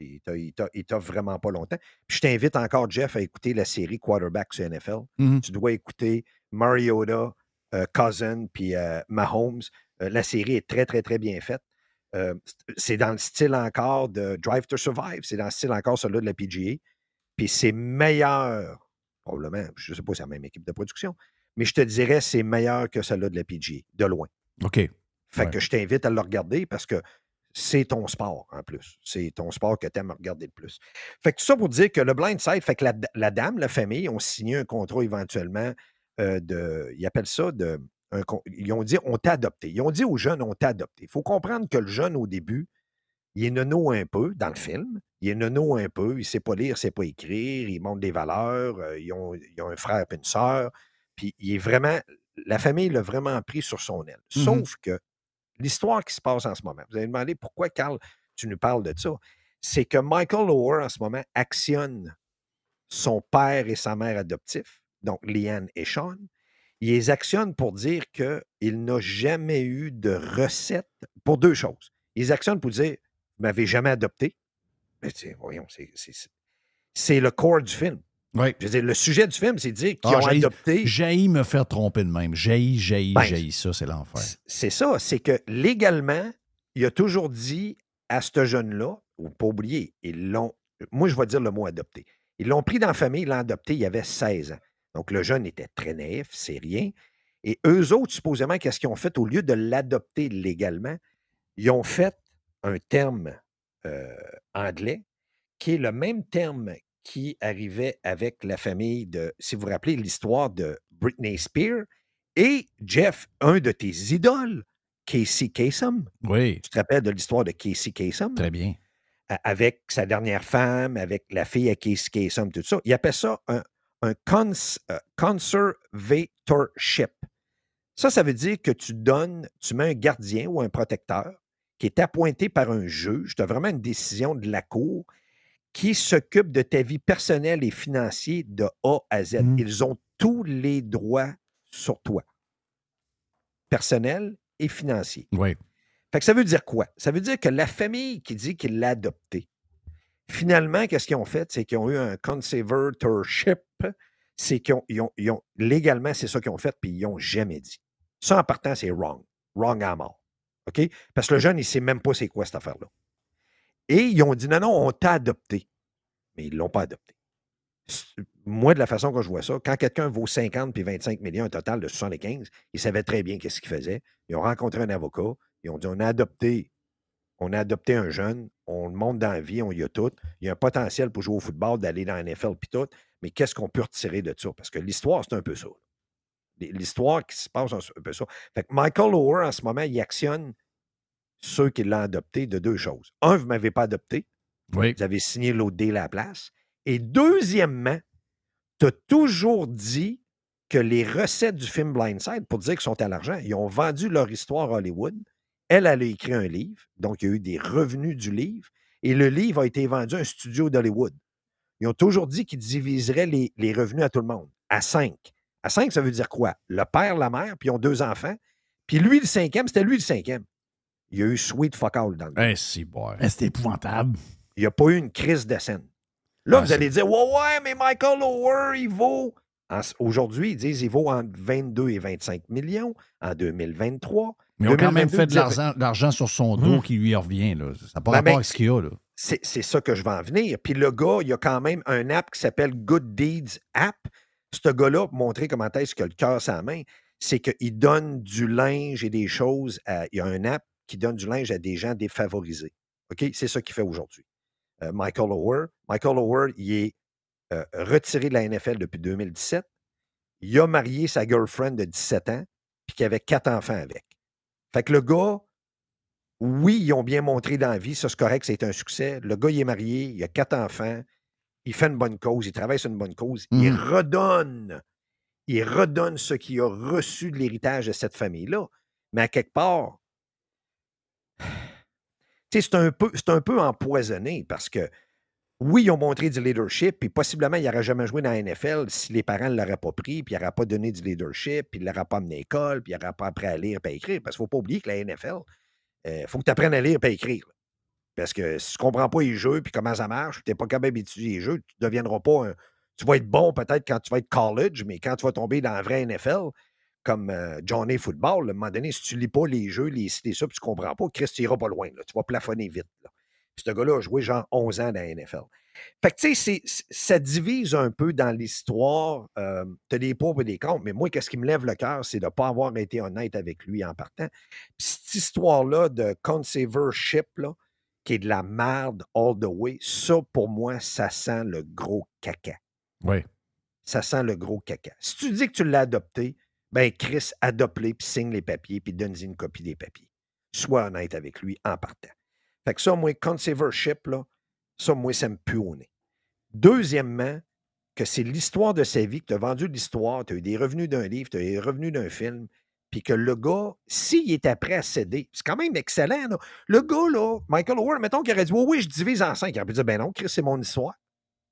Ils t'offrent- vraiment pas longtemps. Puis je t'invite encore, Jeff, à écouter la série Quarterback sur NFL. Mhm. Tu dois écouter Mariota, euh, Cousin, puis euh, Mahomes. La série est très, très, très bien faite. C'est dans le style encore de Drive to Survive. C'est dans le style encore celui de la PGA. Puis c'est meilleur, probablement, je ne sais pas si c'est la même équipe de production, mais je te dirais c'est meilleur que celle-là de la PGA, de loin. OK. Fait Ouais. que je t'invite à le regarder parce que c'est ton sport en plus. C'est ton sport que tu aimes regarder le plus. Fait que tout ça pour dire que le blind side, fait que la, la dame, la famille ont signé un contrat éventuellement euh, de. Ils appellent ça de. un ils ont dit on t'a adopté. Ils ont dit aux jeunes on t'a adopté. Il faut comprendre que le jeune au début, il est nono un peu dans le film. Il est nono un peu. Il ne sait pas lire, il ne sait pas écrire. Il montre des valeurs. euh, ils, ont, ils ont un frère et une sœur. Puis il est vraiment. La famille l'a vraiment pris sur son aile. Mhm. Sauf que l'histoire qui se passe en ce moment, vous allez demander pourquoi, Carl, tu nous parles de ça. C'est que Michael Lower, en ce moment, actionne son père et sa mère adoptifs, donc Liane et Sean. Il les actionne pour dire qu'il n'a jamais eu de recette pour deux choses. Il les actionne pour dire Vous m'avez jamais adopté. Mais voyons, c'est le corps du film. Oui. Je veux dire, le sujet du film, c'est de dire qu'ils Ah, ont adopté. J'haïs me faire tromper de même. J'haïs, j'haïs, Ben, j'haïs. Ça, c'est l'enfer. C'est ça, c'est que légalement, il a toujours dit à ce jeune-là, ou pas oublier, ils l'ont, moi je vais dire le mot adopté. Ils l'ont pris dans la famille, ils l'ont adopté, il avait 16 ans. Donc le jeune était très naïf, c'est rien. Et eux autres, supposément, qu'est-ce qu'ils ont fait? Au lieu de l'adopter légalement, ils ont fait un terme euh, anglais qui est le même terme qui arrivait avec la famille de, si vous vous rappelez l'histoire de Britney Spears et Jeff, un de tes idoles, Casey Kasem. Oui. Tu te rappelles de l'histoire de Casey Kasem? Très bien. Avec sa dernière femme, avec la fille à Casey Kasem, tout ça. Il appelle ça un, un cons- euh, conservatorship. Ça, ça veut dire que tu donnes, tu mets un gardien ou un protecteur qui est appointé par un juge, tu as vraiment une décision de la cour qui s'occupe de ta vie personnelle et financière de A à Z. Ils ont tous les droits sur toi, personnel et financier. Oui. Fait que ça veut dire quoi? Ça veut dire que la famille qui dit qu'il l'a adopté, finalement, qu'est-ce qu'ils ont fait? C'est qu'ils ont eu un conservatorship. C'est qu'ils ont, ils ont- ils ont- légalement, c'est ça qu'ils ont fait, puis ils n'ont jamais dit. Ça, en partant, c'est wrong. Wrong à mort. OK? Parce que le jeune, il ne sait même pas c'est quoi cette affaire-là. Et ils ont dit non, non, on t'a adopté. Mais ils ne l'ont pas adopté. Moi, de la façon que je vois ça, quand quelqu'un vaut 50 puis 25 millions, un total de 75, ils savaient très bien qu'est-ce qu'ils faisaient. Ils ont rencontré un avocat. Ils ont dit on a adopté, on a adopté un jeune, on le monte dans la vie, on y a tout. Il y a un potentiel pour jouer au football, d'aller dans la NFL puis tout. Mais qu'est-ce qu'on peut retirer de ça? Parce que l'histoire, c'est un peu ça. L'histoire qui se passe, c'est un peu ça. Fait que Michael Lower, en ce moment, il actionne ceux qui l'ont adopté de deux choses. Un, vous ne m'avez pas adopté. Oui. Vous avez signé l'autre deal à la place. Et deuxièmement, tu as toujours dit que les recettes du film Blindside, pour dire qu'ils sont à l'argent, ils ont vendu leur histoire à Hollywood. Elle, elle a écrit un livre, donc il y a eu des revenus du livre, et le livre a été vendu à un studio d'Hollywood. Ils ont toujours dit qu'ils diviseraient les, les revenus à tout le monde, à cinq. À cinq, ça veut dire quoi? Le père, la mère, puis ils ont deux enfants. Puis lui, le cinquième, c'était lui le cinquième. Il y a eu sweet fuck all dans le Eh, si, boy. Eh, C'était épouvantable. Il n'y a pas eu une crise de scène. Là, Ah, vous c'est- allez dire, ouais, ouais, mais Michael Lower, il vaut. en- Aujourd'hui, ils disent il vaut entre 22 et 25 millions en 2023. Mais ils ont quand même 2022, fait de l'argent, de l'argent sur son dos Mhm. qui lui revient. Là. Ça n'a pas Ben, rapport ben, avec ce qu'il y a. Là. C'est c'est ça que je vais en venir. Puis le gars, il y a quand même un app qui s'appelle Good Deeds App. Ce gars-là, pour montrer comment est-ce qu'il a le cœur sa main, c'est qu'il donne du linge et des choses. à- il y a un app qui donne du linge à des gens défavorisés. OK? C'est ça qu'il fait aujourd'hui. Euh, Michael Ower. Michael Ower, il est euh, retiré de la NFL depuis 2017. Il a marié sa girlfriend de 17 ans, puis qui avait quatre enfants avec. Fait que le gars, oui, ils ont bien montré dans la vie, ça c'est correct, c'est un succès. Le gars, il est marié, il a quatre enfants, il fait une bonne cause, il travaille sur une bonne cause, il Mhm. redonne, il redonne ce qu'il a reçu de l'héritage de cette famille-là. Mais à quelque part, c'est un, peu, empoisonné parce que oui, ils ont montré du leadership, puis possiblement, il n'aurait jamais joué dans la NFL si les parents ne l'auraient pas pris, puis il n'aurait pas donné du leadership, puis il ne l'aurait pas amené à l'école, puis il n'aurait pas appris à lire et à écrire. Parce qu'il ne faut pas oublier que la NFL, il faut que tu apprennes à lire et à écrire. Parce que si tu ne comprends pas les jeux, puis comment ça marche, tu n'es pas capable d'étudier les jeux, tu ne deviendras pas un. Tu vas être bon peut-être quand tu vas être college, mais quand tu vas tomber dans la vraie NFL, comme euh, Johnny Football, à un moment donné, si tu ne lis pas les jeux, les ci, les ça, puis tu ne comprends pas, Chris, tu n'iras pas loin. là. Tu vas plafonner vite. là. Puis ce gars-là a joué genre 11 ans dans la NFL. Fait que, tu sais, ça divise un peu dans l'histoire. Euh, tu as des pour et des contre, mais moi, qu'est-ce qui me lève le cœur, c'est de ne pas avoir été honnête avec lui en partant. Puis cette histoire-là de conservership, là, qui est de la merde all the way, ça, pour moi, ça sent le gros caca. Oui. Ça sent le gros caca. Si tu dis que tu l'as adopté, ben Chris, adopte-le, puis signe les papiers, puis donne-y une copie des papiers. Sois honnête avec lui en partant. Fait que ça, moi, conservership, là, ça, moi, ça me pue au nez. Deuxièmement, que c'est l'histoire de sa vie, que tu as vendu l'histoire, tu as eu des revenus d'un livre, tu as eu des revenus d'un film, puis que le gars, s'il était prêt à céder, c'est quand même excellent. Le gars, là, Michael Howard, mettons qu'il aurait dit Oui, oui, je divise en cinq. Il aurait pu dire Ben non, Chris, c'est mon histoire.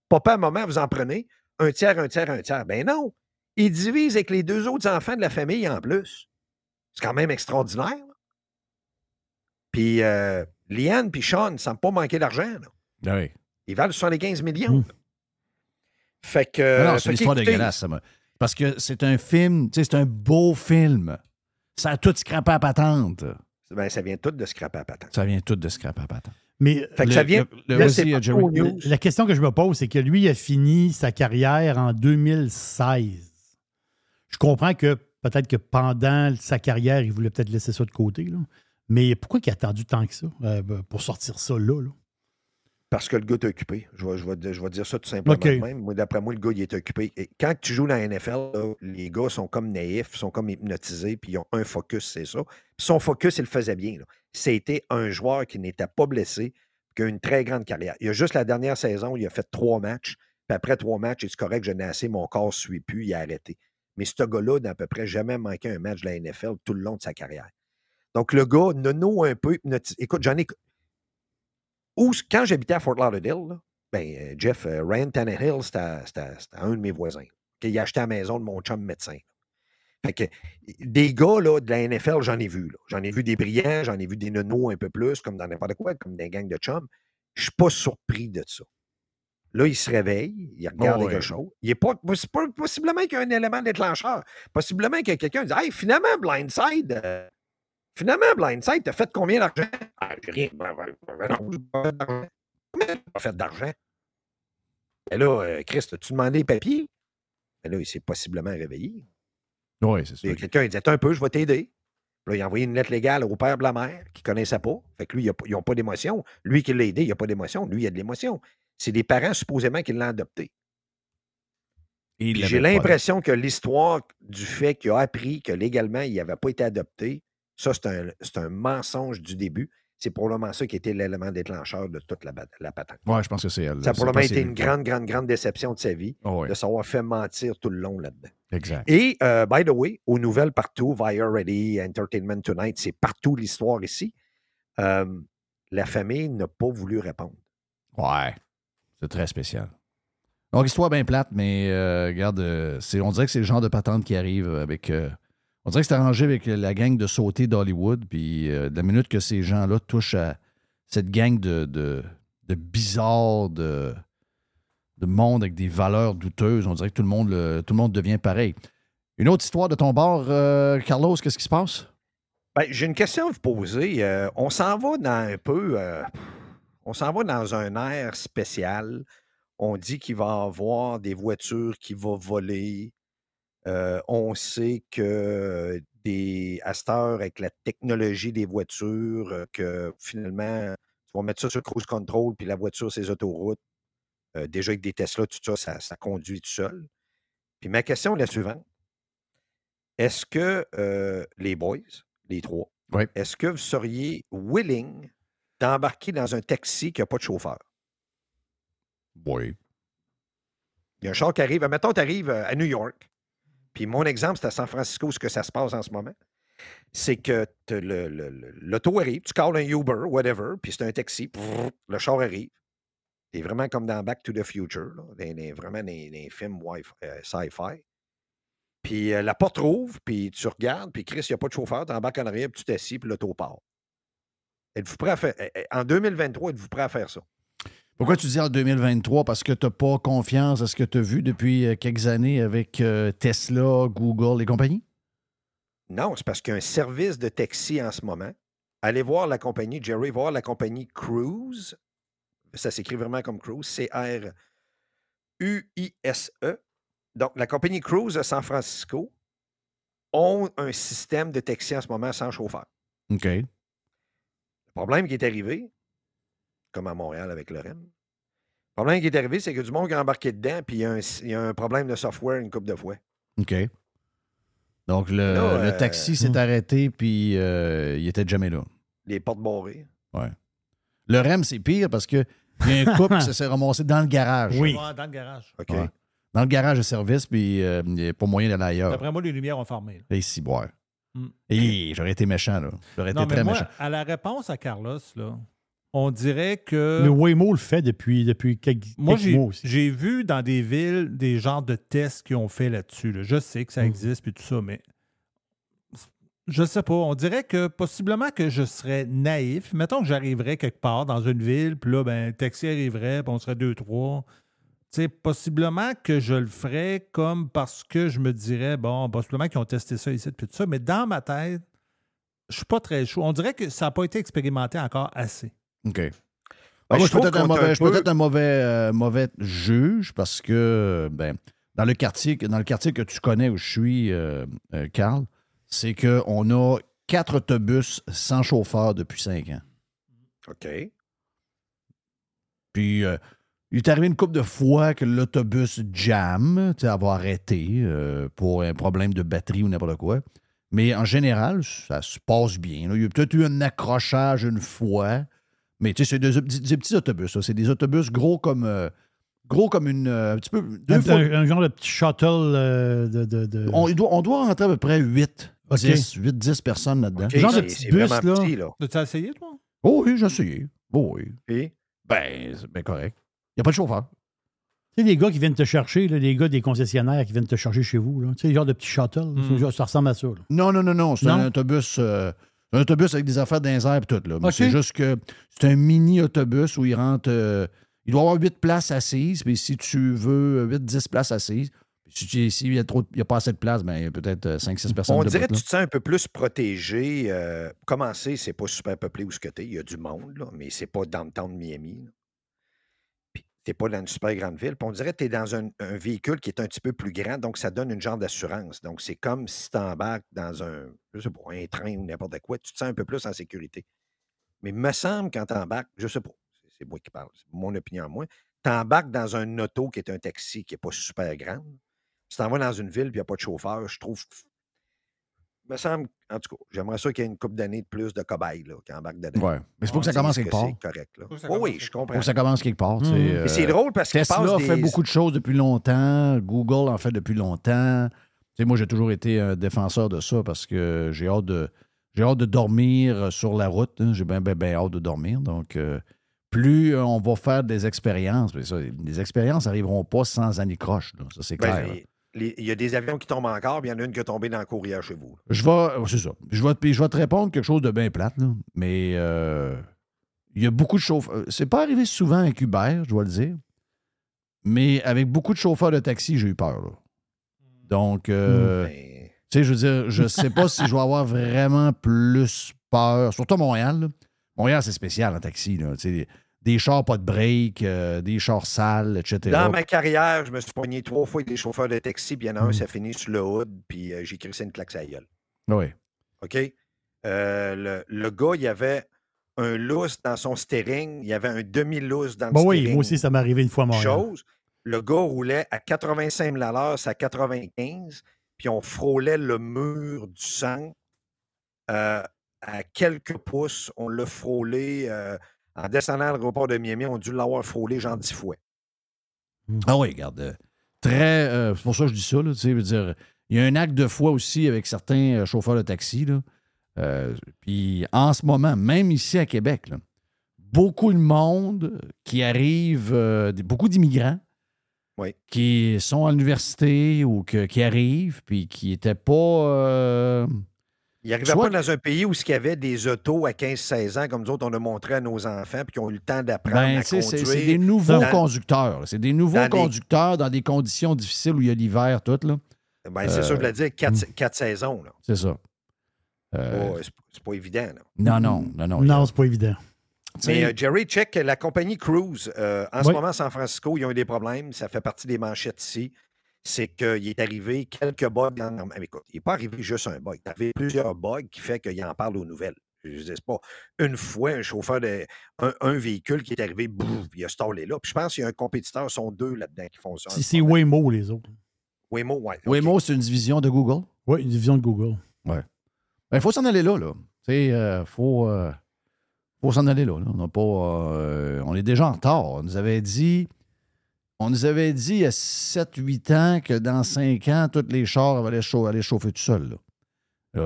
Papa, maman, vous en prenez un tiers, un tiers, un tiers. Ben non. Il divise avec les deux autres enfants de la famille en plus. C'est quand même extraordinaire. là. Puis euh, Liane puis Sean ne semblent pas manquer d'argent. Oui. Ils valent 75 millions. là. Fait que. Non, non, c'est une histoire dégueulasse, ça m'a- Parce que c'est un film, tu sais, c'est un beau film. Ça a tout scrappé à patente. Ben, ça vient tout de scraper à patente. Ça vient tout de scraper à patente. Mais Fait que le- ça vient- le- là, euh, Jerry. La question que je me pose, c'est que lui a fini sa carrière en 2016. Je comprends que peut-être que pendant sa carrière, il voulait peut-être laisser ça de côté. là. Mais pourquoi il a attendu tant que ça euh, pour sortir ça là? là? Parce que le gars est occupé. Je vais, je vais je vais dire ça tout simplement même. D'après moi, le gars, il est occupé. Et quand tu joues dans la NFL, là, les gars sont comme naïfs, sont comme hypnotisés, puis ils ont un focus, c'est ça. Puis son focus, il le faisait bien. C'était un joueur qui n'était pas blessé, qui a une très grande carrière. Il y a juste la dernière saison, il a fait trois matchs. Puis après trois matchs, c'est correct, je n'ai assez, mon corps ne suit plus, il a arrêté. Mais ce gars-là n'a à peu près jamais manqué un match de la NFL tout le long de sa carrière. Donc, le gars, nono un peu. Écoute, j'en ai. Où, quand j'habitais à Fort Lauderdale, ben, euh, Jeff, euh, Ryan Tannehill, c'était un de mes voisins. qui a acheté la maison de mon chum médecin. Fait que des gars là, de la NFL, j'en ai vu. J'en ai vu des brillants, j'en ai vu des nonos un peu plus, comme dans n'importe quoi, comme des gangs de chums. Je suis pas surpris de ça. Là, il se réveille, il regarde Oh, quelque chose. Il est pas, pas- possiblement qu'il y a un élément déclencheur. Possiblement que quelqu'un dit Hey, finalement, Blindside, euh, finalement, Blindside, t'as fait combien d'argent? Ah, j'ai rien. Ben, ben, ben, pas fait d'argent. Combien t'as pas fait d'argent? Et là, euh, Chris, as-tu demandé les papiers? Et là, il s'est possiblement réveillé. Oui, c'est Il y a sûr. quelqu'un, il dit Attends un peu, je vais t'aider. Là, il a envoyé une lettre légale au père de la mère qui ne connaissait pas. Fait que lui, il a ils n'ont pas d'émotion. Lui qui l'a aidé, il n'a pas d'émotion. Lui, il a de l'émotion. C'est des parents supposément qui l'ont adopté. J'ai l'impression que l'histoire du fait qu'il a appris que légalement, il n'avait pas été adopté, ça, c'est un, un mensonge du début. C'est probablement ça qui était l'élément déclencheur de toute la, patente. Ouais, je pense que c'est elle. Ça a probablement été une grande, grande, grande déception de sa vie Oh, ouais. de s'avoir fait mentir tout le long là-dedans. Exact. Et, euh, by the way, aux nouvelles partout, Via Ready, Entertainment Tonight, c'est partout l'histoire ici. Euh, la famille n'a pas voulu répondre. Ouais. C'est très spécial. Donc, histoire bien plate, mais euh, regarde, euh, on dirait que c'est le genre de patente qui arrive avec. euh, on dirait que c'est arrangé avec la gang de sauter d'Hollywood. Puis, de la minute que ces gens-là touchent à cette gang de, de, de bizarres, de, de monde avec des valeurs douteuses, on dirait que tout le monde, tout le monde devient pareil. Une autre histoire de ton bord, Carlos, qu'est-ce qui se passe? Ben, J'ai une question à vous poser. On s'en va dans un peu. On s'en va dans un air spécial. On dit qu'il va y avoir des voitures qui vont voler. Euh, on sait que des, à cette heure, avec la technologie des voitures, euh, que finalement, tu vas mettre ça sur cruise control, puis la voiture, ses autoroutes. Euh, déjà avec des Tesla, tout ça, ça, ça conduit tout seul. Puis ma question est la suivante. Est-ce que euh, les boys, les trois, est-ce que vous seriez willing d'embarquer dans un taxi qui n'a pas de chauffeur? Oui. Il y a un char qui arrive. Mettons, tu arrives à New York. Puis mon exemple, c'est à San Francisco, ce que ça se passe en ce moment. C'est que l'auto arrive, tu calls un Uber, whatever, puis c'est un taxi, prrr, le char arrive. C'est vraiment comme dans Back to the Future, là, vraiment des, des films euh, sci-fi. Puis euh, la porte rouvre, puis tu regardes, puis Chris, il n'y a pas de chauffeur, tu embarques en arrière, puis tu t'assis, puis l'auto part. Êtes-vous prêt à faire. eh, eh, En 2023, êtes-vous prêt à faire ça? Pourquoi tu dis en 2023? Parce que tu n'as pas confiance à ce que tu as vu depuis euh, quelques années avec euh, Tesla, Google et compagnie? Non, c'est parce qu'il y a un service de taxi en ce moment. Allez voir la compagnie, Jerry, voir la compagnie Cruise. Ça s'écrit vraiment comme Cruise, C-R-U-I-S-E. Donc, la compagnie Cruise à San Francisco ont un système de taxi en ce moment sans chauffeur. OK. Le problème qui est arrivé, comme à Montréal avec le REM, le problème qui est arrivé, c'est que du monde qui a embarqué dedans, puis il y, a un, il y a un problème de software une couple de fois. OK. Donc, le, Là, le euh, taxi s'est arrêté, puis euh, il était jamais là. Les portes barrées. Ouais. Le REM, c'est pire parce que il y a un couple qui s'est ramassé dans le garage. Ouais, dans le garage. OK. Ouais. Dans le garage de service, puis euh, il n'y a pas moyen d'aller ailleurs. D'après moi, les lumières ont fermé. Et ici, boire. Mm. Et j'aurais été méchant, là. J'aurais été très moi, méchant. à la réponse à Carlos, là, on dirait que. Le Waymo le fait depuis, depuis quelques, Moi, quelques mois aussi. j'ai vu dans des villes des genres de tests qu'ils ont fait là-dessus. là. Je sais Mm. que ça existe puis tout ça, mais je sais pas. On dirait que possiblement que je serais naïf. Mettons que j'arriverais quelque part dans une ville, puis là, ben, le taxi arriverait, puis on serait deux, trois. Tu sais, possiblement que je le ferais comme parce que je me dirais, bon, possiblement qu'ils ont testé ça ici, puis tout ça, mais dans ma tête, je suis pas très chaud. On dirait que ça n'a pas été expérimenté encore assez. OK. Ben, moi, je suis peut-être un mauvais, un je suis peu- peut-être un mauvais, euh, mauvais juge parce que ben, dans, le quartier, que- dans le quartier que tu connais où je suis, euh, euh, Carl, c'est qu'on a quatre autobus sans chauffeur depuis cinq ans. OK. Puis, euh, il est arrivé une couple de fois que l'autobus jam, tu sais, avoir arrêté euh, pour un problème de batterie ou n'importe quoi. Mais en général, ça se passe bien. là. Il y a peut-être eu un accrochage une fois, mais tu sais, c'est des, des- des petits autobus. C'est des autobus gros comme, euh, gros comme une. euh, un petit peu. deux Un, fois- un- un genre de petit shuttle euh, de. de, de- on, doit, on doit rentrer à peu près 8, OK. 10, 8, 10 personnes là-dedans. OK, genre de petit bus, là. petit, là. As-tu essayé, toi? Oh oui, j'ai essayé. Oh oui. Puis, Ben, c'est bien correct. Il n'y a pas de chauffeur. Tu sais, les gars qui viennent te chercher, là, les gars des concessionnaires qui viennent te chercher chez vous, là. tu sais, le genre de petit shuttle, Mm. genre- ça ressemble à ça. là. Non, non, non, non. C'est un autobus. euh, un autobus avec des affaires dans les airs et tout. Là. C'est juste que c'est un mini-autobus où il rentre. euh, il doit avoir 8 places assises. Puis si tu veux 8-10 places assises, si tu- s'il n'y a, trop- il y a pas assez de place, ben, il y a peut-être 5-6 personnes. on dirait que tu te sens un peu plus protégé. Euh, commencer, c'est pas super peuplé où ce que t'es. Il y a du monde, là, mais c'est pas dans le temps de Miami. là. Puis t'es pas dans une super grande ville. Puis on dirait que tu es dans un, véhicule qui est un petit peu plus grand, donc ça donne une genre d'assurance. Donc c'est comme si tu embarques dans un, je sais pas, un train ou n'importe quoi, tu te sens un peu plus en sécurité. Mais me semble quand tu embarques, je sais pas, c'est- moi qui parle, c'est mon opinion à moi, tu embarques dans un auto qui est un taxi qui n'est pas super grand. Tu t'en vas dans une ville puis il n'y a pas de chauffeur, je trouve. Me semble, en tout cas, j'aimerais ça qu'il y ait une couple d'années de plus de cobayes là, qui embarquent dedans. Ouais. Mais c'est pour que ça commence que quelque part. C'est correct. Là. Que ça Oui, je comprends. Faut que ça commence quelque part. sais, Mhm. euh, Mais c'est drôle parce qu'il Tesla passe fait des- beaucoup de choses depuis longtemps. Google en fait depuis longtemps. Tu sais, moi, j'ai toujours été un défenseur de ça parce que j'ai hâte de, j'ai hâte de dormir sur la route. hein. J'ai bien, bien, bien hâte de dormir. Donc, euh, plus euh, on va faire des expériences. Mais ça, les expériences n'arriveront pas sans anicroche. Ça, c'est Ben, clair. Il y a des avions qui tombent encore, puis il y en a une qui est tombée dans le courrier chez vous. Je vais. euh, C'est ça. Je vais, je vais te répondre quelque chose de bien plate, là. Mais euh, il y a beaucoup de chauffeurs. C'est pas arrivé souvent avec Uber, je dois le dire. Mais avec beaucoup de chauffeurs de taxi, j'ai eu peur. là. Donc, euh, tu sais, je veux dire, je sais pas si je vais avoir vraiment plus peur. Surtout à Montréal. là. Montréal, c'est spécial en taxi. Là. Des, chars pas de break, euh, des chars sales, etc. Dans ma carrière, je me suis poigné trois fois avec des chauffeurs de taxi, puis il y en a un, ça finit sur le hood, puis euh, j'ai crissé une claque à gueule. Oui. OK? Euh, le, le gars, il y avait un lousse dans son steering, il y avait un demi-lousse dans le Bon, oui, steering. moi aussi, ça m'est arrivé une fois à Montréal. Chose, le gars roulait à 85 000 à l'heure, c'est à 95, puis on frôlait le mur du sang euh, à quelques pouces. On l'a frôlé euh, en descendant à l'aéroport de Miami, on a dû l'avoir frôlé genre 10 fois. Ah oui, regarde. euh, Très. euh, c'est pour ça que je dis ça, là, tu sais, je veux dire, il y a un acte de foi aussi avec certains euh, chauffeurs de taxi. Là. Euh, puis en ce moment, même ici à Québec, là, beaucoup de monde qui arrive, euh, beaucoup d'immigrants qui sont à l'université ou que- qui arrivent, puis qui n'étaient pas. Euh, Il n'arrivait pas dans un pays où il y avait des autos à 15-16 ans, comme nous autres, on a montré à nos enfants, puis qui ont eu le temps d'apprendre Ben, à conduire. c'est des nouveaux dans- conducteurs. C'est des nouveaux dans des- conducteurs dans des conditions difficiles où il y a l'hiver, tout. Là. Ben, c'est ça, je Euh, voulais dire, quatre, quatre saisons. C'est ça. Euh, Oh, c'est pas- évident. là. non, non, non, non. Non, c'est pas évident. Mais euh, Jerry, check la compagnie Cruise. euh, en ce moment, à San Francisco, ils ont eu des problèmes. Ça fait partie des manchettes ici. C'est qu'il est arrivé quelques bugs. En... mais écoute, il n'est pas arrivé juste un bug. Il est arrivé plusieurs bugs qui fait qu'il en parle aux nouvelles. Je ne sais pas. Une fois, un chauffeur de. Un, un véhicule qui est arrivé, bouf, il a stallé là. Puis je pense qu'il y a un compétiteur, ils sont deux là-dedans qui font ça. C'est- C'est Waymo, les autres. Waymo, ouais. Waymo, c'est une division de Google? Oui, une division de Google. Ouais. Ben, il faut s'en aller là, là. Tu sais, euh, faut, euh, faut s'en aller là. là. On n'a pas. euh, on est déjà en retard. On nous avait dit. On nous avait dit il y a 7-8 ans que dans 5 ans, tous les chars allaient, chau- allaient chauffer tout seuls.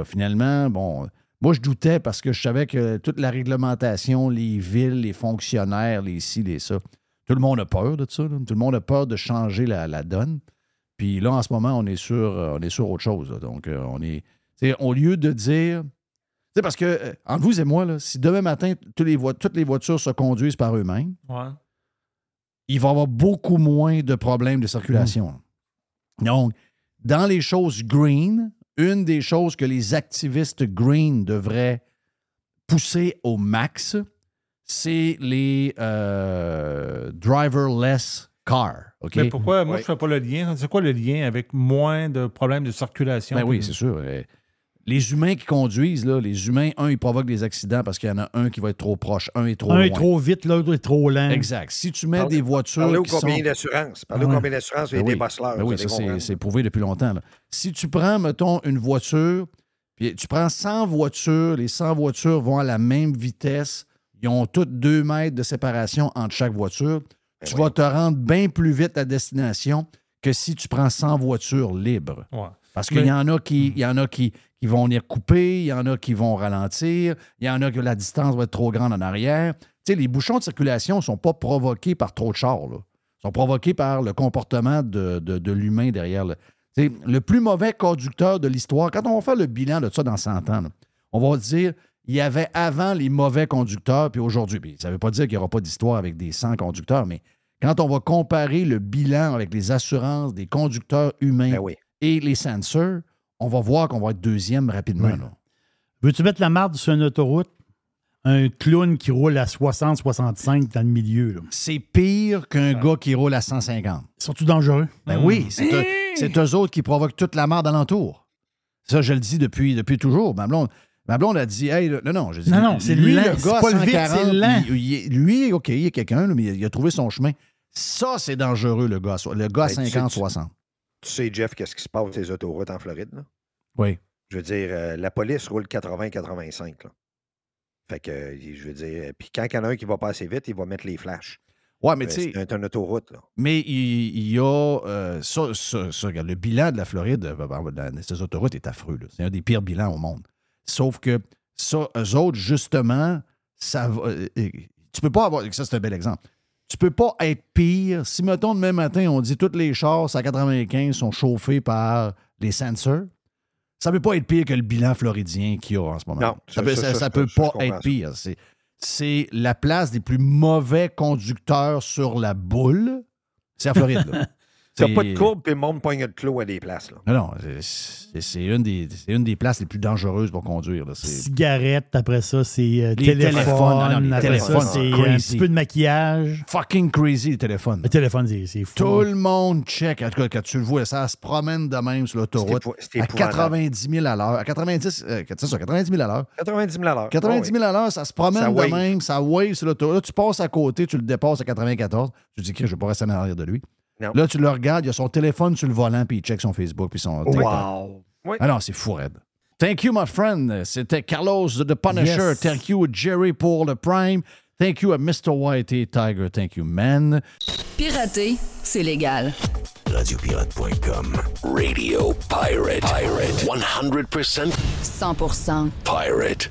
Finalement, bon, moi je doutais parce que je savais que toute la réglementation, les villes, les fonctionnaires, les ci, les ça, tout le monde a peur de ça. Tout le monde a peur de changer la, donne. Puis là, en ce moment, on est sur, euh, on est sur autre chose. Donc, euh, on est. au lieu de dire. Sais, parce que, euh, entre vous et moi, si demain matin, toutes les voitures se conduisent par eux-mêmes. Il va y avoir beaucoup moins de problèmes de circulation. Donc, dans les choses green, une des choses que les activistes green devraient pousser au max, c'est les euh, driverless cars. Mais pourquoi, moi, je ne fais pas le lien. C'est quoi le lien avec moins de problèmes de circulation? Ben oui, c'est sûr. Les humains qui conduisent, là, les humains, un, ils provoquent des accidents parce qu'il y en a un qui va être trop proche, un est trop Un loin. est trop vite, l'autre est trop lent. Exact. Si tu mets Parlez- des voitures. Parlez aux qui sont- compagnies d'assurance. Parlez aux Ouais. compagnies d'assurance et Ben des oui. bosseleurs. Ben oui, ça, c'est- prouvé depuis longtemps. là. Si tu prends, mettons, une voiture, puis tu prends 100 voitures, les 100 voitures vont à la même vitesse, ils ont toutes 2 mètres de séparation entre chaque voiture, Ben tu vas te rendre bien plus vite à destination que si tu prends 100 voitures libres. Ouais. Parce qu'il y en a qui, il y en a qui, qui vont venir couper, il y en a qui vont ralentir, il y en a que la distance va être trop grande en arrière. Tu sais, les bouchons de circulation ne sont pas provoqués par trop de chars. là. Ils sont provoqués par le comportement de, de- de l'humain derrière. Le, Tu sais, le plus mauvais conducteur de l'histoire, quand on va faire le bilan de ça dans 100 ans, là, on va dire il y avait avant les mauvais conducteurs, puis aujourd'hui. Ça ne veut pas dire qu'il n'y aura pas d'histoire avec des 100 conducteurs, mais quand on va comparer le bilan avec les assurances des conducteurs humains Ben et les sensors, on va voir qu'on va être deuxième rapidement. Oui. Veux-tu mettre la marde sur une autoroute? Un clown qui roule à 60-65 dans le milieu. C'est pire qu'un gars qui roule à 150. Surtout dangereux? Ben oui, c'est eux, c'est eux autres qui provoquent toute la merde alentour. Ça, je le dis depuis, depuis toujours. Ma blonde, ma blonde a dit, hey, là- non, non, je dis, Non, non, c'est lui, lent. le C'est gars à pas le vite, 140, c'est lent. il- il- lui, OK, il y a quelqu'un, mais il a trouvé son chemin. Ça, c'est dangereux, le gars, le gars à Ben, tu sais, 50-60. Tu sais, Jeff, qu'est-ce qui se passe ces autoroutes en Floride? Là? Oui. Je veux dire, euh, la police roule 80-85. là. Fait que, euh, je veux dire, puis quand il y en a un qui va pas assez vite, il va mettre les flashs. Ouais, mais Euh, tu sais- C'est un, une autoroute, là. Mais il, il y a. euh, ça, ça- ça, regarde, le bilan de la Floride, euh, ben, ben, dans ces autoroutes, est affreux. là. C'est un des pires bilans au monde. Sauf que ça, eux autres, justement, ça va. euh, euh, Tu peux pas avoir. Ça, c'est un bel exemple. Tu peux pas être pire. Si, mettons, demain matin, on dit tous les chars à 95 sont chauffés par les sensors, ça peut pas être pire que le bilan floridien qu'il y a en ce moment. Non, ça, peut, ça- ça- ça, ça je- peut pas être pire. C'est, c'est la place des plus mauvais conducteurs sur la boule. C'est à Floride. là. T'as pas de courbe, puis le monde pogne de clos à des places. Là. Non, non, c'est, une, des, c'est une des places les plus dangereuses pour conduire. là. Cigarettes, après ça, c'est euh, Les téléphone. téléphones, non, non, les après téléphones, ça, c'est euh, un petit peu de maquillage. fucking crazy, les téléphones. Le téléphone, c'est, c'est fou. Tout le monde check. En tout cas, quand tu le vois, ça se promène de même sur l'autoroute à épouvantable. 90 000 à l'heure. À 90, euh, c'est ça, 90 000 à l'heure. 90 000 à l'heure. 90 000 à l'heure, ça se promène Ça de wave. même, ça wave sur l'autoroute. Là, tu passes à côté, tu le dépasses à 94. Tu te dis, Chris, je vais pas rester en arrière de lui. Non. Là, tu le regardes, il a son téléphone sur le volant, puis il check son Facebook, puis son TikTok. Wow. Oui. Ah non, c'est fou, Red. Thank you, my friend. C'était Carlos de The Punisher. Yes. Thank you, Jerry, pour le Prime. Thank you à Mr. Whitey Tiger. Thank you, man. Pirater, c'est légal. Radiopirate.com. Radio Pirate. Pirate. 100% 100% pirate.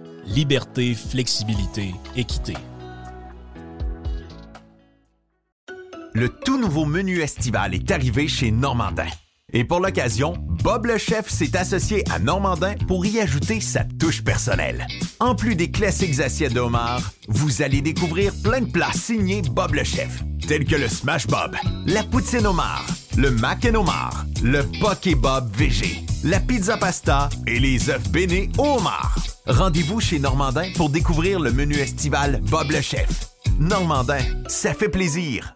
liberté, flexibilité, équité. Le tout nouveau menu estival est arrivé chez Normandin. Et pour l'occasion, Bob le chef s'est associé à Normandin pour y ajouter sa touche personnelle. En plus des classiques assiettes de homard, vous allez découvrir plein de plats signés Bob le chef, tels que le Smash Bob, la poutine homard, le mac and homard, le poké Bob VG, la pizza pasta et les œufs bénis au homard. Rendez-vous chez Normandin pour découvrir le menu estival Bob le chef. Normandin, ça fait plaisir.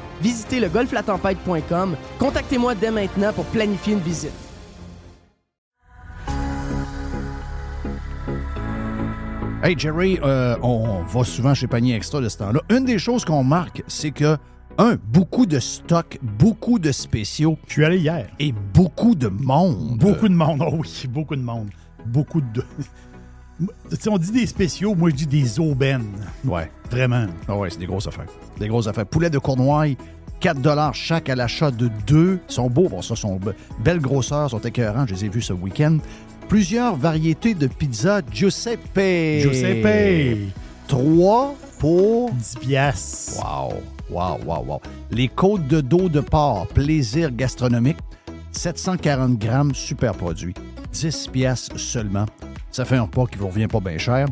Visitez le golflatempête.com. Contactez-moi dès maintenant pour planifier une visite. Hey Jerry, euh, on va souvent chez Panier Extra de ce temps-là. Une des choses qu'on marque, c'est que, un, beaucoup de stocks, beaucoup de spéciaux. Je suis allé hier. Et beaucoup de monde. Beaucoup de monde, oh oui, beaucoup de monde. Beaucoup de. On dit des spéciaux, moi je dis des aubaines. Ouais. Vraiment. Ah ouais, c'est des grosses affaires. Des grosses affaires. Poulet de Cournoye, 4 chaque à l'achat de deux. Ils sont beaux, bon, ça, sont be- belles grosseurs, sont écœurants. Je les ai vus ce week-end. Plusieurs variétés de pizza Giuseppe. Giuseppe. 3 pour 10 piastres. Wow, wow, wow, wow. Les côtes de dos de porc, plaisir gastronomique, 740 grammes, super produit. 10 piastres seulement. Ça fait un repas qui vous revient pas bien cher.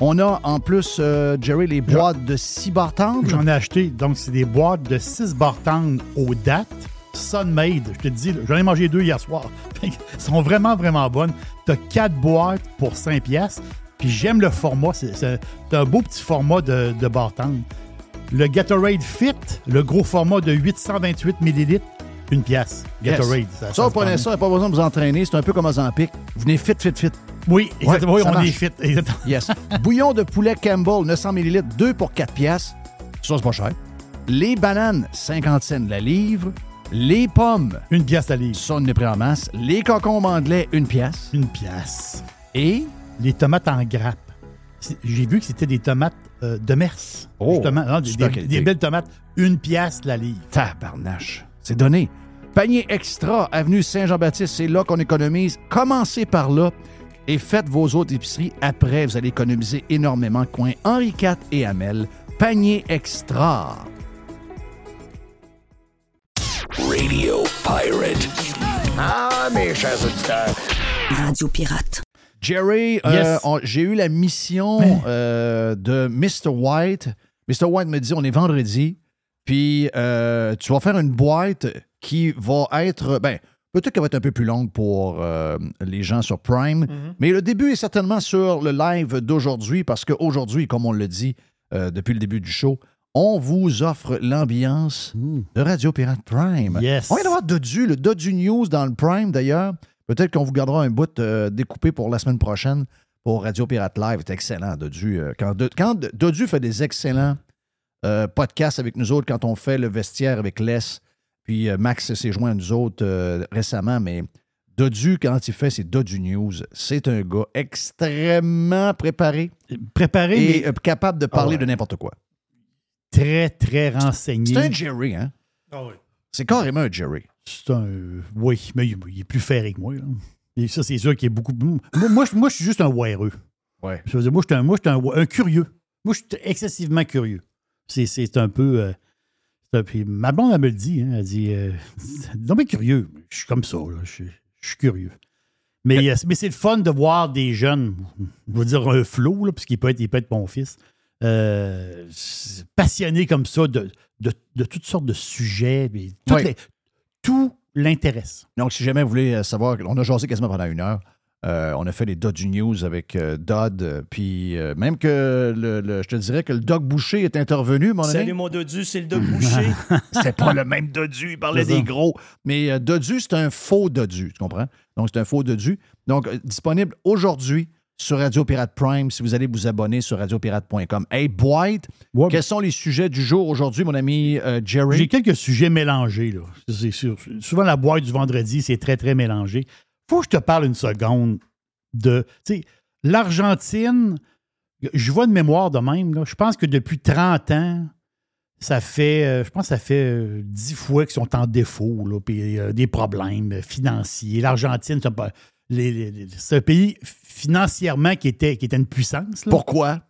On a en plus, euh, Jerry, les boîtes de 6 barres tendres. J'en ai acheté. Donc, c'est des boîtes de 6 barres tendres aux dates. Sunmade, je te dis, j'en ai mangé deux hier soir. Elles sont vraiment, vraiment bonnes. Tu as 4 boîtes pour 5 piastres. Puis j'aime le format. C'est un beau petit format de, de. Le Gatorade Fit, le gros format de 828 ml, une pièce. Yes. Gatorade. Ça, se vous prenez ça, pas besoin de vous entraîner. C'est un peu comme Ozempic. Venez fit, fit, fit. Oui, exactement. Oui, ça on marche. est fit. exactement. Yes. Bouillon de poulet Campbell, 900 ml, 2 pour 4 piastres. Ça, c'est pas cher. Les bananes, 50 cents la livre. Les pommes. Une pièce la livre. Ça, on est pris en masse. Les concombres anglais, une pièce. Une pièce. Et? Les tomates en grappe. J'ai vu que c'était des tomates euh, de Mers. Oh, justement. Non, des, des- des belles tomates. Une pièce la livre. Tabarnache. C'est donné. Panier extra, avenue Saint-Jean-Baptiste, c'est là qu'on économise. Commencez par là et faites vos autres épiceries. Après, vous allez économiser énormément. Coin Henri IV et Amel. Panier extra. Radio Pirate. Ah, mes chers auditeurs. Radio Pirate. Jerry, euh, Yes. j'ai eu la mission euh, de Mr. White. Mr. White me dit on est vendredi, puis euh, tu vas faire une boîte qui va être, ben, peut-être qu'elle va être un peu plus longue pour euh, les gens sur Prime, mais le début est certainement sur le live d'aujourd'hui parce qu'aujourd'hui, comme on le dit euh, depuis le début du show, on vous offre l'ambiance de Radio Pirate Prime. Yes. On vient d'avoir Dodu, le Dodu News dans le Prime d'ailleurs. Peut-être qu'on vous gardera un bout euh, découpé pour la semaine prochaine pour Radio Pirate Live. C'est excellent, Dodu. Quand, quand Dodu fait des excellents euh, podcasts avec nous autres, quand on fait le vestiaire avec Les, puis euh, Max s'est joint à nous autres euh, récemment, mais Dodu, quand il fait ses Dodu News, c'est un gars extrêmement préparé. Préparé, et mais- capable de parler Ah ouais. de n'importe quoi. Très, très renseigné. C'est un Jerry, hein? C'est carrément un Jerry. C'est un. Oui, mais il, il est plus ferré que moi. là. Et ça, c'est sûr qu'il est beaucoup. Moi, moi, je- moi, je suis juste un WRE. Ouais. Je veux dire, moi, je suis un, moi, je suis un, un curieux. Moi, je suis excessivement curieux. C'est, c'est un peu. euh, un- puis ma blonde, elle me le dit. hein, elle dit euh, Non, mais curieux. Je suis comme ça. là, Je, suis- je suis curieux. Mais, euh, mais c'est le fun de voir des jeunes, je veux dire un flow, là, parce qu'il peut être, il peut être mon fils, euh, passionnés comme ça de, de, de toutes sortes de sujets. puis toutes Ouais. les- tout l'intéresse. Donc, si jamais vous voulez euh, savoir, on a jasé quasiment pendant une heure. Euh, on a fait les Dodge News avec euh, Dodd, euh, puis euh, même que le, le- je te dirais que le Doc Boucher est intervenu, mon Salut ami. mon dodu, c'est le Doc Boucher. C'est pas le même Dodu, il parlait des gros. Mais euh, Dodu, c'est un faux Dodu, tu comprends? Donc, c'est un faux Dodu. Donc, euh, disponible aujourd'hui sur Radio Pirate Prime si vous allez vous abonner sur radiopirate.com. Hey, Boyd, quels sont les sujets du jour aujourd'hui, mon ami euh, Jerry? J'ai quelques sujets mélangés. Là. C'est sûr. Souvent, la boîte du vendredi, c'est très, très mélangé. Faut que je te parle une seconde de. Tu sais, l'Argentine, je vois de mémoire de même. là, je pense que depuis 30 ans, ça fait, euh, je pense que ça fait euh, 10 fois qu'ils sont en défaut, là, puis euh, des problèmes financiers. L'Argentine, c'est un pays financièrement qui était, qui était une puissance. là. Pourquoi?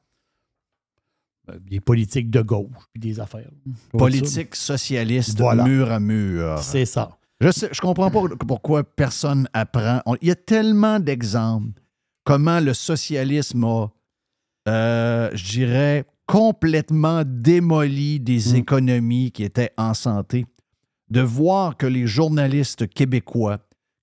Euh, Des politiques de gauche, puis des affaires. Politique socialiste Voilà. mur à mur. C'est ça. Je je comprends pas pourquoi personne apprend. On- il y a tellement d'exemples comment le socialisme a, euh, je dirais, complètement démoli des Mm. économies qui étaient en santé. De voir que les journalistes québécois,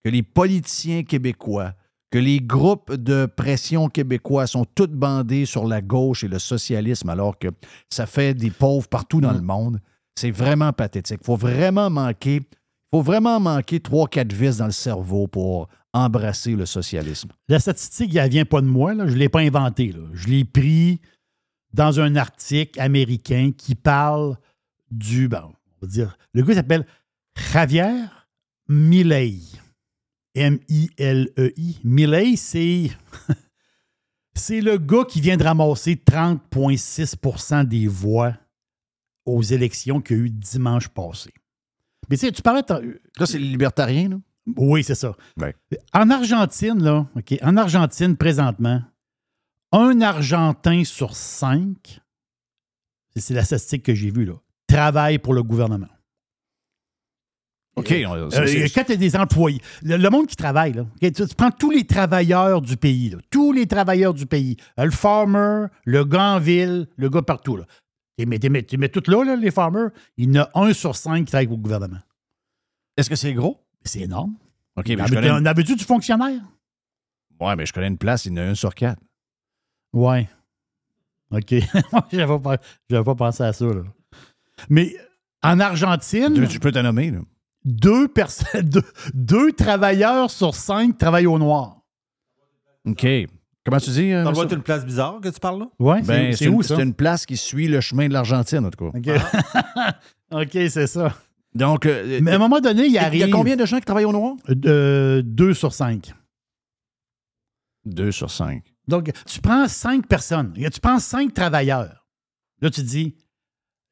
que les politiciens québécois, que les groupes de pression québécois sont tous bandés sur la gauche et le socialisme alors que ça fait des pauvres partout dans le monde. C'est vraiment pathétique. Il faut vraiment manquer, faut vraiment manquer trois, quatre vis dans le cerveau pour embrasser le socialisme. La statistique, elle vient pas de moi, je ne l'ai pas inventée. Je l'ai pris dans un article américain qui parle du, bon, on va dire, le gars s'appelle Javier Milei. M-I-L-E-I. Milei, c'est. c'est le gars qui vient de ramasser 30,6% des voix aux élections qu'il y a eu dimanche passé. Mais tu sais, tu parlais. Là, c'est les libertariens, là? Oui, c'est ça. En Argentine, là, OK, en Argentine, présentement, un Argentin sur cinq, c'est- la statistique que j'ai vue, là, travaille pour le gouvernement. OK. Euh, c'est- quand tu as des employés, le, le monde qui travaille, là, tu, tu prends tous les travailleurs du pays, là, tous les travailleurs du pays, Euh, le farmer, le gars en ville, le gars partout. Là. Tu mets, mets, tout là, là, les farmers, il y en a un sur cinq qui travaille le gouvernement. Est-ce que c'est gros? C'est énorme. OK, mais je connais une- avais-tu du fonctionnaire? Ouais, mais je connais une place, il y en a un sur quatre. Ouais. OK. J'avais pas, pas pensé à ça. Là. Mais en Argentine. Tu, tu peux te nommer, là. Deux, deux travailleurs sur cinq travaillent au noir. OK. Comment tu dis? euh, Ça doit ça? être une place bizarre que tu parles là? Ouais, Ben, c'est, où une, ça? c'est une place qui suit le chemin de l'Argentine, en tout cas. OK, OK, c'est ça. Donc, euh, Mais à un moment donné, il il y arrive. a combien de gens qui travaillent au noir? Euh, deux sur cinq. Deux sur cinq. Donc, tu prends cinq personnes, tu prends cinq travailleurs. Là, tu dis,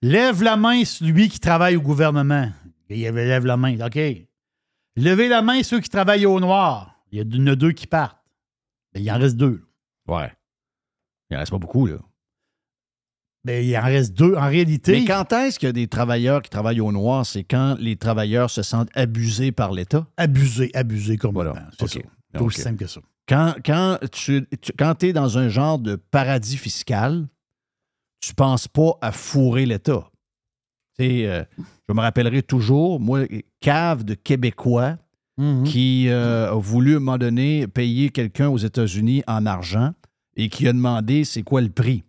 lève la main celui qui travaille au gouvernement. Il lève la main. OK. Levez la main ceux qui travaillent au noir. Il y en a deux qui partent. Mais il en reste deux. Ouais. Il en reste pas beaucoup, là. Mais il en reste deux. En réalité. Mais quand est-ce qu'il y a des travailleurs qui travaillent au noir? C'est quand les travailleurs se sentent abusés par l'État? Abusés, abusés comme Voilà. C'est OK. ça. C'est aussi simple que ça. Quand, quand tu, tu- quand es dans un genre de paradis fiscal, tu penses pas à fourrer l'État. Tu sais, euh, je me rappellerai toujours, moi, cave de Québécois qui euh, a voulu, à un moment donné, payer quelqu'un aux États-Unis en argent et qui a demandé c'est quoi le prix.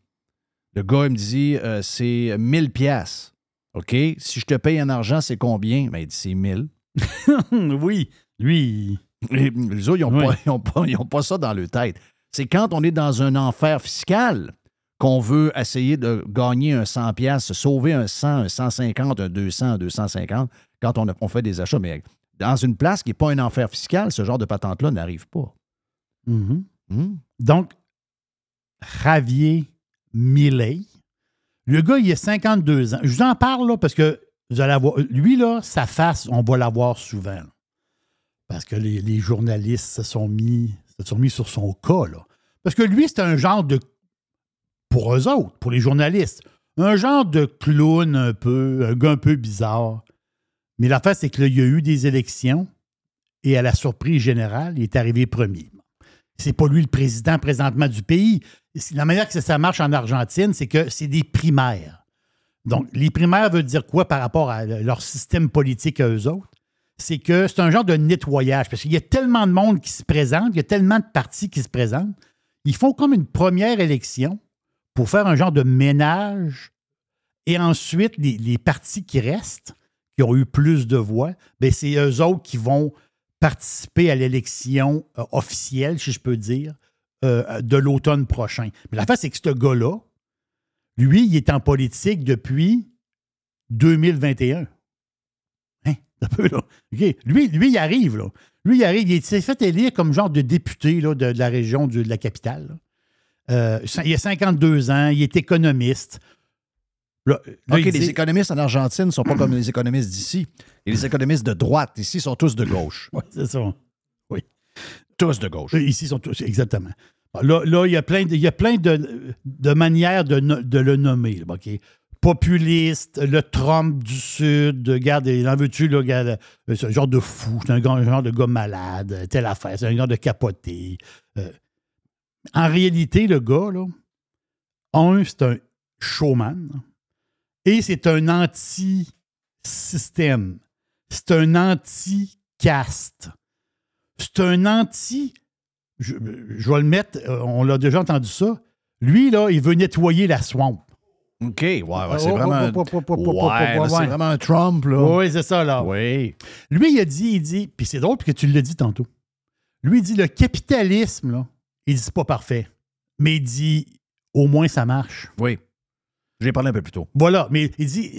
Le gars, il me dit euh, c'est 1000 pièces. OK? Si je te paye en argent, c'est combien? Ben, il dit c'est 1000. oui, lui. Et les autres, ils n'ont Oui. pas, pas ça dans leur tête. C'est quand on est dans un enfer fiscal qu'on veut essayer de gagner un 100 pièces, sauver un 100, un 150, un 200, un 250 quand on, a- on fait des achats. Mais dans une place qui n'est pas un enfer fiscal, ce genre de patente-là n'arrive pas. Mhm. Hmm? Donc, Javier Millet, le gars, il a 52 ans. Je vous en parle là, parce que vous allez avoir. Lui, là, sa face, on va la voir souvent. là. Parce que les, les journalistes se sont, mis, se sont mis sur son cas. Là. Parce que lui, c'est un genre de. Pour eux autres, pour les journalistes, un genre de clown un peu, un gars un peu bizarre. Mais l'affaire, c'est qu'il y a eu des élections et à la surprise générale, il est arrivé premier. C'est pas lui le président présentement du pays. La manière que ça marche en Argentine, c'est que c'est des primaires. Donc, les primaires veulent dire quoi par rapport à leur système politique à eux autres? C'est que c'est un genre de nettoyage, parce qu'il y a tellement de monde qui se présente, il y a tellement de partis qui se présentent. Ils font comme une première élection pour faire un genre de ménage. Et ensuite, les, les partis qui restent, ont eu plus de voix, ben c'est eux autres qui vont participer à l'élection euh, officielle, si je peux dire, euh, de l'automne prochain. Mais la face, c'est que ce gars-là, lui, il est en politique depuis 2021. Hein? Un peu. Lui, lui, il arrive, là. Lui, il arrive, il s'est fait élire comme genre de député là, de, la région de la capitale. Euh, il a 52 ans, il est économiste. Là, là, OK, les dit- économistes en Argentine ne sont pas comme les économistes d'ici. Et les économistes de droite, ici, sont tous de gauche. Oui, c'est ça. Oui. Tous de gauche. Ici, ils sont tous, exactement. Là, là, il y a plein de, il y a plein de, de manières de, de le nommer. OK? Populiste, le Trump du Sud, regarde, il en veux-tu, euh, c'est un genre de fou, c'est un genre de gars malade, euh, telle affaire, c'est un genre de capoté. Euh, en réalité, le gars, là, un, c'est un showman et c'est un anti-système. C'est un anti-caste. C'est un anti. Je, je vais le mettre, euh, on l'a déjà entendu ça. Lui, là, il veut nettoyer la swamp. OK, ouais, ouais, c'est vraiment, ouais, c'est vraiment un Trump, là. Oui, c'est ça, là. Oui. Lui, il a dit, il dit, puis c'est drôle parce que tu l'as dit tantôt. Lui, il dit, le capitalisme, là, il dit, c'est pas parfait. Mais il dit, au moins, ça marche. Oui. J'ai parlé un peu plus tôt. Voilà, mais il dit,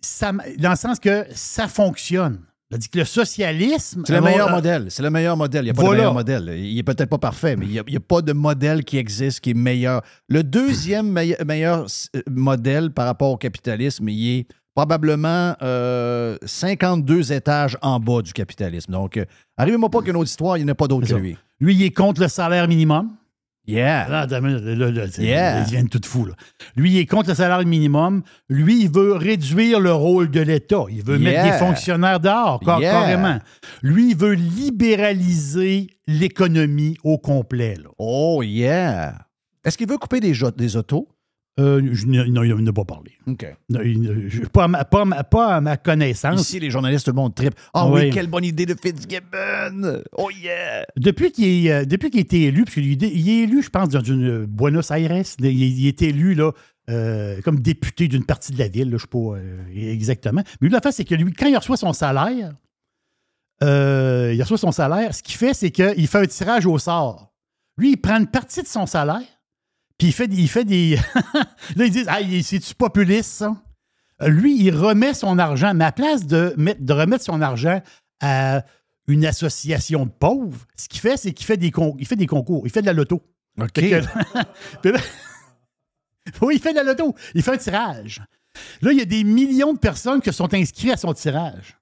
ça, dans le sens que ça fonctionne. Il dit que le socialisme. C'est le euh, meilleur euh, modèle. C'est le meilleur modèle. Il n'y a pas Voilà. de meilleur modèle. Il est peut-être pas parfait, mais il n'y a, a pas de modèle qui existe qui est meilleur. Le deuxième meille- meilleur euh, modèle par rapport au capitalisme, il est probablement euh, 52 étages en bas du capitalisme. Donc, euh, arrivez-moi pas qu'une autre histoire, il n'y en a pas d'autre que lui. Lui, il est contre le salaire minimum. Yeah. Là, minute, là, là, Yeah. Ils viennent tout fou. Là. Lui, il est contre le salaire minimum. Lui, il veut réduire le rôle de l'État. Il veut mettre des fonctionnaires dehors, car- Yeah. carrément. Lui, il veut libéraliser l'économie au complet. là. Oh, yeah. Est-ce qu'il veut couper des, des autos? Euh, je non, il n'a pas parlé. OK. Non, il- je- pas, à ma, pas à ma- pas à ma connaissance. Ici, les journalistes, tout le monde tripe. Ah oui, Oui. quelle bonne idée de Fitzgibbon! Oh yeah! Depuis qu'il est, euh, depuis qu'il a été élu, parce qu'il est il est élu, je pense, dans une euh, Buenos Aires, il, il est élu là, euh, comme député d'une partie de la ville, là, je ne sais pas euh, exactement. Mais lui, la fait, c'est que lui, quand il reçoit son salaire, il reçoit son salaire, ce qu'il fait, c'est qu'il fait un tirage au sort. Lui, il prend une partie de son salaire, puis il fait, des- il fait des. là, ils disent Ah, c'est-tu populiste, ça? Euh, Lui, il remet son argent, mais à place de, mettre- de remettre son argent à une association de pauvres, ce qu'il fait, c'est qu'il fait des, con- il fait des concours, il fait de la loto. OK. Que- là- oui, il fait de la loto. Il fait un tirage. Là, il y a des millions de personnes qui sont inscrites à son tirage.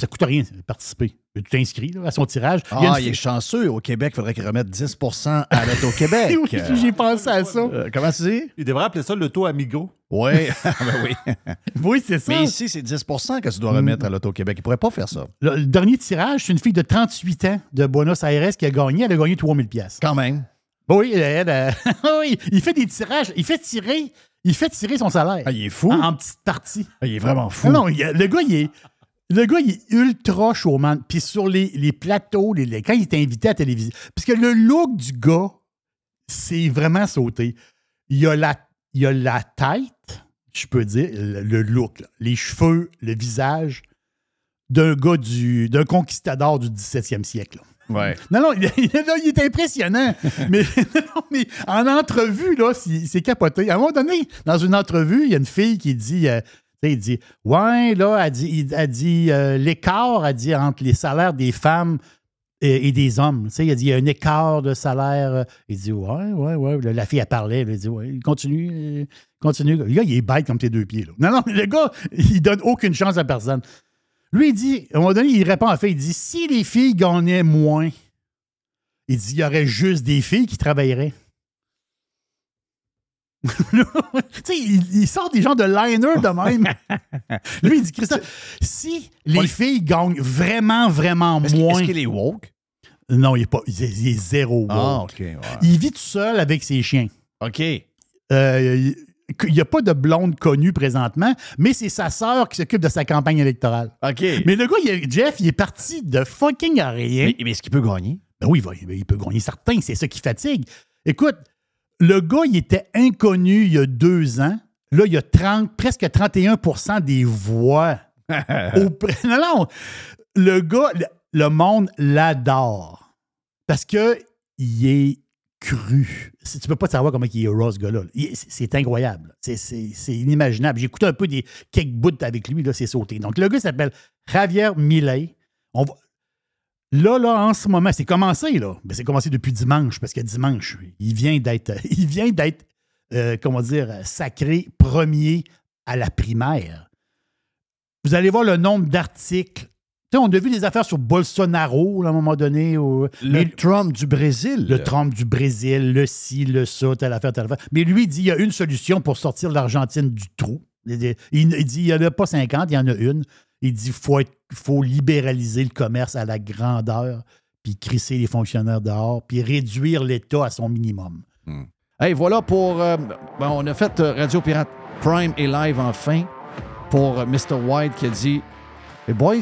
Ça coûte rien de participer. Tout inscrit là, à son tirage. Il Ah, une il est chanceux. Au Québec, il faudrait qu'il remette 10% à l'Auto-Québec. Oui, J'ai pensé à ça. Euh, comment tu dis? Il devrait appeler ça l'auto amigo. Oui, ben oui. Oui, c'est ça. Mais ici, c'est 10% que tu dois remettre à l'Auto-Québec. Il pourrait pas faire ça. Le, le dernier tirage, c'est une fille de 38 ans de Buenos Aires qui a gagné. Elle a gagné 3000 pièces. Quand même. Oui, elle, elle, oui, il fait des tirages. Il fait tirer, il fait tirer son salaire. Ah, il est fou. En, en petites parties. Ah, il est vraiment fou. Non, non, il- le gars, il est. Le gars, il est ultra showman. Puis sur les, les plateaux, les, les- quand il est invité à la télévision, parce que le look du gars, c'est vraiment sauté. Il a la, il a la tête, je peux dire, le, le look, là, les cheveux, le visage d'un gars du, d'un conquistador du 17e siècle. là. Ouais. Non, non, il, il est impressionnant. mais, non, mais en entrevue, là, c'est c'est capoté. À un moment donné, dans une entrevue, il y a une fille qui dit, euh, il dit, ouais, là, elle dit, dit euh, l'écart, elle dit, entre les salaires des femmes et, des hommes. Il a dit, il y a un écart de salaire. euh, Il dit, ouais, ouais, ouais. La fille, elle parlait. Elle dit, ouais, continue, euh, continue. Le gars, il est bête comme tes deux pieds. Non, non, le gars, il donne aucune chance à personne. Lui, il dit, à un moment donné, il répond en fait, il dit, si les filles gagnaient moins, il dit, il y aurait juste des filles qui travailleraient. Tu sais, il, il sort des gens de liner de même. Lui, il dit, Christophe, si les filles gagnent vraiment, vraiment moins. est-ce qu'il est woke? Non, il est, pas, il est, il est zéro woke. Ah, OK. ouais. Il vit tout seul avec ses chiens. OK. Euh, il il n'y a pas de blonde connue présentement, mais c'est sa sœur qui s'occupe de sa campagne électorale. OK. Mais le gars, il est- Jeff, il est parti de fucking à rien. Mais, mais est-ce qu'il peut gagner? Ben oui, il, va- il peut gagner certain, c'est ça qui fatigue. Écoute, le gars, il était inconnu il y a deux ans. Là, il y a 30, presque 31 des voix. Au non, non. Le gars, le, le monde l'adore. Parce que il est cru. Tu peux pas savoir comment il est raw, ce gars-là. C'est incroyable. C'est- inimaginable. J'ai écouté un peu des quelques bouts avec lui, là, c'est sauté. Donc, le gars s'appelle Javier Milei. On va, Là, là, en ce moment, c'est commencé, là. Ben, c'est commencé depuis dimanche, parce que dimanche, il vient d'être, il vient d'être, euh, comment dire, sacré premier à la primaire. Vous allez voir le nombre d'articles. On a vu des affaires sur Bolsonaro, là, à un moment donné. ou- Le mais- Trump du Brésil. le Trump du Brésil, le ci, le ça, telle affaire, telle affaire. Mais lui, il dit il y a une solution pour sortir l'Argentine du trou. Il dit il dit, il n'y en a pas 50, il y en a une. Il dit faut, être- faut libéraliser le commerce à la grandeur, puis crisser les fonctionnaires dehors, puis réduire l'État à son minimum. Hey, voilà pour. euh, ben, on a fait euh, Radio Pirate Prime et live enfin pour euh, Mr. White qui a dit Hey boys,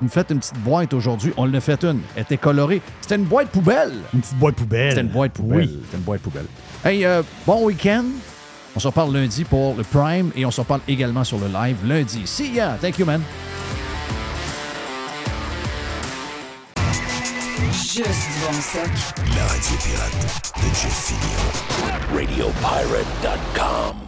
vous me faites une petite boîte aujourd'hui. On l'a fait une. Elle était colorée. C'était une boîte poubelle. Une petite boîte poubelle. C'était une boîte poubelle. Oui. C'était une boîte poubelle. Hey, euh, bon week-end. On se reparle lundi pour le Prime et on se reparle également sur le live lundi. See ya. Thank you, man. Juste du bon stock. La radio pirate de Jeff Fillion. RadioPirate.com.